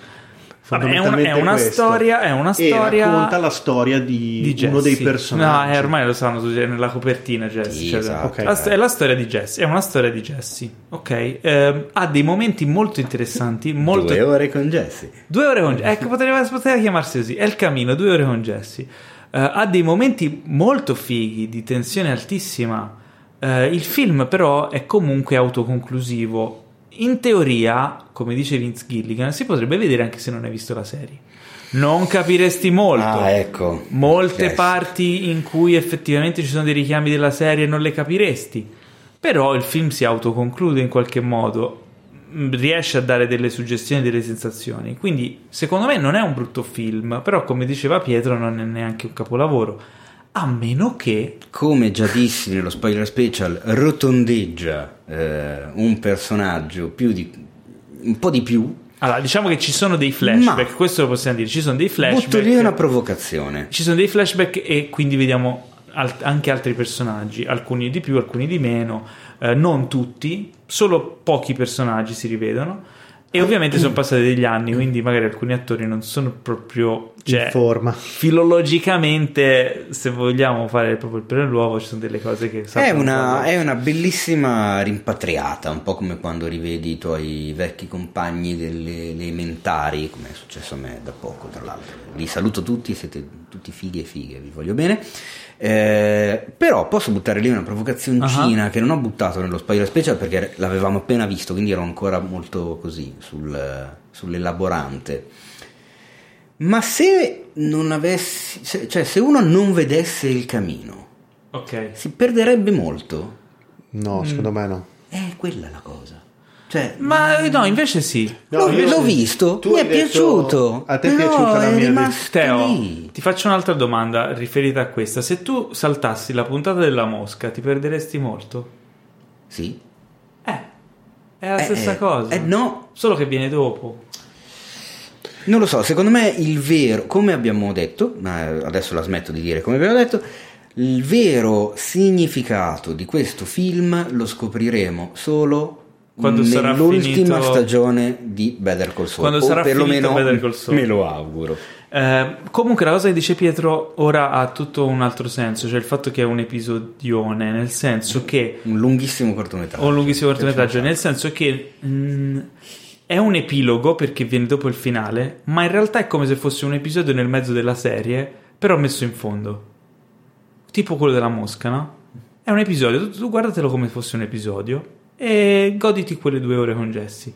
Vabbè, è, un- è una questo. storia. È una E storia. racconta la storia di, di Jesse. uno dei personaggi. No, eh, ormai lo sanno nella copertina Jesse. Sì, cioè, esatto. Ok. la è la storia di Jesse, è una storia di Jesse, ok? Ehm, ha dei momenti molto interessanti, molto... Due ore con Jesse. Due ore con Ecco, poteva, poteva chiamarsi così, è il cammino, due ore con Jesse. Eh, ha dei momenti molto fighi, di tensione altissima. Eh, il film però è comunque autoconclusivo. In teoria, come dice Vince Gilligan, si potrebbe vedere anche se non hai visto la serie. Non capiresti molto. Ah, ecco. Molte Yes. parti in cui effettivamente ci sono dei richiami della serie non le capiresti. Però il film si autoconclude in qualche modo, mh, riesce a dare delle suggestioni, delle sensazioni. Quindi, secondo me, non è un brutto film, però, come diceva Pietro, non è neanche un capolavoro. A meno che. Come già dissi nello spoiler special, rotondeggia eh, un personaggio più di, un po' di più. Allora, diciamo che ci sono dei flashback, Ma- questo lo possiamo dire. Ci sono dei flashback. Butto lì una provocazione. Ci sono dei flashback e quindi vediamo al- anche altri personaggi, alcuni di più, alcuni di meno, eh, non tutti, solo pochi personaggi si rivedono. E ovviamente sono passati degli anni, quindi magari alcuni attori non sono proprio... Cioè, in forma. filologicamente, se vogliamo fare proprio il preluogo, ci sono delle cose che... È una, è una bellissima rimpatriata, un po' come quando rivedi i tuoi vecchi compagni delle elementari, come è successo a me da poco, tra l'altro. Vi saluto tutti, siete tutti fighi e fighe, vi voglio bene. Eh, però posso buttare lì una provocazioncina che non ho buttato nello spoiler special perché l'avevamo appena visto, quindi ero ancora molto così sul- sull'elaborante. Ma se non avessi, se- cioè se uno non vedesse il camino, Ok. si perderebbe molto. No, secondo me no. È quella la cosa. Cioè, Ma eh, no, invece sì. No, l'ho, l'ho visto, mi è detto- piaciuto. a te è piaciuta la è mia Teo, lì. ti faccio un'altra domanda riferita a questa. Se tu saltassi la puntata della mosca, ti perderesti molto? Sì. Eh, è la Eh, stessa eh, cosa. eh, no. Solo che viene dopo. Non lo so, secondo me il vero, come abbiamo detto, ma adesso la smetto di dire come abbiamo detto, il vero significato di questo film lo scopriremo solo Quando sarà nell'ultima finito- stagione di Better Call Saul. Quando sarà perlomeno Better Call Saul. Me lo auguro. Eh, comunque la cosa che dice Pietro ora ha tutto un altro senso, cioè il fatto che è un episodione, nel senso che Un lunghissimo cortometraggio. un lunghissimo cortometraggio, nel senso che mh, è un epilogo perché viene dopo il finale, ma in realtà è come se fosse un episodio nel mezzo della serie, però messo in fondo. Tipo quello della mosca, no? È un episodio, tu, tu guardatelo come fosse un episodio e goditi quelle due ore con Jesse.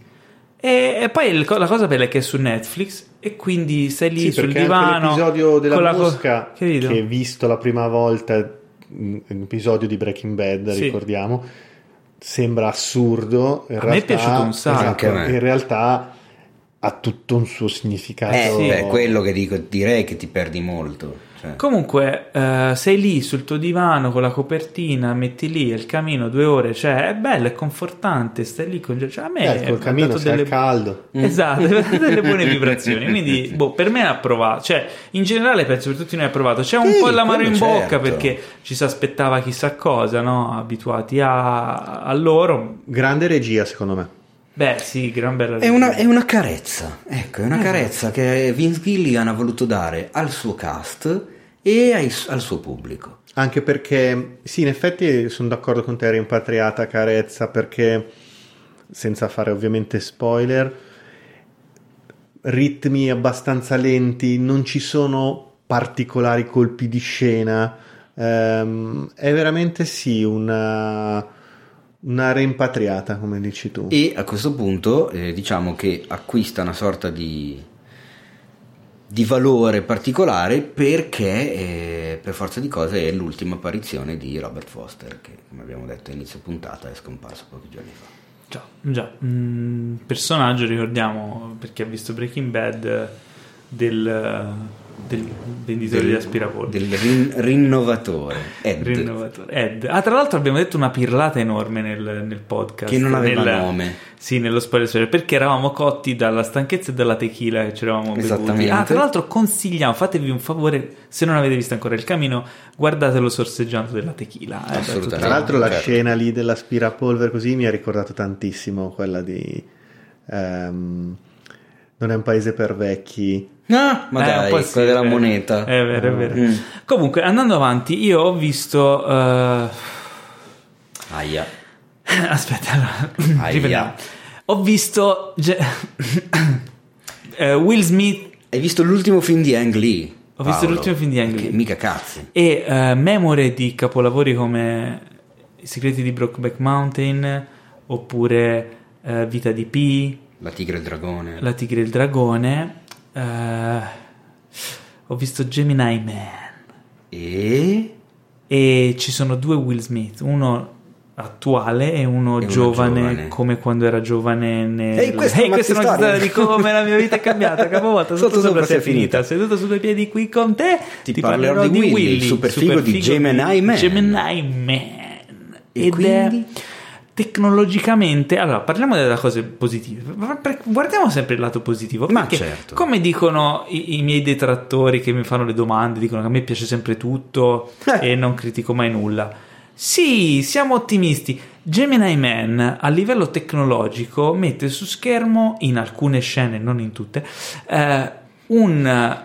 E, e poi il- la cosa bella è che è su Netflix e quindi stai lì Sì, sul divano l'episodio della co- mosca Capito? che visto la prima volta un episodio di Breaking Bad Sì. ricordiamo sembra assurdo in A me è realtà, piaciuto un sacco. esatto, a me. in realtà ha tutto un suo significato Eh, sì. beh, quello che dico, direi che ti perdi molto. Cioè, Comunque, eh, sei lì sul tuo divano con la copertina, metti lì il camino due ore, cioè è bello, è confortante, stai lì con cioè, a me Eh, col camino al delle caldo Esatto, delle buone vibrazioni. Quindi, boh, per me ha provato. Cioè, in generale, penso per tutti noi ha provato. C'è un Sì, po' l'amaro in quello bocca certo. perché ci si aspettava chissà cosa, no? Abituati a, a loro. grande regia secondo me Beh, sì, gran bella È una, è una carezza, ecco, è una carezza che Vince Gilligan ha voluto dare al suo cast e ai- al suo pubblico. Anche perché, sì, in effetti sono d'accordo con te, rimpatriata, carezza, perché senza fare ovviamente spoiler, ritmi abbastanza lenti, non ci sono particolari colpi di scena, ehm, è veramente sì una, una rimpatriata, come dici tu. E a questo punto eh, diciamo che acquista una sorta di, di valore particolare perché eh, per forza di cose è l'ultima apparizione di Robert Foster che come abbiamo detto a inizio puntata è scomparso pochi giorni fa. Già, già. Mm, personaggio, ricordiamo, per chi ha visto Breaking Bad, del, del venditore di aspirapolvere. del rin- rinnovatore Ed, Rinnovatore. Ed. Ah, tra l'altro abbiamo detto una pirlata enorme nel, nel podcast. Che non aveva nel- nome. Sì, nello spoiler perché eravamo cotti dalla stanchezza e dalla tequila che ci eravamo bevuti. Esattamente. Ah, tra l'altro consigliamo, fatevi un favore, se non avete visto ancora il camino, guardatelo sorseggiando della tequila. eh, Assolutamente. Tra l'altro la certo. scena lì dell'aspirapolvere così mi ha ricordato tantissimo quella di... ehm, non è un paese per vecchi. Ah, ma Eh, dai, po' sì, quella della moneta. È vero, è vero. Mm. Comunque, andando avanti, io ho visto... eh, Aia. Aspetta, allora, Aia. Ho visto Ge- eh, Will Smith Hai visto l'ultimo film di Ang Lee? Ho visto Paolo? l'ultimo film di Ang Che Lee. Mica cazzi. e eh, memore di capolavori come I segreti di Brokeback Mountain oppure eh, Vita di Pi, La tigre e il dragone. La tigre e il dragone. eh, ho visto Gemini Man E... e ci sono due Will Smith, uno attuale e uno, uno giovane, giovane. come quando era giovane nel... Ehi, questa è una questa è una storia. di come la mia vita è cambiata capovolta Sotto sotto sopra sopra si è si è finita. finita seduto su due piedi qui con te Ti parlerò di Willy, il super figo di Gemini Man. Gemini Man E ed quindi? è tecnologicamente allora parliamo delle cose positive guardiamo sempre il lato positivo Ma certo. come dicono i, i miei detrattori che mi fanno le domande dicono che a me piace sempre tutto Eh. e non critico mai nulla Sì, siamo ottimisti. Gemini Man a livello tecnologico mette su schermo, in alcune scene, non in tutte, eh, un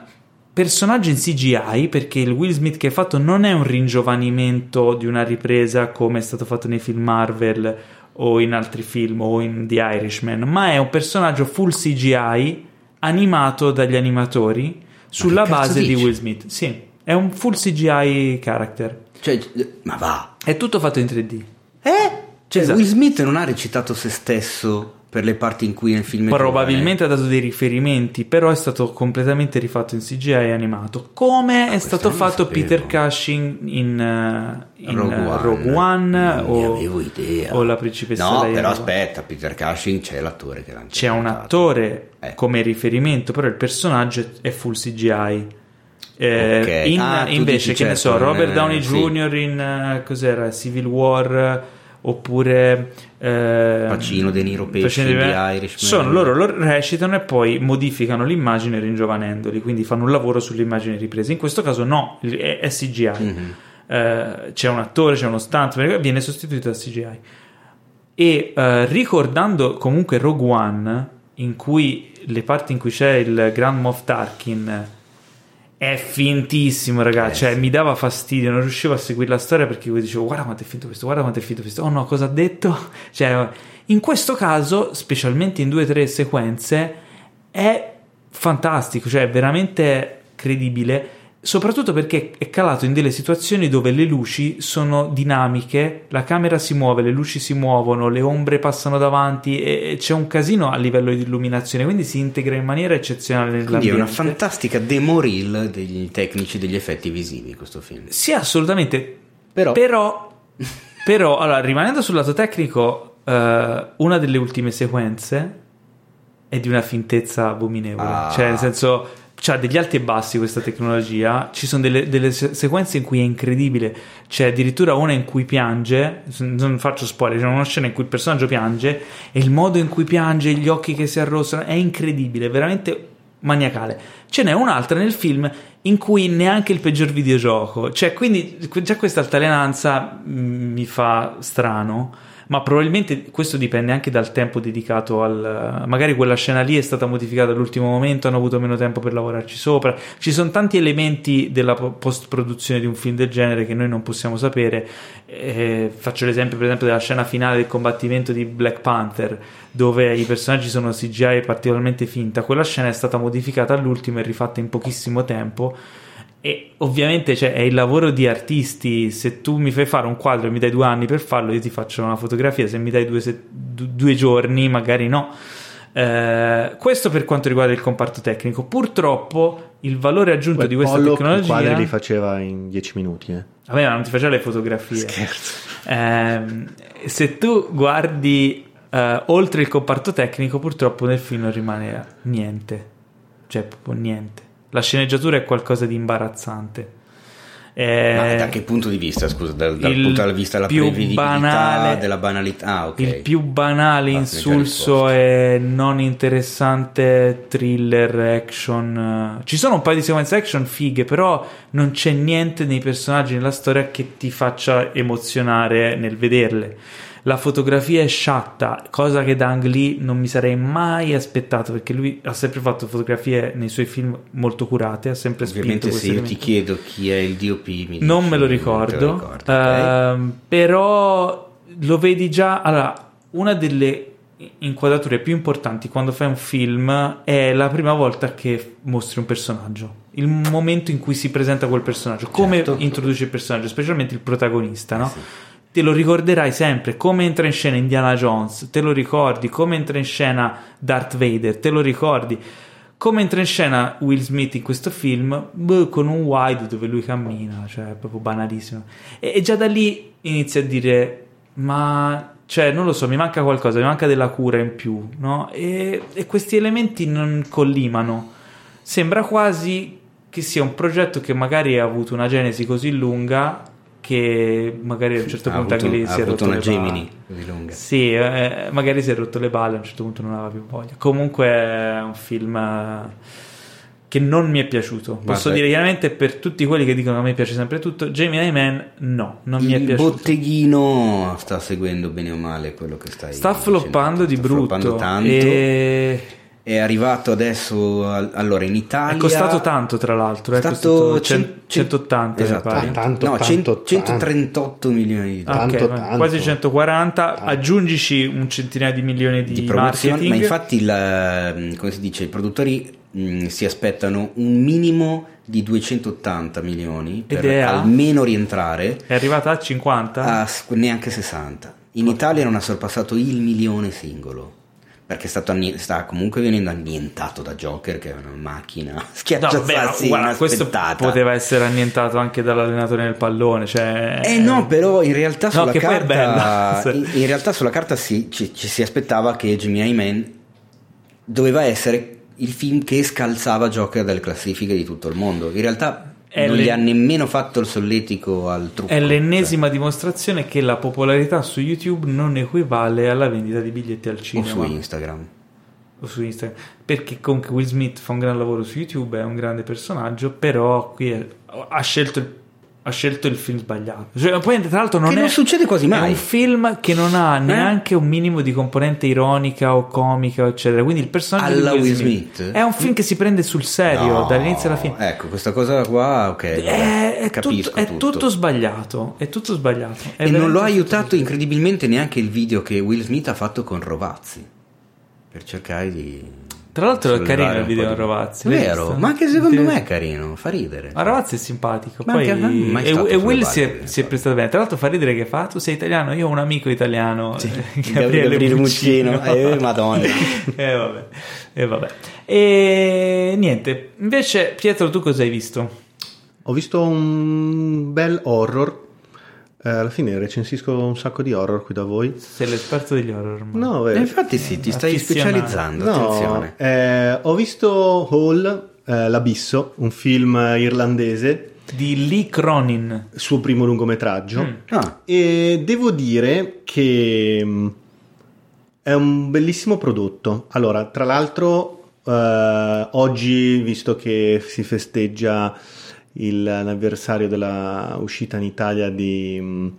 personaggio in CGI perché il Will Smith che ha fatto non è un ringiovanimento di una ripresa come è stato fatto nei film Marvel o in altri film o in The Irishman, ma è un personaggio full CGI animato dagli animatori sulla base dici? di Will Smith. Sì, è un full CGI character. Cioè, ma va. È tutto fatto in 3D. Eh? Cioè, Esatto. Will Smith non ha recitato se stesso per le parti in cui nel film è Probabilmente ha dato dei riferimenti, però è stato completamente rifatto in CGI e animato. Come è questo stato fatto. Peter Cushing in, eh, in Rogue eh, One, Rogue One o, avevo idea. o la principessa No, Diana. però aspetta, Peter Cushing c'è l'attore che l'ha C'è un attore Eh. come riferimento, però il personaggio è full CGI. Eh, in- Ah, invece, che ne so, certo, Robert eh, Downey sì. Jr. in eh, cos'era? Civil War oppure eh, Pacino, De Niro, Pesci, Niro- Irishman. sono loro lo recitano e poi modificano l'immagine ringiovanendoli quindi fanno un lavoro sull'immagine ripresa in questo caso no è, è CGI Mhm. Eh, c'è un attore c'è uno stunt viene sostituito da CGI e eh, ricordando comunque Rogue One in cui le parti in cui c'è il Grand Moff Tarkin è fintissimo, ragazzi. Eh, cioè, sì. mi dava fastidio, non riuscivo a seguire la storia perché io dicevo, guarda quanto è finto questo, guarda quanto è finto questo. Oh no, cosa ha detto? Cioè, in questo caso, specialmente in due o tre sequenze, è fantastico, cioè è veramente credibile. Soprattutto perché è calato in delle situazioni dove le luci sono dinamiche, la camera si muove, le luci si muovono, le ombre passano davanti e c'è un casino a livello di illuminazione, quindi si integra in maniera eccezionale Quindi è nell'ambiente. una fantastica demo reel degli tecnici degli effetti visivi questo film. Sì, assolutamente. Però, Però, però, allora, rimanendo sul lato tecnico, eh, una delle ultime sequenze è di una fintezza abominevole. Ah. Cioè, nel senso, c'ha degli alti e bassi questa tecnologia. Ci sono delle, delle se- sequenze in cui è incredibile. C'è addirittura una in cui piange. Non faccio spoiler, c'è una scena in cui il personaggio piange e il modo in cui piange, gli occhi che si arrossano, è incredibile, veramente maniacale. Ce n'è un'altra nel film in cui neanche il peggior videogioco, cioè quindi già questa altalenanza mm, mi fa strano, ma probabilmente questo dipende anche dal tempo dedicato al... magari quella scena lì è stata modificata all'ultimo momento, hanno avuto meno tempo per lavorarci sopra, ci sono tanti elementi della po- post-produzione di un film del genere che noi non possiamo sapere, Eh, faccio l'esempio per esempio della scena finale del combattimento di Black Panther dove i personaggi sono CGI particolarmente finta, quella scena è stata modificata all'ultimo e rifatta in pochissimo tempo e ovviamente cioè, è il lavoro di artisti. Se tu mi fai fare un quadro e mi dai due anni per farlo, io ti faccio una fotografia. Se mi dai due, se- du- due giorni, magari no. Eh, questo per quanto riguarda il comparto tecnico. Purtroppo il valore aggiunto di questa Pollock i quadri tecnologia. li faceva in 10 minuti. Eh. Vabbè, ma non ti faceva le fotografie. Scherzo. Ehm, se tu guardi eh, oltre il comparto tecnico, purtroppo nel film non rimane niente, cioè proprio niente. La sceneggiatura è qualcosa di imbarazzante. Eh, Ma da che punto di vista, scusa, dal, dal punto di vista della prevedibilità, banale- della banalità, ah, ok. Il più banale Ah, insulso e non interessante thriller action. Ci sono un paio di sequenze action fighe, però non c'è niente nei personaggi nella storia che ti faccia emozionare nel vederle. La fotografia è sciatta, cosa che da Ang Lee non mi sarei mai aspettato perché lui ha sempre fatto fotografie nei suoi film molto curate, ha sempre Ovviamente spinto se io ti elementi. chiedo chi è il DOP mi Non dici- me lo te ricordo, ricordi, ok? ehm, però lo vedi già. Allora, una delle inquadrature più importanti quando fai un film è la prima volta che mostri un personaggio, il momento in cui si presenta quel personaggio, come Certo. introduci il personaggio, specialmente il protagonista, no? sì. Te lo ricorderai sempre come entra in scena Indiana Jones, te lo ricordi come entra in scena Darth Vader, te lo ricordi come entra in scena Will Smith in questo film boh, con un wide dove lui cammina, cioè proprio banalissimo. E, e già da lì inizi a dire: Ma cioè, non lo so, mi manca qualcosa, mi manca della cura in più, no? E, e questi elementi non collimano. Sembra quasi che sia un progetto che magari ha avuto una genesi così lunga che magari a un certo Ha punto avuto, anche lì si è rotto una le Gemini balle. così lunga. Sì, eh, magari si è rotto le balle, a un certo punto non aveva più voglia. Comunque è un film eh, che non mi è piaciuto. Posso Guarda- dire chiaramente per tutti quelli che dicono a me piace sempre tutto, Jamie Iman no, non mi è Il piaciuto. botteghino sta seguendo bene o male quello che stai Sta floppando di Sta brutto floppando tanto. e È arrivato adesso al- allora in Italia. è costato tanto tra l'altro, è È costato stato cen- cen- 180 mi esatto. Ah, tanto, no, tanto, 100 tanto. 138 milioni di Ah, dollari ok, Tanto, ma tanto. quasi 140, aggiungici un centinaio di milioni di, di promozione, marketing. ma infatti il, come si dice, i produttori mh, si aspettano un minimo di 280 milioni per Ed è a? almeno rientrare è arrivata a 50? a neanche 60. In Italia non ha sorpassato il milione singolo. Perché è stato anni- sta comunque venendo annientato da Joker, che è una macchina No, schiacciasassi beh, guarda, questo poteva essere annientato anche dall'allenatore nel pallone. Cioè... Eh no, però in realtà No, sulla è carta, in, in realtà sulla carta si- ci, ci si aspettava che Jimmy Man doveva essere il film che scalzava Joker dalle classifiche di tutto il mondo. In realtà È non gli ha nemmeno fatto il solletico al trucco. È l'ennesima dimostrazione che la popolarità su YouTube non equivale alla vendita di biglietti al cioè, o cinema su Instagram. o su Instagram. Perché comunque Will Smith fa un gran lavoro su YouTube, è un grande personaggio, però qui è- ha scelto il ha scelto il film sbagliato. Cioè, poi, tra l'altro, non Che è, non succede quasi È mai. un film che non ha neanche un minimo di componente ironica o comica, eccetera. Quindi il personaggio Alla di Will Smith, Smith? è un film che si prende sul serio No, dall'inizio alla fine. Ecco, questa cosa qua, ok. vabbè, È, è capisco tutto, è tutto sbagliato. È tutto sbagliato. È E non lo ha aiutato incredibilmente neanche il video che Will Smith ha fatto con Rovazzi. Per cercare di. Tra l'altro è carino il video di Rovazzi, Vero, visto? ma anche secondo Sì. me è carino, fa ridere. Ma Ravazzi è simpatico. Ma Poi... anche e, e Will si è, si è prestato bene. Tra l'altro fa ridere che fa: Tu sei italiano, io ho un amico italiano, eh, Gabriele, Gabriele Muccino. Muccino. Eh, madonna. e vabbè. E vabbè. E niente. Invece, Pietro, tu cosa hai visto? Ho visto un bel horror. Eh, alla fine recensisco un sacco di horror qui da voi. Sei l'esperto degli horror. ma- No, eh, infatti sì, ti stai specializzando, no, attenzione. eh, ho visto Hall, eh, L'Abisso, un film irlandese, Di Lee Cronin. suo primo lungometraggio. Mm. Ah, E devo dire che mh, è un bellissimo prodotto. Allora, tra l'altro, eh, oggi, visto che si festeggia il- l'anniversario della uscita in Italia di mh,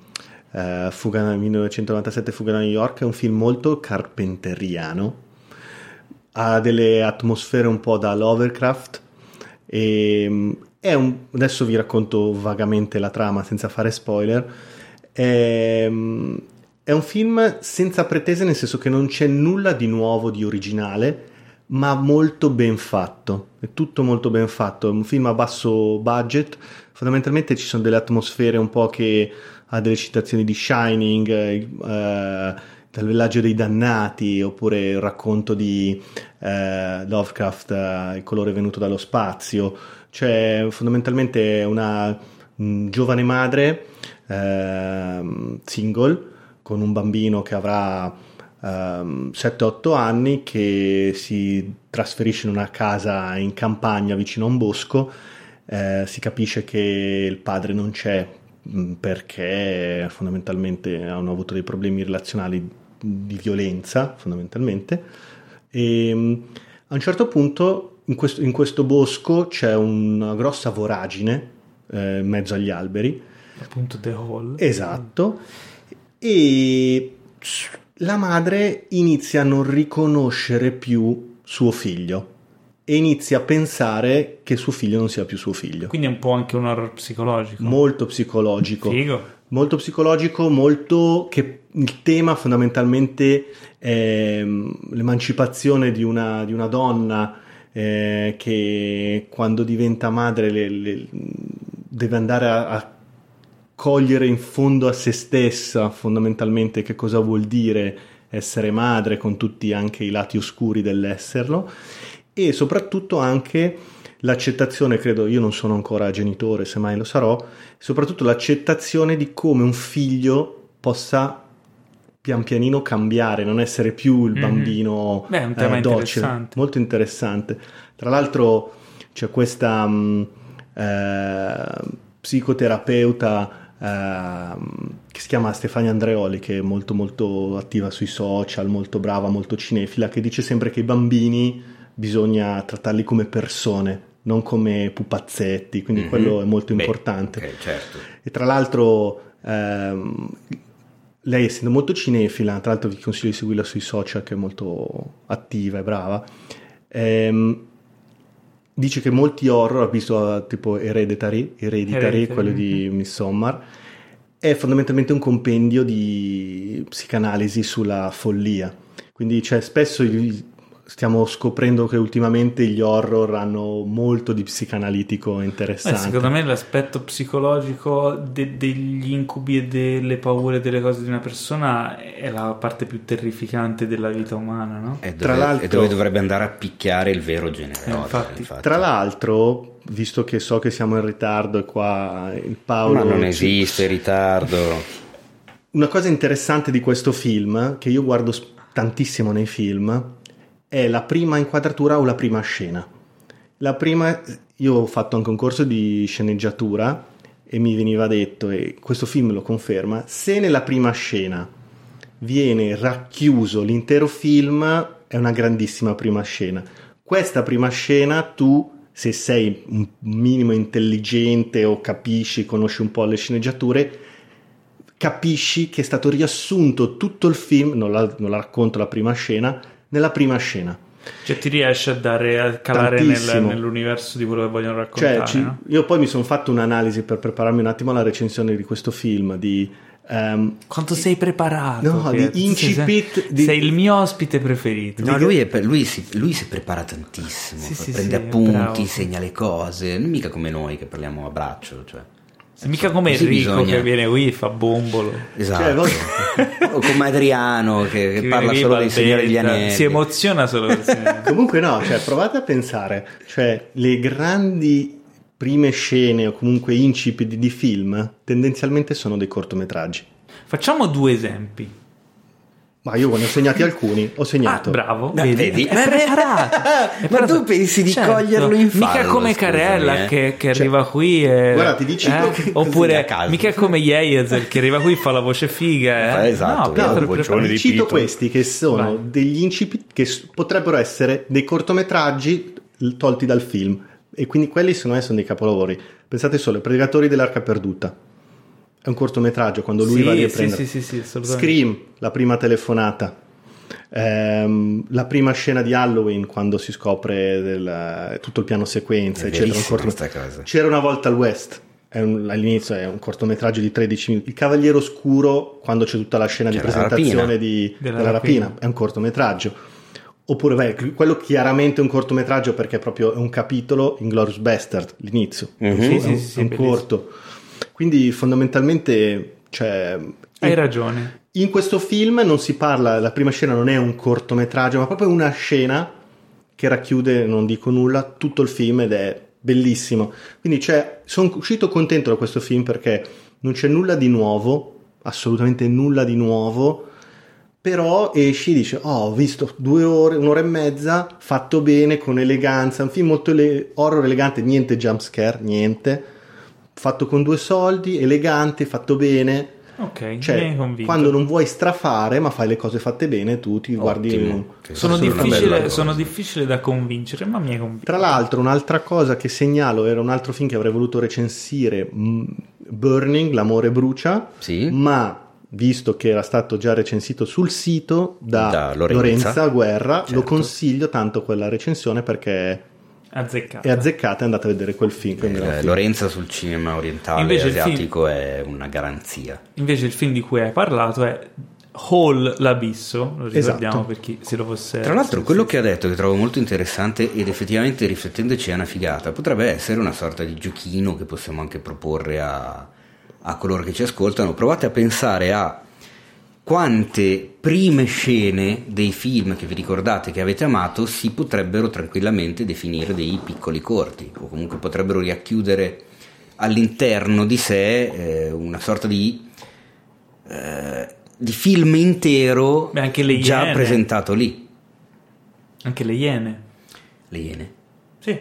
eh, Fuga 1997 Fuga da New York, è un film molto carpenteriano. Ha delle atmosfere un po' da Lovecraft. E, è un- adesso vi racconto vagamente la trama senza fare spoiler. È, mh, è un film senza pretese, nel senso che non c'è nulla di nuovo, di originale, ma molto ben fatto. È tutto molto ben fatto. È un film a basso budget. Fondamentalmente ci sono delle atmosfere un po' che ha delle citazioni di Shining, eh, dal villaggio dei dannati, oppure il racconto di eh, Lovecraft, eh, il colore venuto dallo spazio. Cioè, fondamentalmente è una mh, giovane madre ehm, single con un bambino che avrà ehm, 7-8 anni che si trasferisce in una casa in campagna vicino a un bosco. Eh, si capisce che il padre non c'è mh, perché fondamentalmente hanno avuto dei problemi relazionali di violenza, fondamentalmente. E mh, a un certo punto in questo, in questo bosco c'è una grossa voragine eh, in mezzo agli alberi Appunto, The Hall. Esatto. E la madre inizia a non riconoscere più suo figlio e inizia a pensare che suo figlio non sia più suo figlio. Quindi è un po' anche un horror psicologico. Molto psicologico. Figo. Molto psicologico, molto che il tema fondamentalmente è mm, l'emancipazione di una, di una donna eh, che quando diventa madre le- le- deve andare a, a cogliere in fondo a se stessa fondamentalmente che cosa vuol dire essere madre con tutti anche i lati oscuri dell'esserlo e soprattutto anche l'accettazione, credo, io non sono ancora genitore, se mai lo sarò, soprattutto l'accettazione di come un figlio possa pian pianino cambiare, non essere più il Mhm. bambino Beh, è un tema eh, docile. interessante. molto interessante. Tra l'altro c'è questa mh, eh, psicoterapeuta che si chiama Stefania Andreoli, che è molto molto attiva sui social, molto brava, molto cinefila, che dice sempre che i bambini bisogna trattarli come persone non come pupazzetti, quindi Mhm. quello è molto Beh, importante. ok, certo. E tra l'altro, ehm, lei essendo molto cinefila, tra l'altro vi consiglio di seguirla sui social che è molto attiva e brava, ehm, dice che molti horror, ha visto tipo Hereditary, Hereditary, Hereditary, quello di Midsommar, è fondamentalmente un compendio di psicanalisi sulla follia. Quindi cioè, spesso i- stiamo scoprendo che ultimamente gli horror hanno molto di psicanalitico Beh, interessante. secondo me l'aspetto psicologico de- degli incubi e delle paure delle cose di una persona è la parte più terrificante della vita umana, no? È Tra dove, l'altro- è dove dovrebbe andare a picchiare il vero Generoso. Eh, infatti. Tra l'altro, visto che so che siamo in ritardo e qua il Paolo... Ma non ci- esiste ritardo. Una cosa interessante di questo film, che io guardo tantissimo nei film, è la prima inquadratura o la prima scena. La prima, io ho fatto anche un corso di sceneggiatura e mi veniva detto, e questo film lo conferma, se nella prima scena viene racchiuso l'intero film, è una grandissima prima scena. Questa prima scena tu, se sei un minimo intelligente o capisci, conosci un po' le sceneggiature, capisci che è stato riassunto tutto il film, non la, non la racconto la prima scena, nella prima scena. Cioè ti riesce a dare a calare nel- nell'universo di quello che vogliono raccontare, Cioè, ci- no? io poi mi sono fatto un'analisi per prepararmi un attimo alla recensione di questo film, di... ehm, Quanto sei preparato? No, di incipit, Sei, di- sei il mio ospite preferito. No, lui, è lui si, lui si prepara tantissimo, Sì, sì, prende sì, appunti, segna le cose, non mica come noi che parliamo a braccio. Cioè. Mica come Così Enrico bisogna- che viene qui e fa bombolo. Esatto. Cioè, o come Adriano che, che Che parla solo dei Signori degli Anelli. Si emoziona solo così. Comunque no, cioè, provate a pensare, cioè le grandi prime scene o comunque incipit di film tendenzialmente sono dei cortometraggi. Facciamo due esempi. Ma io ne ho segnati alcuni, ho Ah, segnato. bravo, No, vedi? vedi? È Ma- preparato. È Ma preparato. tu pensi di Certo. coglierlo in Mica fallo, come scusami, Carella eh. che, che Cioè, arriva qui e... guarda, ti dici eh? che- Oppure mica come Yeazer che arriva qui e fa la voce figa. Eh? Eh, esatto, no, prepara- Vi di cito Pito. questi che sono Vai. degli incipit che potrebbero essere dei cortometraggi tolti dal film e quindi quelli secondo me sono dei capolavori. Pensate solo, I Predatori dell'Arca Perduta. È un cortometraggio quando lui Sì, va a sì, riprendere. sì, sì, sì. Scream, la prima telefonata. Ehm, la prima scena di Halloween quando si scopre del- tutto il piano sequenza, È eccetera. un corto- cosa. C'era una volta al West. è un- all'inizio è un cortometraggio di 13 minuti. Il Cavaliere Oscuro, quando c'è tutta la scena C'è di presentazione rapina. di- Della della, rapina. rapina. è un cortometraggio. Oppure, beh, quello chiaramente è un cortometraggio perché è proprio un capitolo in Glorious Bastard, l'inizio. Mhm. È Sì, un- sì, sì, è un bellissimo. Quindi fondamentalmente, cioè, Hai ragione. in questo film non si parla, la prima scena non è un cortometraggio, ma proprio una scena che racchiude, non dico nulla, tutto il film ed è bellissimo. Quindi cioè, sono uscito contento da questo film perché non c'è nulla di nuovo, assolutamente nulla di nuovo, però esci e dici, oh, ho visto due ore, un'ora e mezza, fatto bene, con eleganza, un film molto ele- horror elegante, niente jump scare, niente, fatto con due soldi, elegante, fatto bene. Ok, Cioè, quando non vuoi strafare, ma fai le cose fatte bene, tu ti guardi. Ottimo. un- Che sono, difficile, sono difficile da convincere, ma mi hai convinto. Tra l'altro, un'altra cosa che segnalo era un altro film che avrei voluto recensire, mm, Burning, L'amore brucia, Sì. ma visto che era stato già recensito sul sito da, Da Lorenza. Lorenza. Guerra, Certo. lo consiglio tanto quella recensione perché Azzeccato. è azzeccata e andate a vedere quel film. è Eh, film. Lorenza sul cinema orientale Invece il asiatico è una garanzia. Invece il film di cui hai parlato è Hall l'abisso, lo ricordiamo Esatto. per chi se lo fosse... Tra l'altro, quello che ha detto che trovo molto interessante ed effettivamente riflettendoci è una figata, potrebbe essere una sorta di giochino che possiamo anche proporre a, a coloro che ci ascoltano. Provate a pensare a quante prime scene dei film che vi ricordate che avete amato si potrebbero tranquillamente definire dei piccoli corti o comunque potrebbero racchiudere all'interno di sé eh, una sorta di, eh, di film intero Beh, anche le già Iene. presentato lì. Anche le Iene. Le Iene. Sì,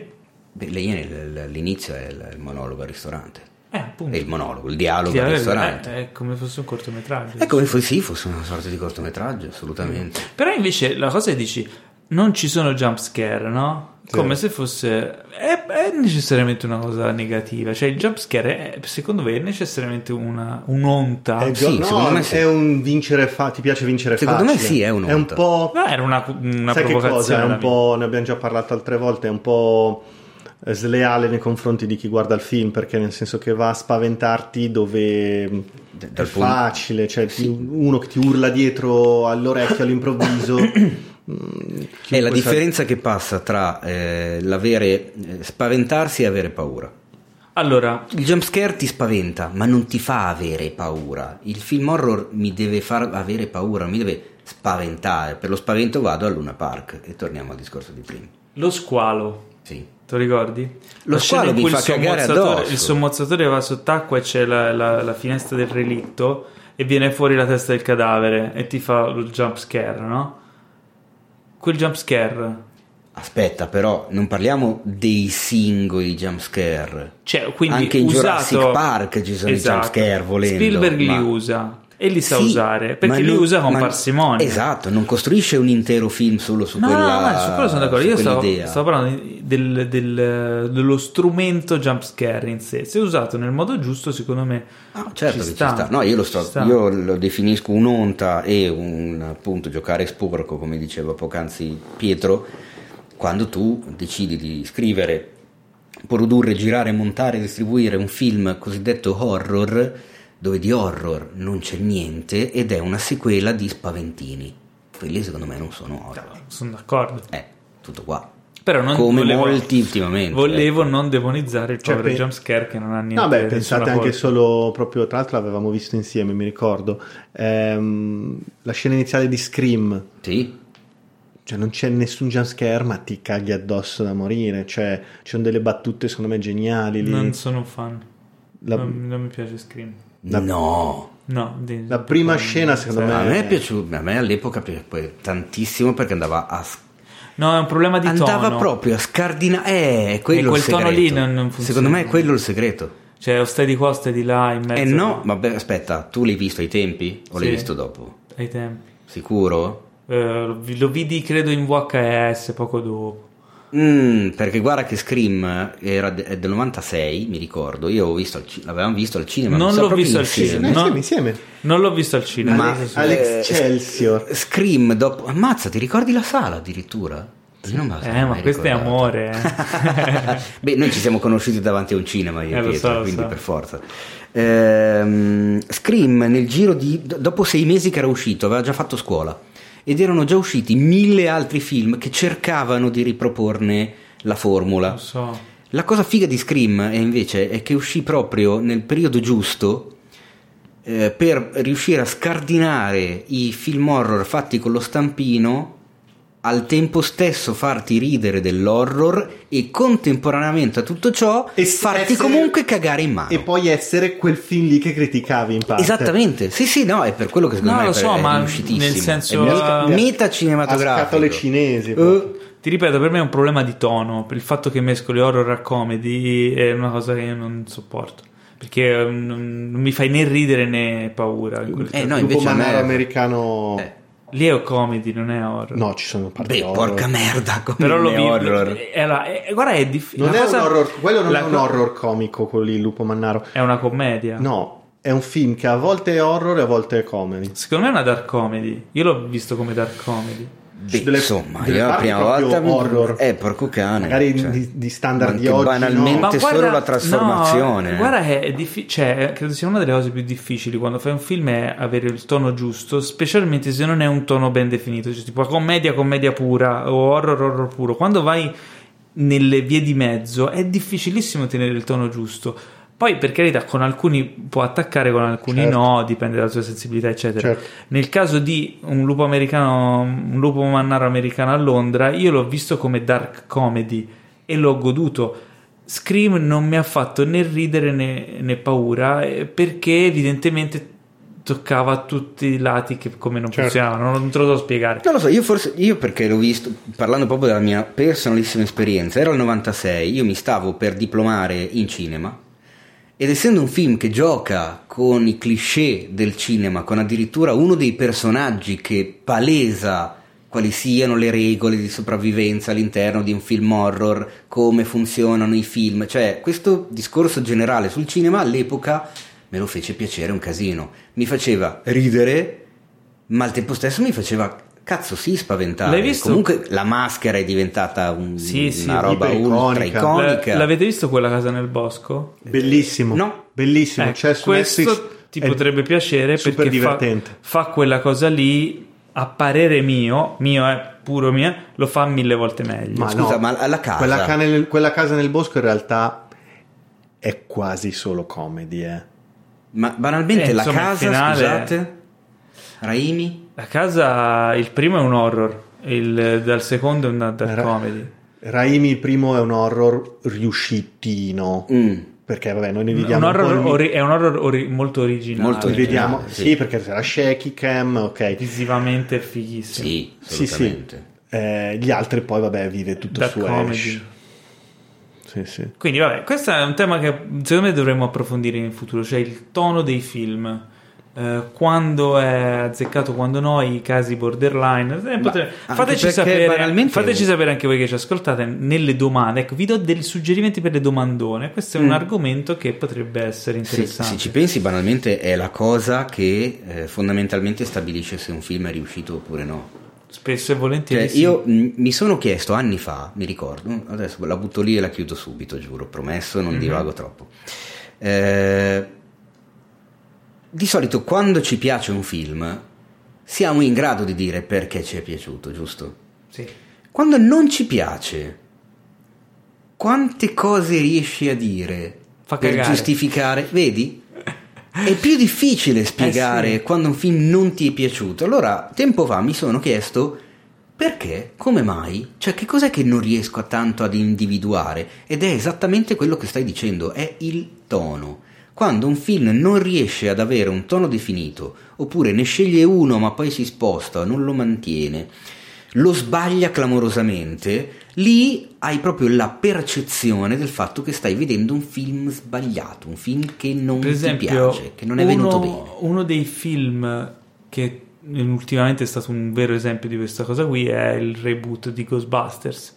Beh, le Iene l- l- all'inizio è il monologo al ristorante. Eh. È il monologo, il dialogo Sì, al è- ristorante. È, è come fosse un cortometraggio. È come se sì, fosse una sorta di cortometraggio, assolutamente. Però invece la cosa che dici, non ci sono jump scare, no? Sì. Come se fosse è, è necessariamente una cosa negativa, cioè il jump scare è, secondo me è necessariamente una, un'onta. È, sì, no, secondo me sì. è un vincere fa- ti piace vincere Secondo me facile. sì, è un'onta. È un po' No, era una, una Sai che cosa? È provocazione. un po', ne abbiamo già parlato altre volte, è un po' sleale nei confronti di chi guarda il film, perché nel senso che va a spaventarti dove è dal punto- facile, cioè ti- uno che ti urla dietro all'orecchio all'improvviso. mh, È la sa- differenza che passa tra eh, l'avere eh, spaventarsi e avere paura. Allora, Il jumpscare ti spaventa, ma non ti fa avere paura. Il film horror mi deve far avere paura, mi deve spaventare. Per lo spavento vado a Luna Park e torniamo al discorso di prima. lo squalo, Sì. Te lo ricordi? Lo La squalo mi fa il cagare sommozzatore- addosso. Il sommozzatore va sott'acqua e c'è la, la- la finestra del relitto e viene fuori la testa del cadavere e ti fa lo jump scare, no? Quel jump scare, Aspetta, però non parliamo dei singoli jumpscare. cioè, quindi Anche in usato... Jurassic Park ci sono Esatto. i jumpscare volendo. Spielberg ma- li usa e li sa Sì, usare perché li non- usa con parsimonia. Esatto, non costruisce un intero film solo su No, quella no, su quello sono d'accordo. Io stavo, stavo parlando del- del- dello strumento jump scare in sé. Se usato nel modo giusto, secondo me Ah, certo ci che sta. ci sta. No, io lo, sto- io lo definisco un'onta e un appunto giocare sporco, come diceva poc'anzi Pietro, quando tu decidi di scrivere, produrre, girare, montare e distribuire un film cosiddetto horror, dove di horror non c'è niente ed è una sequela di spaventini. Quelli secondo me non sono horror. sono d'accordo. Eh, tutto qua. Però non Come volevo, molti ultimamente. Volevo non demonizzare il Cioè, povero pe- jump scare che non ha niente No, beh, pensate anche colpa. solo proprio, tra l'altro l'avevamo visto insieme, mi ricordo, ehm, la scena iniziale di Scream, Sì, cioè non c'è nessun jumpscare ma ti caghi addosso da morire, cioè ci sono delle battute secondo me geniali lì. Non sono un fan. La, Non, non mi piace Scream. La- no. No, di- la prima scena secondo Sì. me... A me è piaciuto, a me all'epoca piaceva tantissimo perché andava a No, è un problema di andava tono. proprio a scardinare eh, è quello E quel il segreto. tono lì non- non funziona. Secondo me è quello il segreto. Cioè, o stai di qua o stai di là in mezzo. Eh no, vabbè, aspetta, tu l'hai visto ai tempi o l'hai Sì. visto dopo? Ai tempi. Sicuro? Eh, lo vidi credo in VHS poco dopo. Mm, perché guarda che Scream era de- è del 96, mi ricordo. Io ho visto ci- l'avevamo visto al cinema, Non l'ho visto al cinema. Eh, No. insieme, insieme. Non l'ho visto al cinema. Ma questo sì. All'Excelsior. eh, Scream dopo ammazza, ti ricordi la sala addirittura? Io non Eh, ma questo è amore. eh. Beh, noi ci siamo conosciuti davanti a un cinema io Eh, Pietro, so, quindi so. per forza. Ehm, Scream nel giro di dopo sei mesi che era uscito, aveva già fatto scuola ed erano già usciti mille altri film che cercavano di riproporne la formula. Lo so. La cosa figa di Scream è invece è che uscì proprio nel periodo giusto eh, per riuscire a scardinare i film horror fatti con lo stampino al tempo stesso farti ridere dell'horror e contemporaneamente a tutto ciò E farti essere- comunque cagare in mano. E poi essere quel film lì che criticavi in parte. Esattamente, sì, sì, no, è per quello che secondo No, me lo è, so, è ma riuscitissimo. nel senso- è meta, uh, meta A cinematografico. scatole cinesi. Proprio. Ti ripeto, per me è un problema di tono. Per il fatto che mescoli horror a comedy è una cosa che io non sopporto. Perché eh, non, non mi fai né ridere né paura. in Eh, no, invece a me- americano... Eh. Lì è comedy, non è horror. No, ci sono parti Beh, horror. porca merda, come Però lo vi- horror. è la- è- guarda, è difficile. Non è un horror, quello non è un horror comico, quello lì, Lupo Mannaro. È una commedia. No, è un film che a volte è horror e a volte è comedy. Secondo me è una dark comedy. Io l'ho visto come dark comedy. Beh, delle- insomma, delle io la prima volta horror. Eh, porco cane. Magari cioè, di, di standard di oggi. banalmente no. È solo la trasformazione, no, guarda, che è diffi- cioè, credo sia una delle cose più difficili quando fai un film è avere il tono giusto, specialmente se non è un tono ben definito, cioè tipo commedia, commedia pura o horror, horror puro. Quando vai nelle vie di mezzo è difficilissimo tenere il tono giusto. Poi, per carità, con alcuni può attaccare, con alcuni Certo. no, dipende dalla sua sensibilità, eccetera. Certo. Nel caso di un lupo americano, un lupo mannaro americano a Londra, io l'ho visto come dark comedy e l'ho goduto. Scream non mi ha fatto né ridere né, né paura eh, perché evidentemente toccava a tutti i lati che come non Certo. funzionavano, non te lo so spiegare. Non lo so, io forse, io perché l'ho visto, parlando proprio della mia personalissima esperienza, ero il 96, io mi stavo per diplomare in cinema ed essendo un film che gioca con i cliché del cinema, con addirittura uno dei personaggi che palesa quali siano le regole di sopravvivenza all'interno di un film horror, come funzionano i film, cioè questo discorso generale sul cinema all'epoca me lo fece piacere un casino, mi faceva ridere, ma al tempo stesso mi faceva cazzo sì spaventare. L'hai visto? Comunque la maschera è diventata un- Sì, sì, una roba ultra iconica. La- l'avete visto quella casa nel bosco? Bellissimo. No. Bellissimo. Eh, C'è su questo Netflix. ti potrebbe piacere perché fa, fa quella cosa lì a parere mio, mio è puro mio, lo fa mille volte meglio. Ma Scusa, no, ma alla casa- Quella, cane quella casa nel bosco in realtà è quasi solo comedy, eh. Ma banalmente Eh, la insomma, casa, finale- scusate, Raimi? La casa, il primo è un horror, il, dal secondo è una dark Ra- comedy. Raimi il primo è un horror riuscitino. Mm. Perché vabbè, noi ne Un vediamo horror un po' ori- è un horror ori- molto originale, Molto Li vediamo, originale, sì. sì. perché c'era shaky cam, ok. visivamente è fighissimo. Sì, Sì, sì. assolutamente. Eh, gli altri poi vabbè vive tutto Dark su comedy. Ash. Sì, sì. Quindi vabbè, questo è un tema che secondo me dovremmo approfondire in futuro, cioè il tono dei film. Eh, quando è azzeccato, quando no, i casi borderline. Eh, potre- anche fateci, sapere, banalmente- fateci sapere anche voi che ci ascoltate nelle domande. Ecco, vi do dei suggerimenti per le domandone. Questo è un Mm. argomento che potrebbe essere Se, interessante. se ci pensi banalmente è la cosa che eh, fondamentalmente stabilisce se un film è riuscito oppure no. Spesso e volentieri. Cioè, sì. io mh, mi sono chiesto anni fa, mi ricordo, adesso la butto lì e la chiudo subito, giuro, promesso, non divago troppo. Eh, di solito quando ci piace un film siamo in grado di dire perché ci è piaciuto, giusto? Sì. Quando non ci piace, quante cose riesci a dire Fa per cagare. giustificare? Vedi? È più difficile spiegare Eh sì. quando un film non ti è piaciuto. Allora, tempo fa mi sono chiesto perché, come mai, cioè che cos'è che non riesco tanto ad individuare? Ed è esattamente quello che stai dicendo, è il tono. Quando un film non riesce ad avere un tono definito, oppure ne sceglie uno ma poi si sposta, non lo mantiene, lo sbaglia clamorosamente, lì hai proprio la percezione del fatto che stai vedendo un film sbagliato, un film che non Per ti esempio, piace, che non è venuto uno, bene. uno dei film che ultimamente è stato un vero esempio di questa cosa qui è il reboot di Ghostbusters.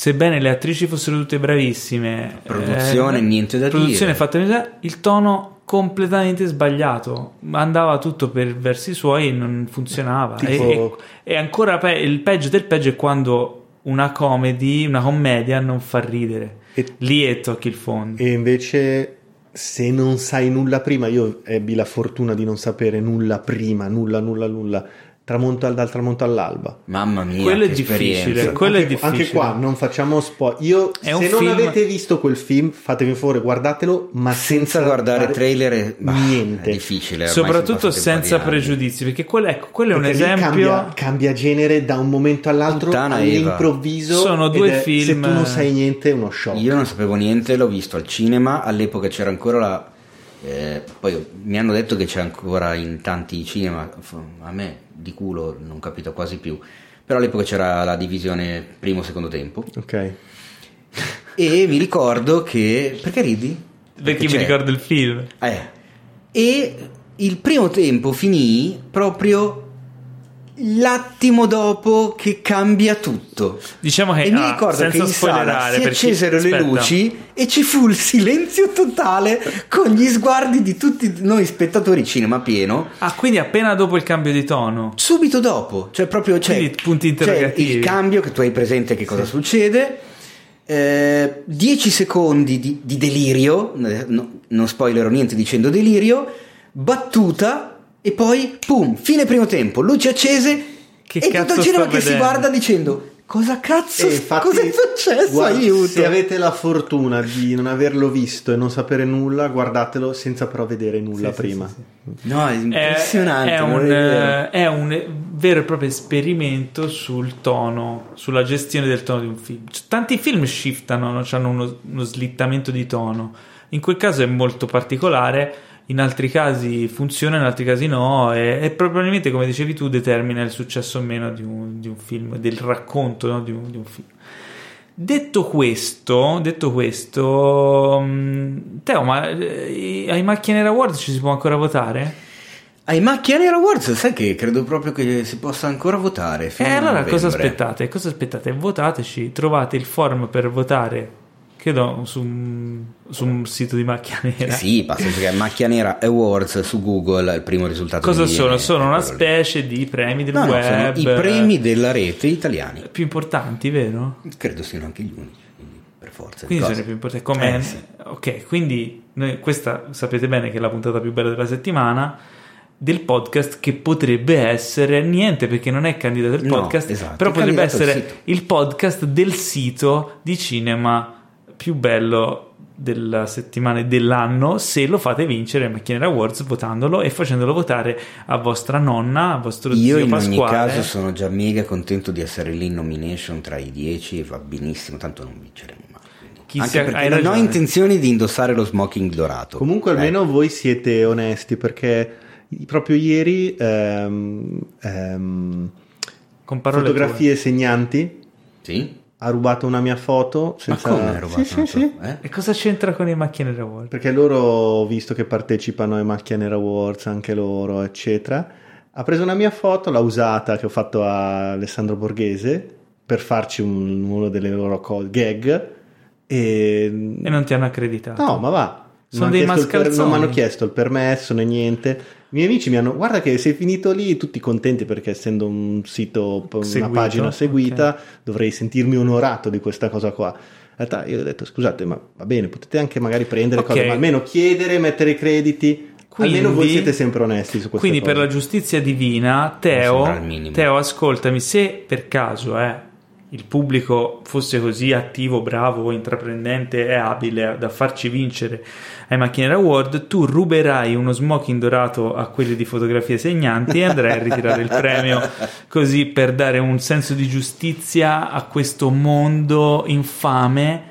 Sebbene le attrici fossero tutte bravissime, Produzione, niente da produzione dire. fatta il tono completamente sbagliato. Andava tutto per versi suoi e non funzionava. Tipo- E, e ancora pe- il peggio del peggio è quando una comedy, una commedia non fa ridere. E- Lì e tocchi il fondo. E invece, se non sai nulla prima, io ebbi la fortuna di non sapere nulla prima, nulla, nulla, nulla. Tramonto al- dal tramonto all'alba. Mamma mia, Quello è difficile. Quello è anche, difficile. anche qua non facciamo spoiler. Io, È se non film- avete visto quel film, fatemi un favore, guardatelo, ma Senza guardare fare trailer è, bah, niente. è difficile. Soprattutto sono senza pregiudizi, perché quello, ecco, quello è un esempio. Cambia, cambia genere da un momento all'altro Puttana all'improvviso. Sono ed due è- film- Se tu non sai niente, è uno shock. Io non sapevo niente, l'ho visto al cinema, all'epoca c'era ancora la... eh, poi mi hanno detto che c'è ancora in tanti cinema, a me di culo non capito quasi più, però all'epoca c'era la divisione primo secondo tempo Ok. e mi ricordo che... Perché ridi? Perché mi c'è- ricordo il film. Eh. E il primo tempo finì proprio l'attimo dopo che cambia tutto. Diciamo che e mi ah, ricordo che in sala si per chi- accesero le luci e ci fu il silenzio totale con gli sguardi di tutti noi spettatori cinema pieno. Ah, quindi appena dopo il cambio di tono. Subito dopo, cioè proprio c'è, Quindi punti interrogativi. il cambio che tu hai presente che cosa succede. 10 secondi di, di delirio, eh, no, non spoilerò niente dicendo delirio, battuta e poi pum, fine primo tempo, luci accese Che e tutto il cinema che si vedendo? guarda dicendo cosa cazzo, E infatti, cosa è successo? guarda, Aiuto! Se avete la fortuna di non averlo visto e non sapere nulla, guardatelo senza però vedere nulla Sì, prima. sì, sì. No, è impressionante. è un, è vero. eh, è un vero e proprio esperimento sul tono, sulla gestione del tono di un film. C- Tanti film shiftano, no? hanno uno, uno slittamento di tono. In quel caso è molto particolare, in altri casi funziona, in altri casi no, e, e probabilmente, come dicevi tu, determina il successo o meno di un, di un film, del racconto no? di, un, di un film. Detto questo, detto questo, mm, Teo, ma eh, ai Macchie Nera Award ci si può ancora votare? Ai Macchia Nera Awards, sai che credo proprio che si possa ancora votare. E Eh, allora cosa aspettate? Cosa aspettate? Votateci, trovate il form per votare, credo, su un, su un sito di macchia nera. Sì, basta cercare Macchia Nera Awards su Google, il primo risultato Cosa che sono? Sono una specie di premi del No, no, web. i premi della rete italiani. più importanti, vero? Credo siano anche gli unici, quindi per forza. Quindi sono i più importanti. Come... Eh, sì. Ok, quindi noi- questa sapete bene che è la puntata più bella della settimana del podcast che potrebbe essere niente perché non è candidato No, podcast, esatto, però potrebbe al essere il podcast del sito di cinema più bello della settimana e dell'anno se lo fate vincere ai Macchinera Awards votandolo e facendolo votare a vostra nonna, a vostro Io zio in ogni Pasquale. caso sono già mega contento di essere lì in nomination tra i 10 e va benissimo, tanto non vinceremo mai. Chi Anche sia- perché hai non ho ragione. intenzione di indossare lo smoking dorato. Comunque almeno Eh, voi siete onesti perché proprio ieri ehm, ehm, con parole fotografie segnanti sì? Ha rubato una mia foto senza... Ma come hai rubato Sì, una sì, sì. eh? E cosa c'entra con i Macchinera Awards? Perché loro, ho visto che partecipano ai Macchia Nera Awards, anche loro, eccetera, ha preso una mia foto, l'ha usata, che ho fatto a Alessandro Borghese, per farci un- uno delle loro co- gag, e... E non ti hanno accreditato. No, ma va. Sono Non dei il per- mascalzoni. Non mi hanno chiesto il permesso né niente. I miei amici mi hanno guarda che sei finito lì, tutti contenti perché essendo un sito, una Seguito, pagina seguita, dovrei sentirmi onorato di questa cosa qua. In realtà io ho detto scusate, ma va bene, potete anche magari prendere Ok. cose, ma almeno chiedere, mettere i crediti. Quindi- almeno voi siete sempre onesti su queste Quindi cose. per la giustizia divina, Teo. Teo, ascoltami, se per caso eh, il pubblico fosse così attivo, bravo, intraprendente e abile da farci vincere ai Macchiniere Award, tu ruberai uno smoking dorato a quelli di fotografie segnanti e andrai a ritirare il premio così per dare un senso di giustizia a questo mondo infame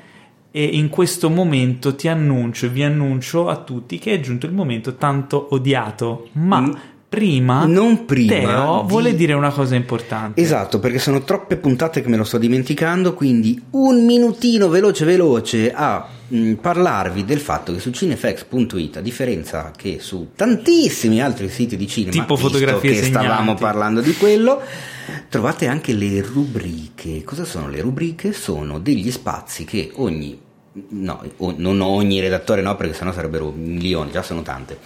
e in questo momento ti annuncio e vi annuncio a tutti che è giunto il momento tanto odiato, ma Mm. Prima Non prima Teo di- vuole dire una cosa importante. Esatto, perché sono troppe puntate che me lo sto dimenticando, quindi un minutino veloce veloce a mh, parlarvi del fatto che su cinefx.it, a differenza che su tantissimi altri siti di cinema, Tipo fotografie che stavamo segnanti. parlando di quello, trovate anche le rubriche. Cosa sono le rubriche? Sono degli spazi che ogni no, non ogni redattore no, perché sennò sarebbero milioni, già sono tante.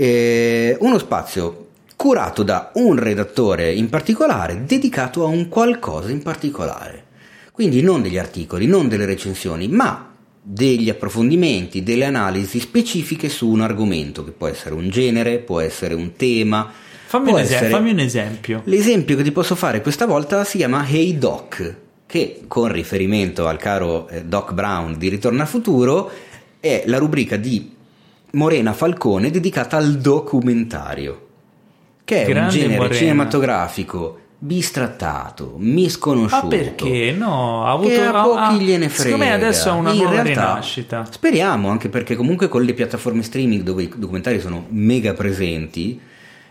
Eh, uno spazio curato da un redattore in particolare, dedicato a un qualcosa in particolare. Quindi non degli articoli, non delle recensioni, ma degli approfondimenti, delle analisi specifiche su un argomento, che può essere un genere, può essere un tema. fammi, un esempio, essere- fammi un esempio. L'esempio che ti posso fare questa volta si chiama Hey Doc, che con riferimento al caro eh, Doc Brown di Ritorno al futuro è la rubrica di Morena Falcone dedicata al documentario, che è un Grande genere Morena. cinematografico bistrattato, misconosciuto. Ma perché no? Ha avuto che a pochi ha- gliene frega. Secondo me adesso ha una In nuova realtà, rinascita. Speriamo, anche perché comunque con le piattaforme streaming dove i documentari sono mega presenti,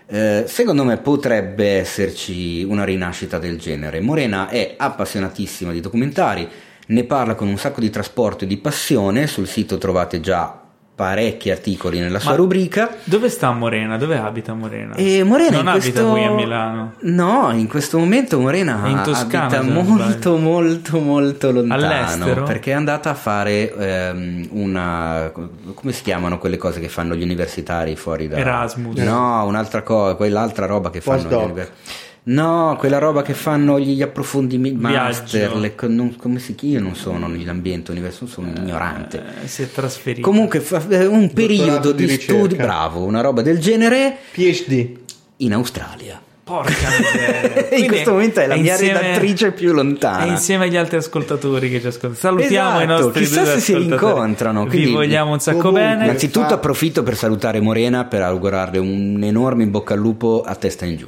eh, secondo me potrebbe esserci una rinascita del genere. Morena è appassionatissima di documentari, ne parla con un sacco di trasporto e di passione, sul sito trovate già parecchi articoli nella sua Ma- rubrica. Dove sta Morena? Dove abita Morena? E Morena non in abita questo... qui a Milano. No, in questo momento Morena È in Toscana, abita molto, molto, molto lontano. All'estero? Perché è andata a fare ehm, una. come si chiamano quelle cose che fanno gli universitari fuori da. Erasmus. No, un'altra cosa, quell'altra roba che fanno gli Postdoc. universitari. No, quella roba che fanno gli approfondimenti master, le non- come si chiama? Io non sono nell'ambiente universitario, sono un ignorante. Eh, si è trasferito. Comunque, fa- eh, un periodo di di, studi, bravo, una roba del genere PhD. in Australia. Porca miseria. in questo momento è la mia insieme- redattrice più lontana. È insieme agli altri ascoltatori che ci ascoltano. Salutiamo i Esatto, nostri chissà due se si rincontrano, Vi quindi- vogliamo un sacco Comunque, bene. Innanzitutto approfitto per salutare Morena per augurarle un enorme in bocca al lupo a testa in giù.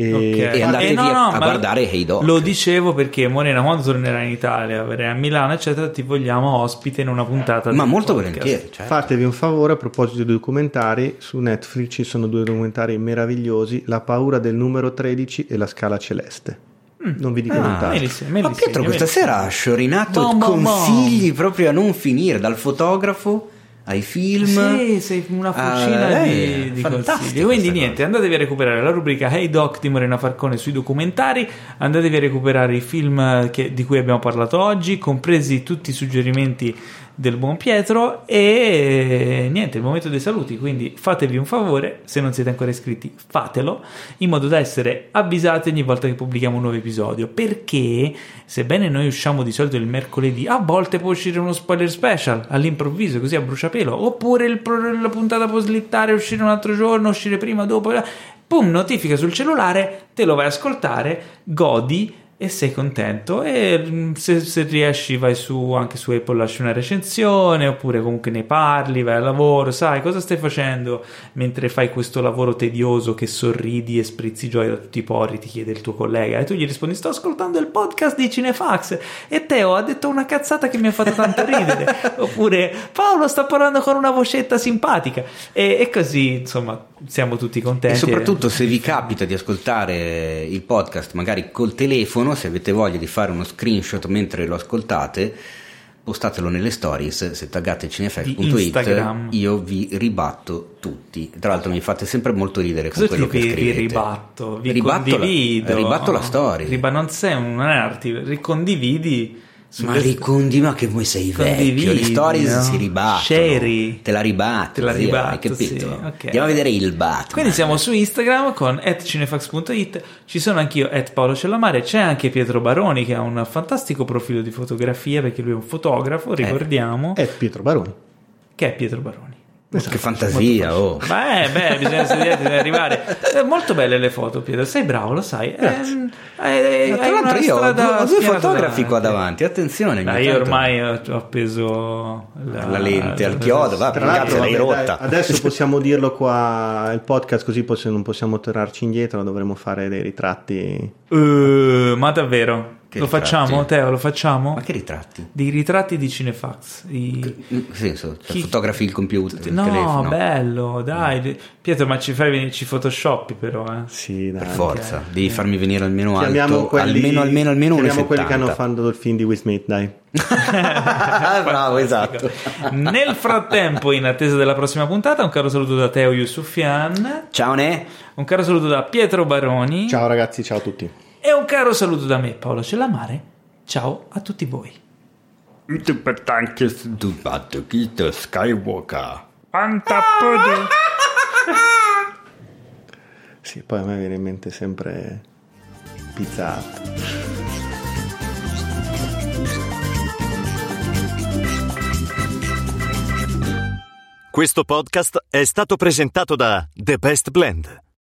E Ok. e andatevi Eh, no, no, a guardare Hey Doc. Lo dicevo perché Morena, quando tornerai in Italia, verrai a Milano, eccetera, ti vogliamo ospite in una puntata. Ma molto podcast. volentieri. certo. Fatevi un favore a proposito di documentari, su Netflix ci sono due documentari meravigliosi, La paura del numero 13 e La scala celeste. Non vi dico Ah, nient'altro. me li se- me Ma Pietro questa sera ha sciorinato Bom, bom, bom. consigli proprio a non finire, dal fotografo ai film. Sì, sei una fucina Ah, di, eh, di fantastico consigli. Quindi niente, cosa. andatevi a recuperare la rubrica Hey Doc di Morena Falcone sui documentari, andatevi a recuperare i film che- di cui abbiamo parlato oggi, compresi tutti i suggerimenti del buon Pietro e niente, il momento dei saluti, quindi fatevi un favore, se non siete ancora iscritti fatelo, in modo da essere avvisati ogni volta che pubblichiamo un nuovo episodio, perché sebbene noi usciamo di solito il mercoledì, a volte può uscire uno spoiler special all'improvviso, così a bruciapelo, oppure il la puntata può slittare, uscire un altro giorno, uscire prima, dopo, pum, notifica sul cellulare, te lo vai a ascoltare, godi e sei contento. E mm, se, se riesci vai su anche su Apple lasci una recensione oppure comunque ne parli vai al lavoro sai cosa stai facendo mentre fai questo lavoro tedioso che sorridi e sprizzi gioia da tutti i pori ti chiede il tuo collega. E tu gli rispondi sto ascoltando il podcast di Cinefax. E Teo ha detto una cazzata che mi ha fatto tanto ridere. Oppure Paolo sta parlando con una vocetta simpatica. E, e così insomma siamo tutti contenti E soprattutto se vi capita di ascoltare il podcast magari col telefono, se avete voglia di fare uno screenshot mentre lo ascoltate, postatelo nelle stories, se taggate cinefx.it io vi ribatto tutti. Tra l'altro mi fate sempre molto ridere con Cosa quello ti che vi, vi scrivete. ribatto? Vi Ribatto la- condivido. ribatto la story. Riba- non sei un arti, ricondividi. Ma sulle- ricondi, ma che vuoi sei Condividi, vecchio, le stories no? si ribattono. Share. Te la ribatto, Te la zio, ribatto, hai capito? sì, ok. Andiamo a vedere il Batman. Quindi siamo su Instagram con cinefax.it, ci sono anch'io at Paolo Cellamare, c'è anche Pietro Baroni che ha un fantastico profilo di fotografia perché lui è un fotografo, ricordiamo, È Pietro Baroni. che è Pietro Baroni. Che fantasia, oh. Beh, beh, bisogna studiare, bisogna arrivare. Eh, molto belle le foto, Pietro. Sei bravo, lo sai. Eh, hai tra l'altro io ho due, due fotografi qua davanti, attenzione. Dai, io tanto- ormai ho, appeso la, La lente al chiodo, va, Tra l'altro, l'hai rotta. dai, adesso possiamo dirlo qua il podcast, così non possiamo tornarci indietro, dovremo fare dei ritratti. Eh, ma davvero? Che lo ritratti? facciamo, Teo? Lo facciamo? Ma che ritratti? Dei ritratti di Cinefax. I- In che senso? Cioè, Chi- fotografi il computer, il No, telefono? bello, dai. Pietro, ma ci fai venire, ci photoshoppi però, eh. Sì, dai. Per forza, devi farmi venire almeno Chiamiamo alto, quelli, almeno almeno almeno chiamiamo quelli che 1,70. hanno fatto il film di Will Smith, dai. Bravo, esatto. Nel frattempo, in attesa della prossima puntata, un caro saluto da Teo Yusufian, Ciao Ne. un caro saluto da Pietro Baroni Ciao ragazzi, ciao a tutti. E un caro saluto da me, Paolo Cellamare. Ciao a tutti voi. Ute petankes du Batokito Skywalker. Sì, poi a me viene in mente sempre Pizza Hut. Questo podcast è stato presentato da The Best Blend,